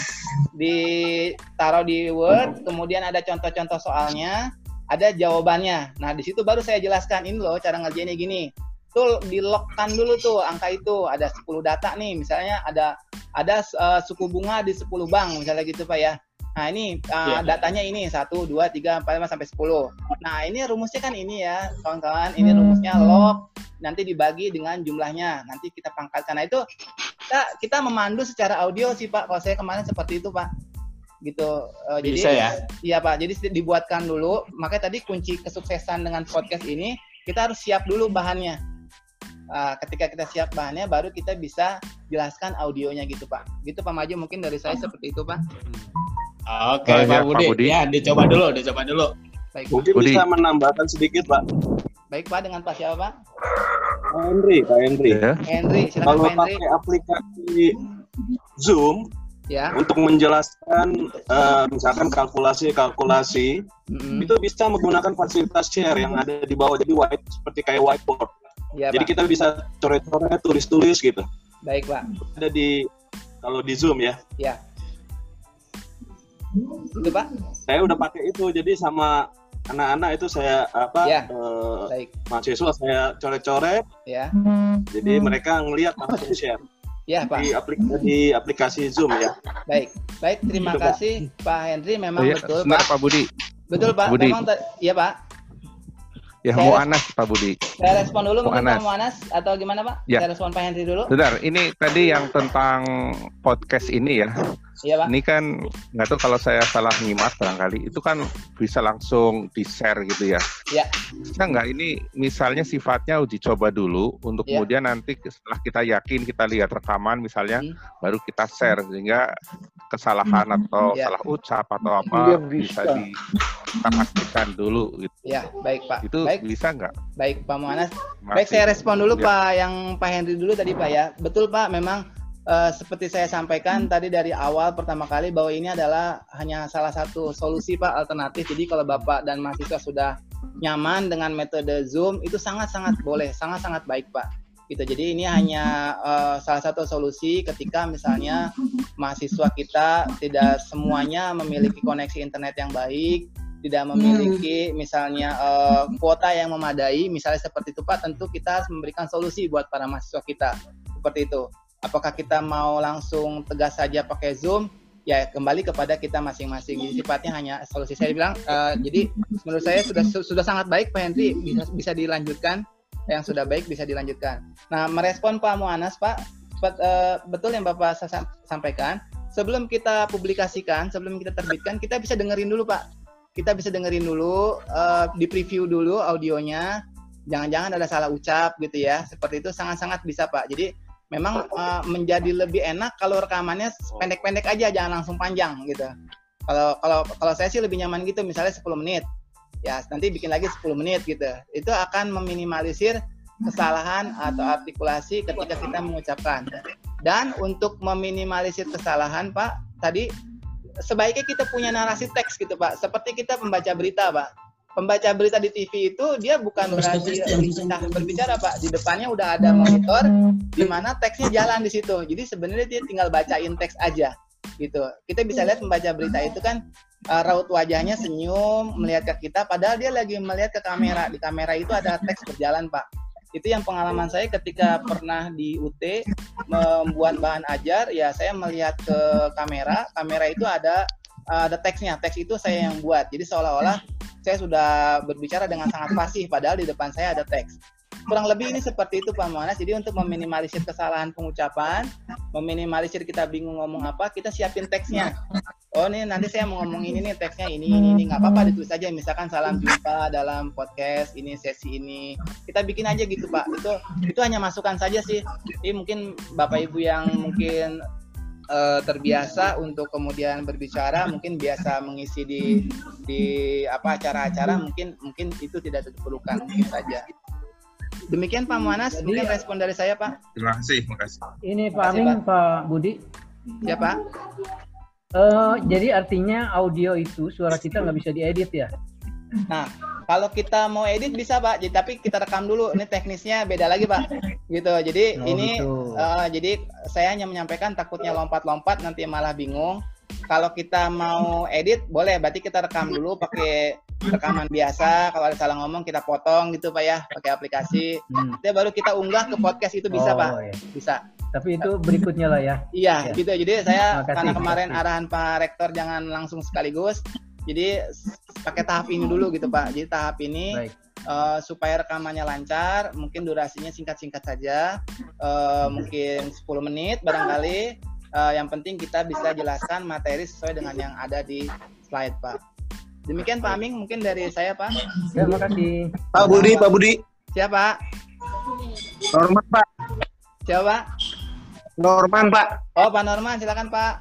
ditaruh di Word, kemudian ada contoh-contoh soalnya, ada jawabannya. Nah, di situ baru saya jelaskan ini loh cara ngerjainnya gini. Tuh di-lockkan dulu tuh angka itu, ada 10 data nih, misalnya ada ada eh, suku bunga di 10 bank misalnya gitu Pak ya. Nah, ini eh, Iya. datanya ini 1 2 3 4 5 sampai 10. Nah, ini rumusnya kan ini ya, kawan-kawan. Ini rumusnya log nanti dibagi dengan jumlahnya. Nanti kita pangkatkan. Nah, itu kita kita memandu secara audio sih Pak. Kalau saya kemarin seperti itu Pak. Gitu. Jadi Bisa ya? Iya Pak. Jadi dibuatkan dulu. Makanya tadi kunci kesuksesan dengan podcast ini kita harus siap dulu bahannya. Ah, ketika kita siap bahannya, baru kita bisa jelaskan audionya gitu Pak. Gitu Pak Maju mungkin dari saya seperti itu Pak. Oke, Pak Budi. Pak Budi. Ya, dicoba dulu, dicoba dulu. Baik Pak. Mungkin bisa menambahkan sedikit, Pak. Baik Pak dengan Pak siapa Pak? Pak Henry, Pak Henry. Ya. Henry, silakan Kalau Pak Henry. pakai aplikasi Zoom Ya. untuk menjelaskan eh, misalkan kalkulasi-kalkulasi Mm-mm. itu bisa menggunakan fasilitas share yang ada di bawah jadi white seperti kayak whiteboard. Ya, jadi Pak. kita bisa coret-coret, tulis-tulis gitu. Baik Pak. Ada di kalau di Zoom ya. Ya. Itu Pak. Saya udah pakai itu jadi sama anak-anak itu saya apa Ya. eh, Baik. mahasiswa saya coret-coret Ya. jadi mereka ngelihat langsung share Ya Pak. di aplikasi di aplikasi Zoom ya. Baik. Baik, terima Gitu, Pak. kasih Pak Henry memang Oh, iya, betul sebentar, Pak. Pak Budi. Betul Pak. Budi. Memang iya Pak. Ya, Saya- mau Anas, Pak Budi. Saya respon dulu Mau mungkin Anas. Pak Muanas atau gimana Pak? Ya. Saya respon Pak Henry dulu. Bentar, ini tadi yang tentang podcast ini ya. Iya Pak. Ini kan nggak tahu kalau saya salah nyimak barangkali itu kan bisa langsung di share gitu ya. Ya. Bisa nggak ini misalnya sifatnya uji coba dulu untuk Ya. kemudian nanti setelah kita yakin kita lihat rekaman misalnya Hmm. baru kita share sehingga kesalahan atau Ya. salah ucap atau apa Iya, bisa bisa. di kita pastikan dulu gitu. Ya, baik Pak. Itu Baik. bisa nggak? Baik Pak Muanas. Terima Baik, kasih. saya respon dulu Ya. Pak yang Pak Henry dulu tadi Pak ya. Betul Pak, memang eh, seperti saya sampaikan tadi dari awal pertama kali bahwa ini adalah hanya salah satu solusi Pak alternatif. Jadi kalau Bapak dan mahasiswa sudah nyaman dengan metode Zoom itu sangat-sangat boleh, sangat-sangat baik Pak. Gitu. Jadi ini hanya eh, salah satu solusi ketika misalnya mahasiswa kita tidak semuanya memiliki koneksi internet yang baik, tidak memiliki misalnya eh, kuota yang memadai, misalnya seperti itu Pak, tentu kita harus memberikan solusi buat para mahasiswa kita. Seperti itu. Apakah kita mau langsung tegas saja pakai Zoom? Ya kembali kepada kita masing-masing. Jadi sifatnya hanya solusi saya bilang. eh, jadi menurut saya sudah sudah sangat baik Pak Henry bisa bisa dilanjutkan. Yang sudah baik bisa dilanjutkan. Nah merespon Pak Muanas Pak, sepat- eh, betul yang Bapak sa- sam- sampaikan. Sebelum kita publikasikan, sebelum kita terbitkan, kita bisa dengerin dulu Pak kita bisa dengerin dulu, eh, di preview dulu audionya. Jangan-jangan ada salah ucap gitu ya. Seperti itu sangat-sangat bisa Pak. Jadi memang eh, menjadi lebih enak kalau rekamannya pendek-pendek aja, jangan langsung panjang gitu. Kalau kalau kalau saya sih lebih nyaman gitu, misalnya 10 menit. Ya, nanti bikin lagi 10 menit gitu. Itu akan meminimalisir kesalahan atau artikulasi ketika kita mengucapkan. Dan untuk meminimalisir kesalahan, Pak, tadi sebaiknya kita punya narasi teks gitu Pak. Seperti kita membaca berita Pak. Pembaca berita di TV itu dia bukan berarti berbicara, berbicara Pak. Di depannya udah ada monitor di mana teksnya jalan di situ. Jadi sebenarnya dia tinggal bacain teks aja gitu. Kita bisa lihat membaca berita itu kan uh, raut wajahnya senyum melihat ke kita padahal dia lagi melihat ke kamera. Di kamera itu ada teks berjalan Pak. Itu yang pengalaman saya ketika pernah di UT membuat bahan ajar, ya saya melihat ke kamera, kamera itu ada ada teksnya, teks itu saya yang buat. Jadi seolah-olah saya sudah berbicara dengan sangat fasih, padahal di depan saya ada teks kurang lebih ini seperti itu Pak Monas. Jadi untuk meminimalisir kesalahan pengucapan, meminimalisir kita bingung ngomong apa, kita siapin teksnya. Oh nih nanti saya mau ngomong ini nih teksnya ini ini ini. Nggak apa-apa ditulis aja. Misalkan salam jumpa dalam podcast ini sesi ini. Kita bikin aja gitu Pak. Itu itu hanya masukan saja sih. Jadi mungkin Bapak Ibu yang mungkin eh, terbiasa untuk kemudian berbicara mungkin biasa mengisi di di apa acara-acara mungkin mungkin itu tidak diperlukan mungkin saja demikian Pak Monas mungkin respon dari saya Pak Terima kasih, makasih. Ini Pak Amin, Pak. Pak Budi. ya Pak Eh, jadi artinya audio itu suara kita nggak bisa diedit ya? Nah, kalau kita mau edit bisa Pak, jadi tapi kita rekam dulu. Ini teknisnya beda lagi Pak. Gitu. Jadi Oh, ini gitu. eh, jadi saya hanya menyampaikan takutnya lompat-lompat nanti malah bingung. Kalau kita mau edit boleh, berarti kita rekam dulu pakai rekaman biasa. Kalau ada salah ngomong kita potong gitu Pak ya, pakai aplikasi. Hmm. Nanti baru kita unggah ke podcast itu bisa Oh, Pak. iya. Bisa. Tapi itu berikutnya lah ya. Iya, Ya. gitu. Jadi saya Makasih, karena kemarin makasih. arahan Pak Rektor jangan langsung sekaligus. Jadi pakai tahap ini dulu gitu Pak. Jadi tahap ini Baik. eh, supaya rekamannya lancar, mungkin durasinya singkat-singkat saja, eh, mungkin 10 menit barangkali. Eh, yang penting kita bisa jelaskan materi sesuai dengan yang ada di slide Pak. Demikian Pak Aming mungkin dari saya Pak. Terima kasih. Pak Budi, Pak Budi. Siapa? Norman, Pak. Siapa Pak? Norman, Pak. Oh Pak Norman silakan Pak.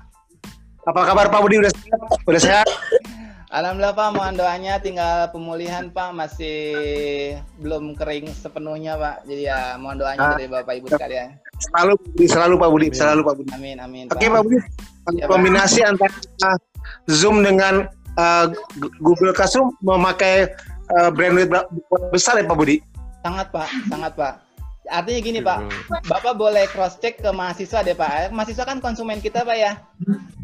Apa kabar Pak Budi? Udah sehat? Udah sehat? Alhamdulillah Pak, mohon doanya tinggal pemulihan Pak masih belum kering sepenuhnya Pak. Jadi ya mohon doanya Ah. dari Bapak Ibu sekalian. Selalu, Budi, selalu Pak Budi, selalu Pak Budi. Amin amin. Oke Pak Budi, Ya, Pak. kombinasi antara Zoom dengan uh, Gu- Google Classroom memakai uh, bandwidth ber- besar ya Pak Budi? Sangat Pak, sangat Pak. Artinya gini Pak, Bapak boleh cross check ke mahasiswa deh Pak. Mahasiswa kan konsumen kita Pak ya.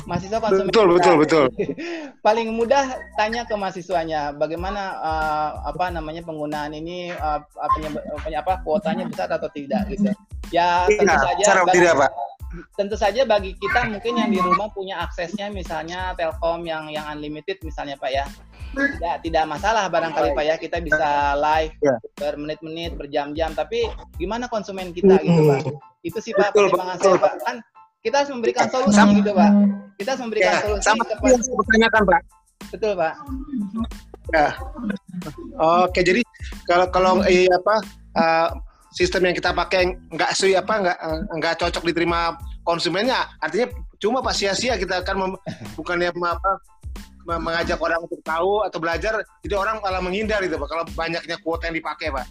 Mahasiswa konsumen Betul, kita. betul, betul. [LAUGHS] Paling mudah tanya ke mahasiswanya bagaimana uh, apa namanya penggunaan ini uh, apanya, apanya apa kuotanya besar atau tidak gitu. Ya tentu Iya, saja cara bagi- tidak, Pak. Tentu saja bagi kita mungkin yang di rumah punya aksesnya misalnya Telkom yang yang unlimited misalnya Pak ya. Tidak tidak masalah barangkali Pak ya kita bisa live Ya. bermenit-menit, berjam-jam tapi gimana konsumen kita gitu Pak. Itu sih Pak pertimbangan saya Pak. Kan kita harus memberikan solusi Sama- gitu Pak. Kita harus memberikan Ya, solusi sama kepada yang saya pertanyakan Pak. Betul Pak. Ya. Oke, jadi kalau kalau eh, apa uh, sistem yang kita pakai nggak sui apa nggak nggak cocok diterima konsumennya, artinya cuma Pak sia-sia kita akan mem, bukannya apa mengajak orang untuk tahu atau belajar, jadi orang malah menghindar gitu Pak. Kalau banyaknya kuota yang dipakai Pak.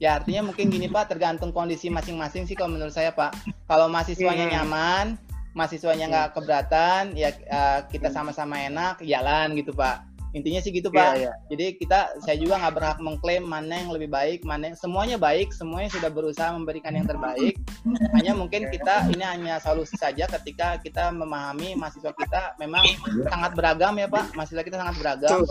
Ya artinya mungkin gini Pak, tergantung kondisi masing-masing sih kalau menurut saya Pak. Kalau mahasiswanya Hmm. nyaman, mahasiswanya nggak keberatan, ya eh, kita sama-sama enak, jalan gitu Pak. Intinya sih gitu Pak. Iya, iya. Jadi kita, saya juga nggak berhak mengklaim mana yang lebih baik, mana yang semuanya baik, semuanya sudah berusaha memberikan yang terbaik. Hanya mungkin kita ini hanya solusi saja ketika kita memahami mahasiswa kita memang sangat beragam ya Pak. Mahasiswa kita sangat beragam.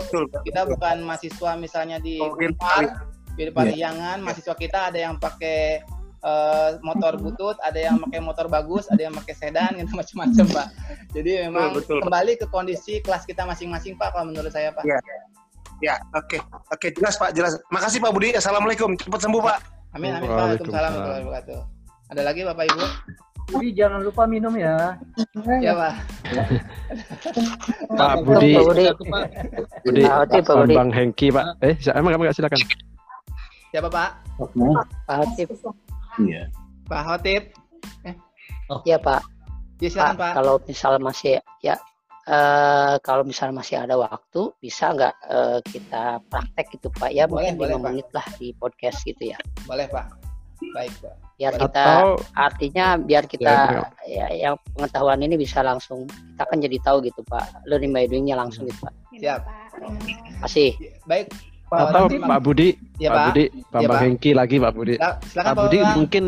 Kita bukan mahasiswa misalnya di Unpar, di Pariangan, mahasiswa kita ada yang pakai eh, motor butut, ada yang pakai motor bagus, ada yang pakai sedan, [LAUGHS] gitu macam-macam Pak. Jadi memang betul. kembali ke kondisi kelas kita masing-masing Pak, kalau menurut saya Pak. Iya. Ya, oke, oke jelas Pak, jelas. Makasih Pak Budi. Assalamualaikum, cepat sembuh Pak. Amin amin Pak. Waalaikumsalam. Waalaikumsalam warahmatullahi wabarakatuh. Ada lagi Bapak Ibu? Jadi jangan lupa minum ya. Ya Pak. Pak Budi, Pak Budi. Budi, Pak Budi. Bang Hengki, Pak. Eh, emang kamu nggak silakan. Siapa Pak? Pak Hatip. Iya. Pak Hotip. Iya Pak. Ya silakan Pak. Kalau misal masih ya eh kalau misal masih ada waktu bisa nggak eh, kita praktek gitu Pak ya Boleh, mungkin boleh, lima Pak. menit lah di podcast gitu ya. Boleh Pak. Baik Pak. Biar Boleh. kita Atau- artinya biar Ya, kita betul. ya, yang pengetahuan ini bisa langsung kita kan jadi tahu gitu Pak. Learning by doing-nya langsung gitu Pak. Siap. Masih. Baik. Atau Hotip. Pak Budi, Ya, Pak Pak. Budi, Pak Ya, Pak. Hengki lagi Pak Budi. Sila- Silakan Pak Pak Budi Bang. mungkin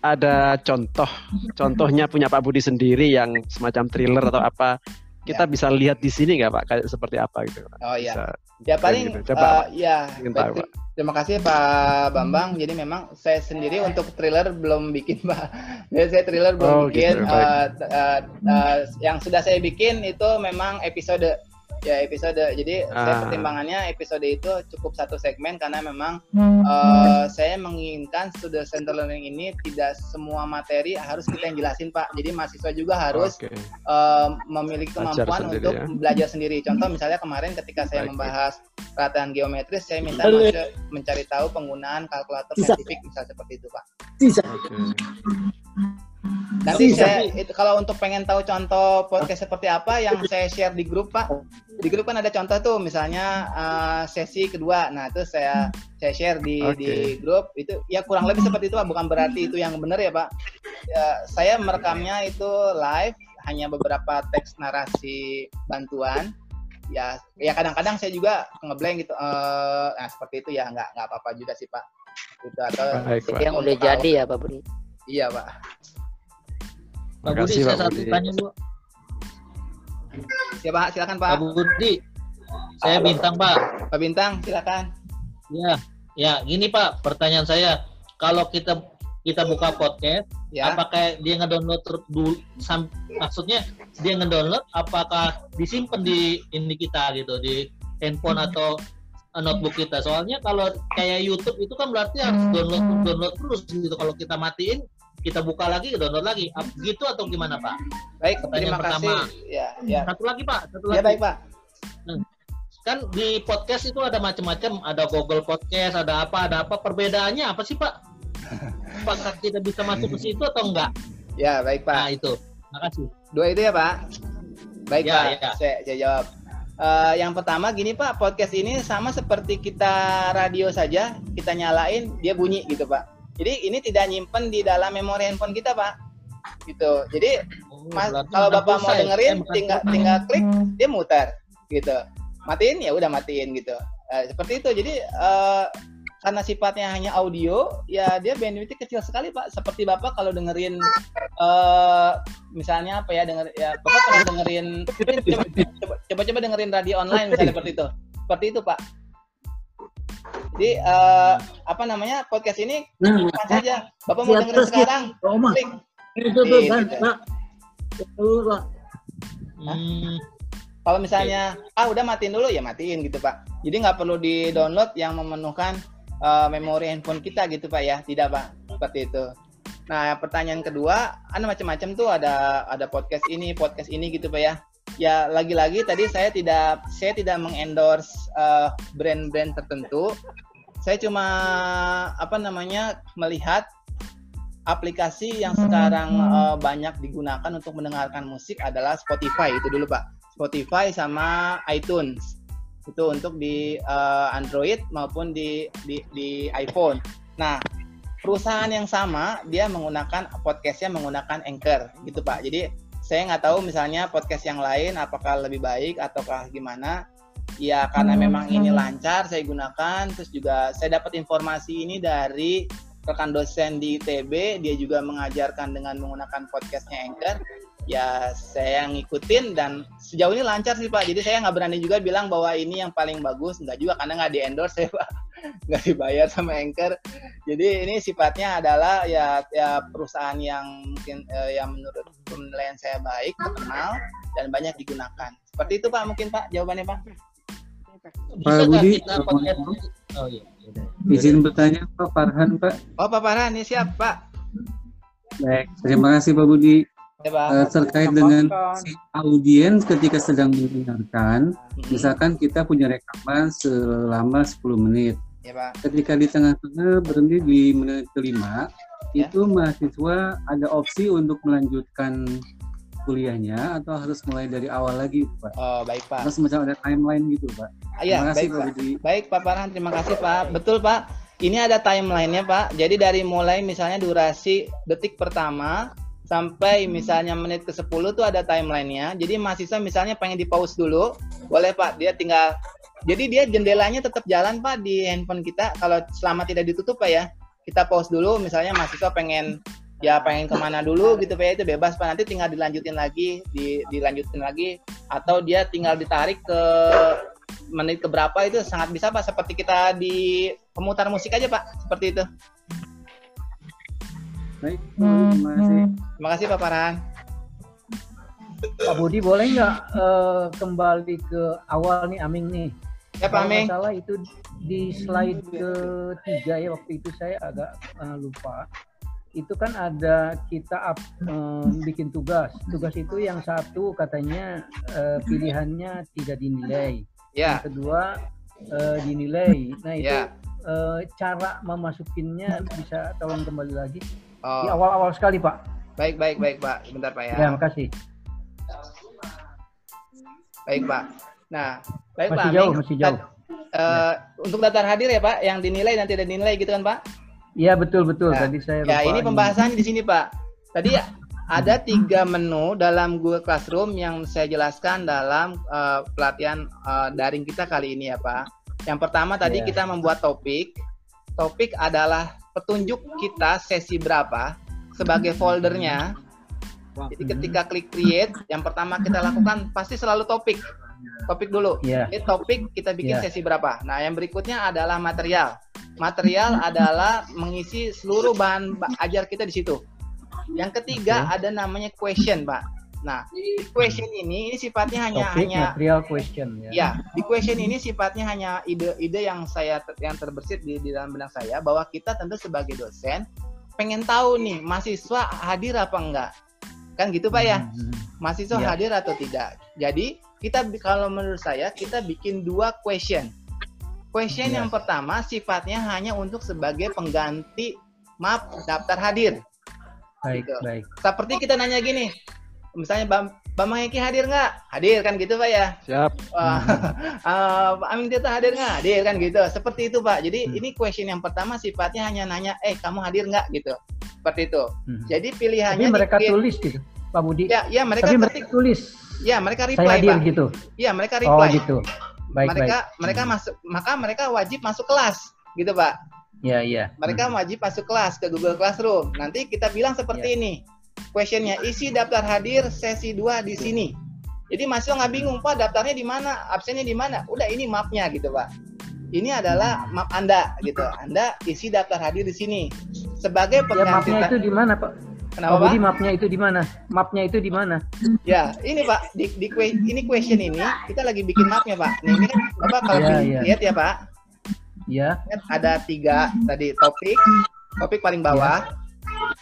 ada contoh, contohnya punya Pak Budi sendiri yang semacam thriller atau apa kita bisa lihat di sini nggak Pak kayak seperti apa gitu. Oh iya. Bisa Ya paling gitu. Coba, Pak. ya tahu, Pak. terima kasih Pak Bambang. Jadi memang saya sendiri untuk thriller belum bikin Pak. [LAUGHS] Jadi saya thriller belum Oh, bikin. gitu, baik. Eh, t- eh, eh, yang sudah saya bikin itu memang episode ya episode. Jadi saya Ah. pertimbangannya episode itu cukup satu segmen karena memang Hmm. eh, saya menginginkan student center learning ini tidak semua materi harus kita yang jelasin Pak. Jadi mahasiswa juga harus Oke. eh, memiliki kemampuan sendiri, untuk ya. belajar sendiri. Contoh misalnya kemarin ketika saya Baik, membahas perhatian geometris, saya minta mahasiswa mencari tahu penggunaan kalkulator Bisa. saintifik misal seperti itu, Pak. Oke. Nanti saya itu kalau untuk pengen tahu contoh podcast seperti apa yang saya share di grup, Pak. Di grup kan ada contoh tuh, misalnya eh, sesi kedua. Nah, itu saya saya share di Oke. di grup itu ya kurang lebih seperti itu, Pak. Bukan berarti itu yang benar ya, Pak. Ya, saya merekamnya itu live hanya beberapa teks narasi bantuan ya ya kadang-kadang saya juga ngeblank gitu eh nah seperti itu ya nggak nggak apa-apa juga sih pak gitu atau Baik, Pak. yang Udah jadi tahu. ya Pak Budi. iya pak Pak Budi, Makasih, saya Pak satu tanya Bu. siapa silakan pak Pak Budi, saya bintang Pak. pak bintang silakan Ya, ya gini Pak, pertanyaan saya, kalau kita kita buka podcast, Ya. apakah dia ngedownload dulu, sam- maksudnya dia ngedownload, apakah disimpan di ini kita gitu di handphone atau uh, notebook kita? Soalnya kalau kayak YouTube itu kan berarti harus download download terus gitu. Kalau kita matiin, kita buka lagi, download lagi, Ap- gitu atau gimana Pak? baik Pertanyaan terima kasih pertama. ya ya Satu lagi Pak, satu ya lagi. baik pak Nah, kan di podcast itu ada macam-macam, ada Google Podcast, ada apa, ada apa. Perbedaannya apa sih Pak? [LAUGHS] Apakah kita bisa masuk ke situ atau enggak? ya baik pak Nah itu, makasih. dua itu ya pak baik Ya, pak ya. Saya, saya jawab Eh, yang pertama gini pak podcast ini sama seperti kita radio saja kita nyalain dia bunyi gitu pak jadi ini tidak nyimpen di dalam memori handphone kita pak. Gitu. Jadi mas, Oh, berarti kalau bapak mau ya? dengerin Eh, bukan tinggal tinggal klik dia muter gitu. Matiin ya udah matiin gitu. Eh, seperti itu. Jadi eh, karena sifatnya hanya audio ya dia bandwidthnya kecil sekali pak. Seperti bapak kalau dengerin eh misalnya apa ya denger ya bapak pernah dengerin coba, coba, coba coba dengerin radio online misalnya seperti itu. Seperti itu pak jadi eh, apa namanya podcast ini Nah, bukan saja bapak mau dengerin sekarang Roma. klik Itu tuh kan Pak. Itu Pak. Hmm, Kalau misalnya ah udah matiin dulu ya matiin gitu pak. Jadi nggak perlu di download yang memenuhkan eh, memori handphone kita gitu pak ya, tidak pak seperti itu. Nah pertanyaan kedua, ada macam-macam tuh ada ada podcast ini podcast ini gitu pak ya. Ya lagi-lagi tadi saya tidak saya tidak mengendorse eh, brand-brand tertentu. Saya cuma apa namanya melihat aplikasi yang sekarang eh, banyak digunakan untuk mendengarkan musik adalah Spotify itu dulu pak. Spotify sama iTunes itu untuk di eh, Android maupun di, di di iPhone. Nah perusahaan yang sama dia menggunakan podcastnya menggunakan Anchor gitu pak. Jadi saya nggak tahu misalnya podcast yang lain apakah lebih baik ataukah gimana. Ya karena memang ini lancar saya gunakan. Terus juga saya dapat informasi ini dari rekan dosen di ITB. Dia juga mengajarkan dengan menggunakan podcastnya Anchor ya saya ngikutin dan sejauh ini lancar sih pak jadi saya nggak berani juga bilang bahwa ini yang paling bagus nggak juga karena nggak di endorse ya pak [LAUGHS] nggak dibayar sama anchor jadi ini sifatnya adalah ya ya perusahaan yang mungkin eh, yang menurut penilaian saya baik terkenal dan banyak digunakan seperti itu pak mungkin pak jawabannya pak Pak Budi, kita podcast? Oh iya. yaudah. Izin bertanya Pak Farhan Pak. oh pak Farhan ini siap pak Baik, terima kasih Pak Budi. ya pak Eh, terkait dengan si audiens ketika sedang mendengarkan, misalkan kita punya rekaman selama 10 menit. Ya pak Ketika di tengah-tengah berhenti di menit kelima, Ya. itu mahasiswa ada opsi untuk melanjutkan kuliahnya atau harus mulai dari awal lagi, Pak? oh baik pak Atau semacam ada timeline gitu, Pak? Ah, Iya, Terima kasih, baik Pak. Budi. Baik Pak Farhan, terima kasih Pak. Betul Pak. Ini ada timelinenya Pak. Jadi dari mulai misalnya durasi detik pertama sampai misalnya menit ke 10 tuh ada timelinenya. Jadi mahasiswa misalnya pengen di pause dulu, boleh Pak. Dia tinggal jadi dia jendelanya tetap jalan Pak di handphone kita kalau selama tidak ditutup Pak ya. Kita pause dulu misalnya mahasiswa pengen dia pengen ke mana dulu gitu Pak ya, itu bebas Pak nanti tinggal dilanjutin lagi di, dilanjutin lagi atau dia tinggal ditarik ke menit keberapa itu sangat bisa Pak seperti kita di pemutar musik aja Pak seperti itu Baik, terima kasih. terima kasih Pak Farhan Pak Budi boleh nggak eh, kembali ke awal nih Aming nih? Ya, Pak salah itu di slide ketiga ya waktu itu saya agak eh, lupa. Itu kan ada kita up, eh, bikin tugas. Tugas itu yang satu katanya eh, pilihannya tidak dinilai. Ya. Yang kedua eh, dinilai. Nah itu Ya. eh, cara memasukinnya bisa tolong kembali lagi Oh. di awal-awal sekali Pak. baik baik baik Pak sebentar Pak ya Ya, makasih. baik Pak nah baik Masih Pak jauh, Aming. masih jauh. Eh, untuk daftar hadir ya Pak yang dinilai dan tidak dinilai gitu kan Pak Iya betul betul. Ya. Tadi saya Ya, ini pembahasan di sini, Pak. Tadi ada tiga menu dalam Google Classroom yang saya jelaskan dalam eh, pelatihan eh, daring kita kali ini ya, Pak. Yang pertama tadi Ya. kita membuat topik. Topik adalah petunjuk kita sesi berapa sebagai foldernya. Jadi ketika klik create, yang pertama kita lakukan pasti selalu topik. Topik dulu. Iya. Ini topik kita bikin Iya. sesi berapa. Nah, yang berikutnya adalah material. Material [LAUGHS] adalah mengisi seluruh bahan ba- ajar kita di situ. Yang ketiga ada namanya question, Pak. Nah, di question ini ini sifatnya hanya Topik hanya material question ya. Ya, di question ini sifatnya hanya ide-ide yang saya yang terbersit di, di dalam benak saya bahwa kita tentu sebagai dosen pengen tahu nih mahasiswa hadir apa enggak. Kan gitu Pak ya? Mahasiswa Iya. hadir atau tidak. Jadi, kita kalau menurut saya kita bikin dua question. Question Iya. yang pertama sifatnya hanya untuk sebagai pengganti map daftar hadir. Baik Gitu. baik. Seperti kita nanya gini, misalnya Bam, Bambang Eki hadir nggak? Hadir kan gitu Pak ya? Siap. Wah, eh, Pak Amin Tirta hadir nggak? Hadir kan gitu. Seperti itu Pak. Jadi Hmm. ini question yang pertama sifatnya hanya nanya, eh kamu hadir nggak gitu. Seperti itu. Hmm. Jadi Tapi pilihannya mereka di- tulis gitu, Pak Budi. Ya, ya mereka Tapi ketik. mereka tulis. Ya mereka Saya reply hadir Pak. gitu. Iya mereka Oh reply. gitu. Baik mereka baik. mereka masuk maka mereka wajib masuk kelas gitu Pak. Ya iya. Mereka wajib masuk kelas ke Google Classroom. Nanti kita bilang seperti ini. Questionnya isi daftar hadir sesi 2 di sini. Jadi mahasiswa nggak bingung, Pak daftarnya di mana, absennya di mana. Udah ini mapnya gitu, Pak. Ini adalah map Anda gitu. Anda isi daftar hadir di sini. Sebagai Ya pengganti mapnya itu di mana Pak? Kenapa, Pak Budi Pak? mapnya itu di mana? Mapnya itu di mana? Ya, ini Pak, di, di que- ini question ini kita lagi bikin mapnya, Pak. Nih, ini kan Bapak kalau Iya, iya. lihat ya, Pak. Ya. Ada tiga tadi topik. Topik paling bawah.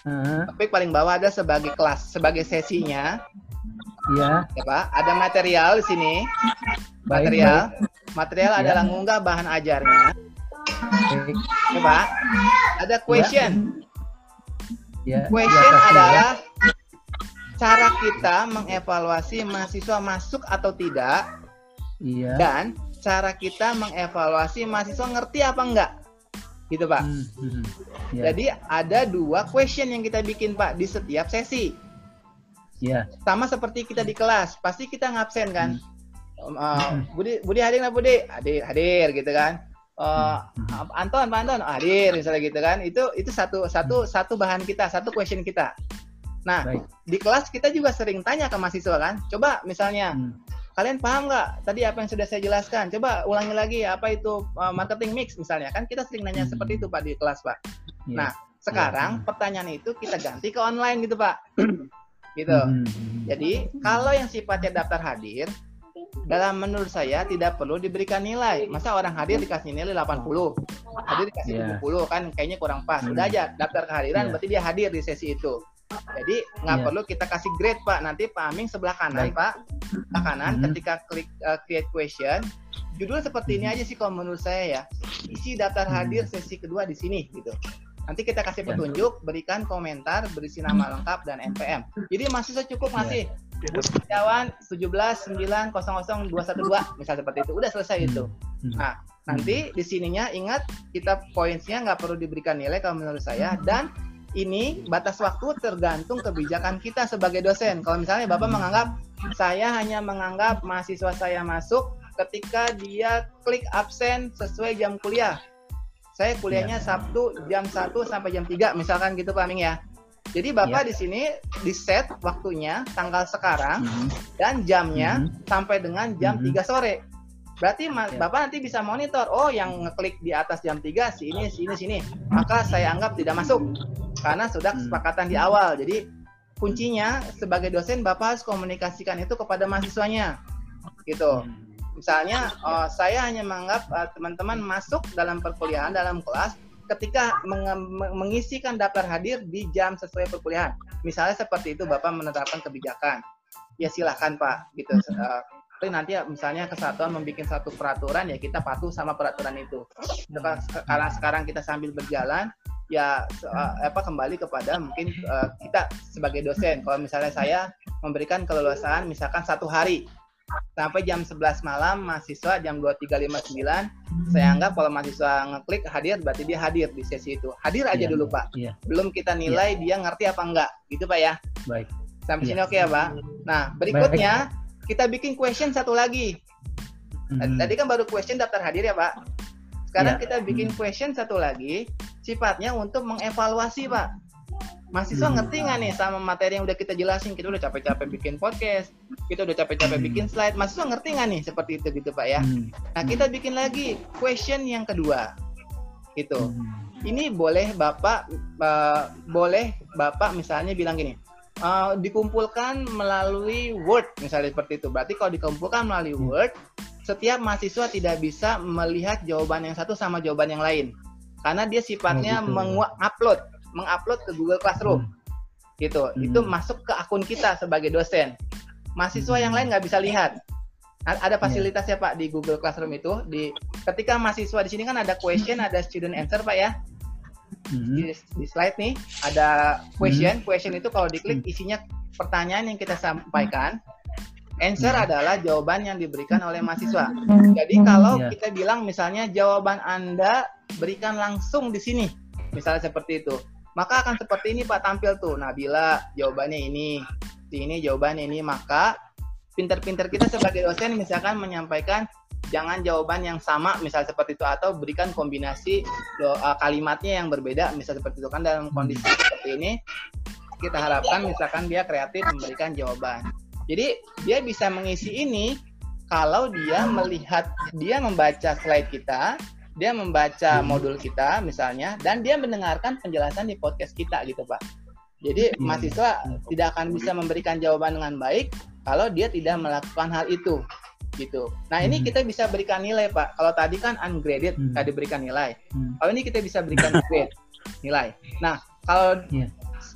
Heeh. Topik paling bawah ada sebagai kelas, sebagai sesinya. Ya. ya Pak. Ada material di sini. Baik, material. baik. Material Ya. adalah mengunggah bahan ajarnya. Baik. Ya Pak. Ada question. Ya. Di Question ya. adalah cara kita mengevaluasi mahasiswa masuk atau tidak Iya. dan cara kita mengevaluasi mahasiswa ngerti apa enggak. Gitu Pak. Hmm, Ya. Jadi ada dua question yang kita bikin Pak di setiap sesi. Ya. Sama seperti kita di kelas, pasti kita ngabsen kan. Hmm. Uh, Budi Budi hadir nggak Budi? Hadir, hadir gitu kan. Uh, Hmm, Anton, Pak Anton hadir misalnya gitu kan. Itu itu satu satu Hmm. satu bahan kita, satu question kita. Nah, Baik. di kelas kita juga sering tanya ke mahasiswa kan. Coba misalnya Hmm. kalian paham nggak tadi apa yang sudah saya jelaskan? Coba ulangi lagi apa itu uh, marketing mix misalnya. Kan kita sering nanya seperti itu Pak di kelas Pak. Iya. Nah, sekarang pertanyaan itu kita ganti ke online gitu Pak. [CLEARS THROAT] gitu. Hmm, Jadi kalau yang sifatnya daftar hadir, dalam menurut saya tidak perlu diberikan nilai. Masa orang hadir dikasih nilai 80, hadir dikasih Iya. 70 kan kayaknya kurang pas. Udah aja daftar kehadiran Iya. berarti dia hadir di sesi itu. Jadi nggak Iya. perlu kita kasih grade Pak. Nanti Pak Aming sebelah kanan Baik. Pak. Sebelah kanan Mhm. ketika klik uh, create question, judul seperti ini aja sih kalau menurut saya ya. Isi daftar Mhm. hadir sesi kedua di sini gitu. Nanti kita kasih Ya. petunjuk, berikan komentar, berisi nama lengkap dan NPM. Jadi mahasiswa cukup ngasih Setiawan 17 9 00 212 misal seperti itu. Udah selesai itu. Nah, nanti di sininya ingat kita pointsnya nggak perlu diberikan nilai kalau menurut saya dan ini batas waktu tergantung kebijakan kita sebagai dosen. Kalau misalnya Bapak menganggap saya hanya menganggap mahasiswa saya masuk ketika dia klik absen sesuai jam kuliah. Saya kuliahnya Sabtu jam 1 sampai jam 3 misalkan gitu Pak Aming ya. Jadi Bapak Iya. di sini di set waktunya tanggal sekarang Mhm. dan jamnya sampai dengan jam Mhm. 3 sore. Berarti Iya. Bapak nanti bisa monitor, oh yang ngeklik di atas jam 3 si ini, si ini, sini. Maka saya anggap tidak masuk karena sudah Hmm. kesepakatan di awal. Jadi kuncinya sebagai dosen Bapak harus komunikasikan itu kepada mahasiswanya. Gitu. Misalnya eh, saya hanya menganggap eh, teman-teman masuk dalam perkuliahan dalam kelas ketika mengisikan daftar hadir di jam sesuai perkuliahan. Misalnya seperti itu Bapak menetapkan kebijakan. Ya silahkan Pak gitu. Eh, tapi nanti ya, misalnya kesatuan membuat satu peraturan ya kita patuh sama peraturan itu. Seka- Karena sekarang kita sambil berjalan ya eh, apa kembali kepada mungkin eh, kita sebagai dosen. Kalau misalnya saya memberikan keleluasaan misalkan satu hari sampai jam 11 malam mahasiswa jam 23.59 saya anggap kalau mahasiswa ngeklik hadir berarti dia hadir di sesi itu hadir aja Iya. dulu pak Iya. belum kita nilai dia ngerti apa enggak gitu pak ya Baik. sampai Iya. sini oke ya pak nah berikutnya kita bikin question satu lagi Mhm. tadi kan baru question daftar hadir ya pak sekarang Iya. kita bikin question satu lagi sifatnya untuk mengevaluasi pak mahasiswa Hmm. ngerti nggak nih sama materi yang udah kita jelasin? Kita udah capek-capek bikin podcast kita udah capek-capek bikin slide. Mahasiswa ngerti nggak nih seperti itu gitu pak ya? Hmm. nah kita bikin lagi question yang kedua. Gitu. Hmm. ini boleh bapak eh, boleh bapak misalnya bilang gini eh, dikumpulkan melalui Word misalnya seperti itu. Berarti kalau dikumpulkan melalui Word setiap mahasiswa tidak bisa melihat jawaban yang satu sama jawaban yang lain. Karena dia sifatnya Oh, gitu. mengupload mengupload ke Google Classroom. Gitu. Hmm. itu masuk ke akun kita sebagai dosen. Mahasiswa yang lain nggak bisa lihat. Ada fasilitasnya pak di Google Classroom itu. Di ketika mahasiswa di sini kan ada question ada student answer pak ya. Mhm. di, di slide nih ada question. Question itu kalau diklik isinya pertanyaan yang kita sampaikan answer adalah jawaban yang diberikan oleh mahasiswa. Jadi kalau Iya. kita bilang misalnya jawaban anda berikan langsung di sini misalnya seperti itu maka akan seperti ini pak tampil tuh. Nabila jawabannya ini si ini jawabannya ini maka pinter-pinter kita sebagai dosen misalkan menyampaikan jangan jawaban yang sama misal seperti itu atau berikan kombinasi uh, kalimatnya yang berbeda misal seperti itu. Kan dalam kondisi seperti ini kita harapkan misalkan dia kreatif memberikan jawaban. Jadi dia bisa mengisi ini kalau dia melihat dia membaca slide kita dia membaca modul kita misalnya dan dia mendengarkan penjelasan di podcast kita gitu pak jadi mahasiswa tidak akan bisa memberikan jawaban dengan baik kalau dia tidak melakukan hal itu gitu. Nah ini kita bisa berikan nilai pak. Kalau tadi kan ungraded tadi berikan nilai. Kalau ini kita bisa berikan grade [LAUGHS] nilai. Nah kalau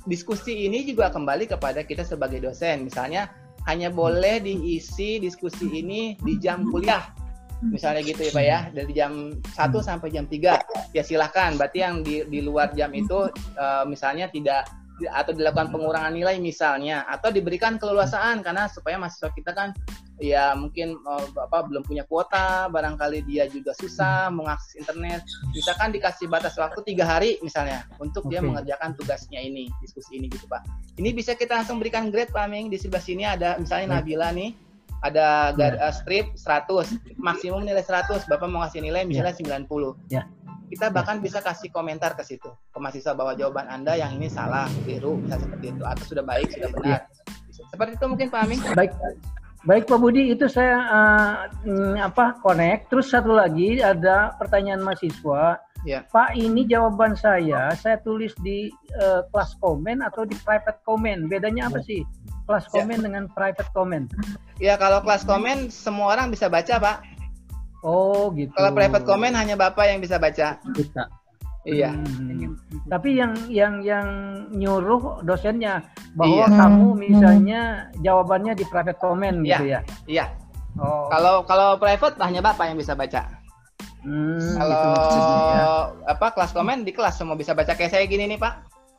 diskusi ini juga kembali kepada kita sebagai dosen. Misalnya hanya boleh diisi diskusi ini di jam kuliah. Misalnya gitu ya Pak ya, dari jam 1 sampai jam 3. Ya silahkan, berarti yang di, di luar jam itu eh, misalnya tidak atau dilakukan pengurangan nilai misalnya atau diberikan keleluasaan. Karena supaya mahasiswa kita kan ya mungkin eh, apa belum punya kuota barangkali dia juga susah mengakses internet. Misalkan dikasih batas waktu tiga hari misalnya untuk dia Oke. mengerjakan tugasnya ini diskusi ini gitu pak. Ini bisa kita langsung berikan grade pak Ming. Di sebelah sini ada misalnya Nabila nih ada gar- eh, strip 100 maksimum nilai 100 bapak mau kasih nilai misalnya 90 Ya. kita bahkan bisa kasih komentar ke situ ke mahasiswa bahwa jawaban anda yang ini salah keliru bisa seperti itu atau sudah baik sudah benar seperti itu mungkin Pak Amin Baik, baik Pak Budi itu saya mm, apa connect. Terus satu lagi ada pertanyaan mahasiswa. Ya. Pak ini jawaban saya, saya tulis di eh, kelas komen atau di private comment. Bedanya apa sih? Kelas komen dengan private comment. ya kalau kelas komen semua orang bisa baca Pak Oh gitu. kalau private comment hanya bapak yang bisa baca Bisa. iya Hmm. Tapi yang yang yang nyuruh dosennya bahwa Iya. kamu misalnya jawabannya di private comment Iya. gitu ya. iya Oh. kalau kalau private hanya bapak yang bisa baca Hmm, kalau gitu apa kelas komen di kelas semua bisa baca kayak saya gini nih Pak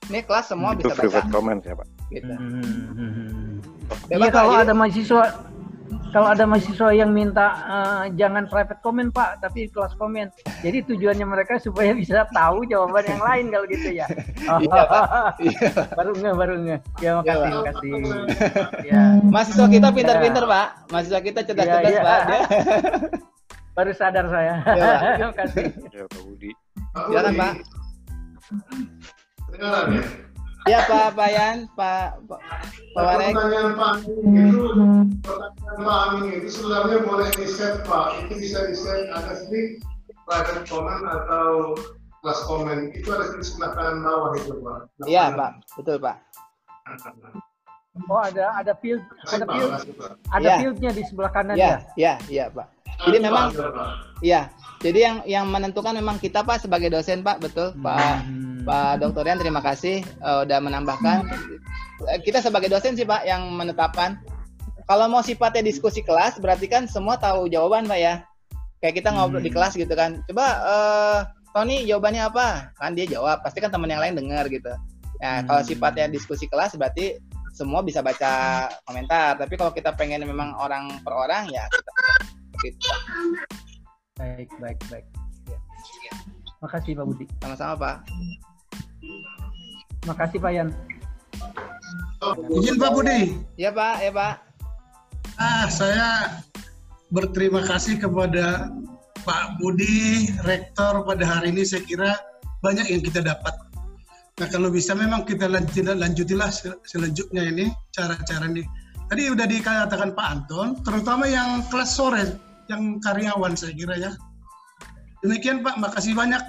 ini kelas semua Itu bisa baca private comment ya Pak. Gitu Hmm. Ya, Iya Bapak, kalau jadi- ada mahasiswa kalau ada mahasiswa yang minta eh, jangan private comment Pak, tapi kelas komen. Jadi tujuannya mereka supaya bisa tahu jawaban yang lain kalau gitu ya. [LAUGHS] Oh, Iya, baru nggak, baru nggak. Ya makasih, Pak. makasih. [LAUGHS] Ya. mahasiswa kita pintar-pintar Pak mahasiswa kita cerdas-cerdas Iya, iya. Pak [LAUGHS] Dia- Baru sadar saya. Iya, Pak. makasih. Ya Pak Budi. silakan Pak Ya Pak Payan, Pak Pak Pak Warek. Pertanyaan Pak Amin itu pertanyaan Pak Amin itu sebenarnya boleh di set Pak. Itu bisa di set ada sedikit private comment atau kelas komen itu ada di sebelah kanan bawah itu Pak. Iya Pak, betul Pak. Oh ada ada field ada Pak, field ada Ya. fieldnya di sebelah kanan Iya, ya. iya, iya Pak. Jadi memang Pak, ada, Pak. Iya, jadi yang yang menentukan memang kita Pak sebagai dosen Pak, betul Pak Pak Dr. Rian terima kasih eh, udah menambahkan. Eh, Kita sebagai dosen sih Pak yang menetapkan. Kalau mau sifatnya diskusi kelas berarti kan semua tahu jawaban Pak ya. Kayak kita ngobrol di kelas gitu kan. Coba eh Tony jawabannya apa? Kan dia jawab, pasti kan teman yang lain dengar gitu. Nah, kalau sifatnya diskusi kelas berarti semua bisa baca komentar. Tapi kalau kita pengen memang orang per orang ya kita gitu. Baik baik baik. Ya. Makasih Pak Budi. Sama-sama Pak. Makasih Pak Yan. Izin Pak Budi. Ya Pak, ya Pak. Ah, saya berterima kasih kepada Pak Budi, Rektor pada hari ini saya kira banyak yang kita dapat. Nah kalau bisa memang kita lanjutilah, lanjutilah sel- selanjutnya ini cara-cara ini. Tadi udah dikatakan Pak Anton, terutama yang kelas sore, yang karyawan saya kira ya. Demikian Pak, makasih banyak.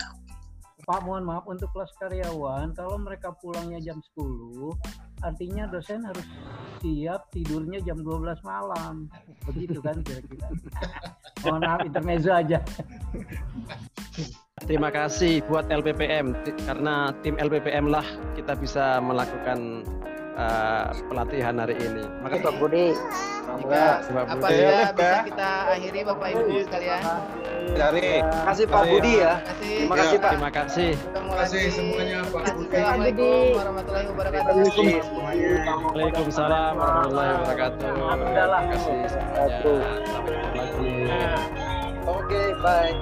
Pak mohon maaf untuk kelas karyawan kalau mereka pulangnya jam 10 artinya dosen harus siap tidurnya jam 12 malam. Begitu kan kira-kira. [LAUGHS] mohon maaf intermezzo aja. Terima kasih buat LPPM karena tim LPPM lah kita bisa melakukan uh, pelatihan hari ini. Makasih Pak Budi. Jika apa sudah bisa kita akhiri Bapak Ibu sekalian. Dari. Terima kasih Pak Budi ya. Terima kasih Pak. Terima kasih. Terima kasih semuanya Pak Assalamualaikum warahmatullahi wabarakatuh. Waalaikumsalam warahmatullahi wabarakatuh. Terima kasih semuanya. Sampai ketemu lagi. Oke, bye.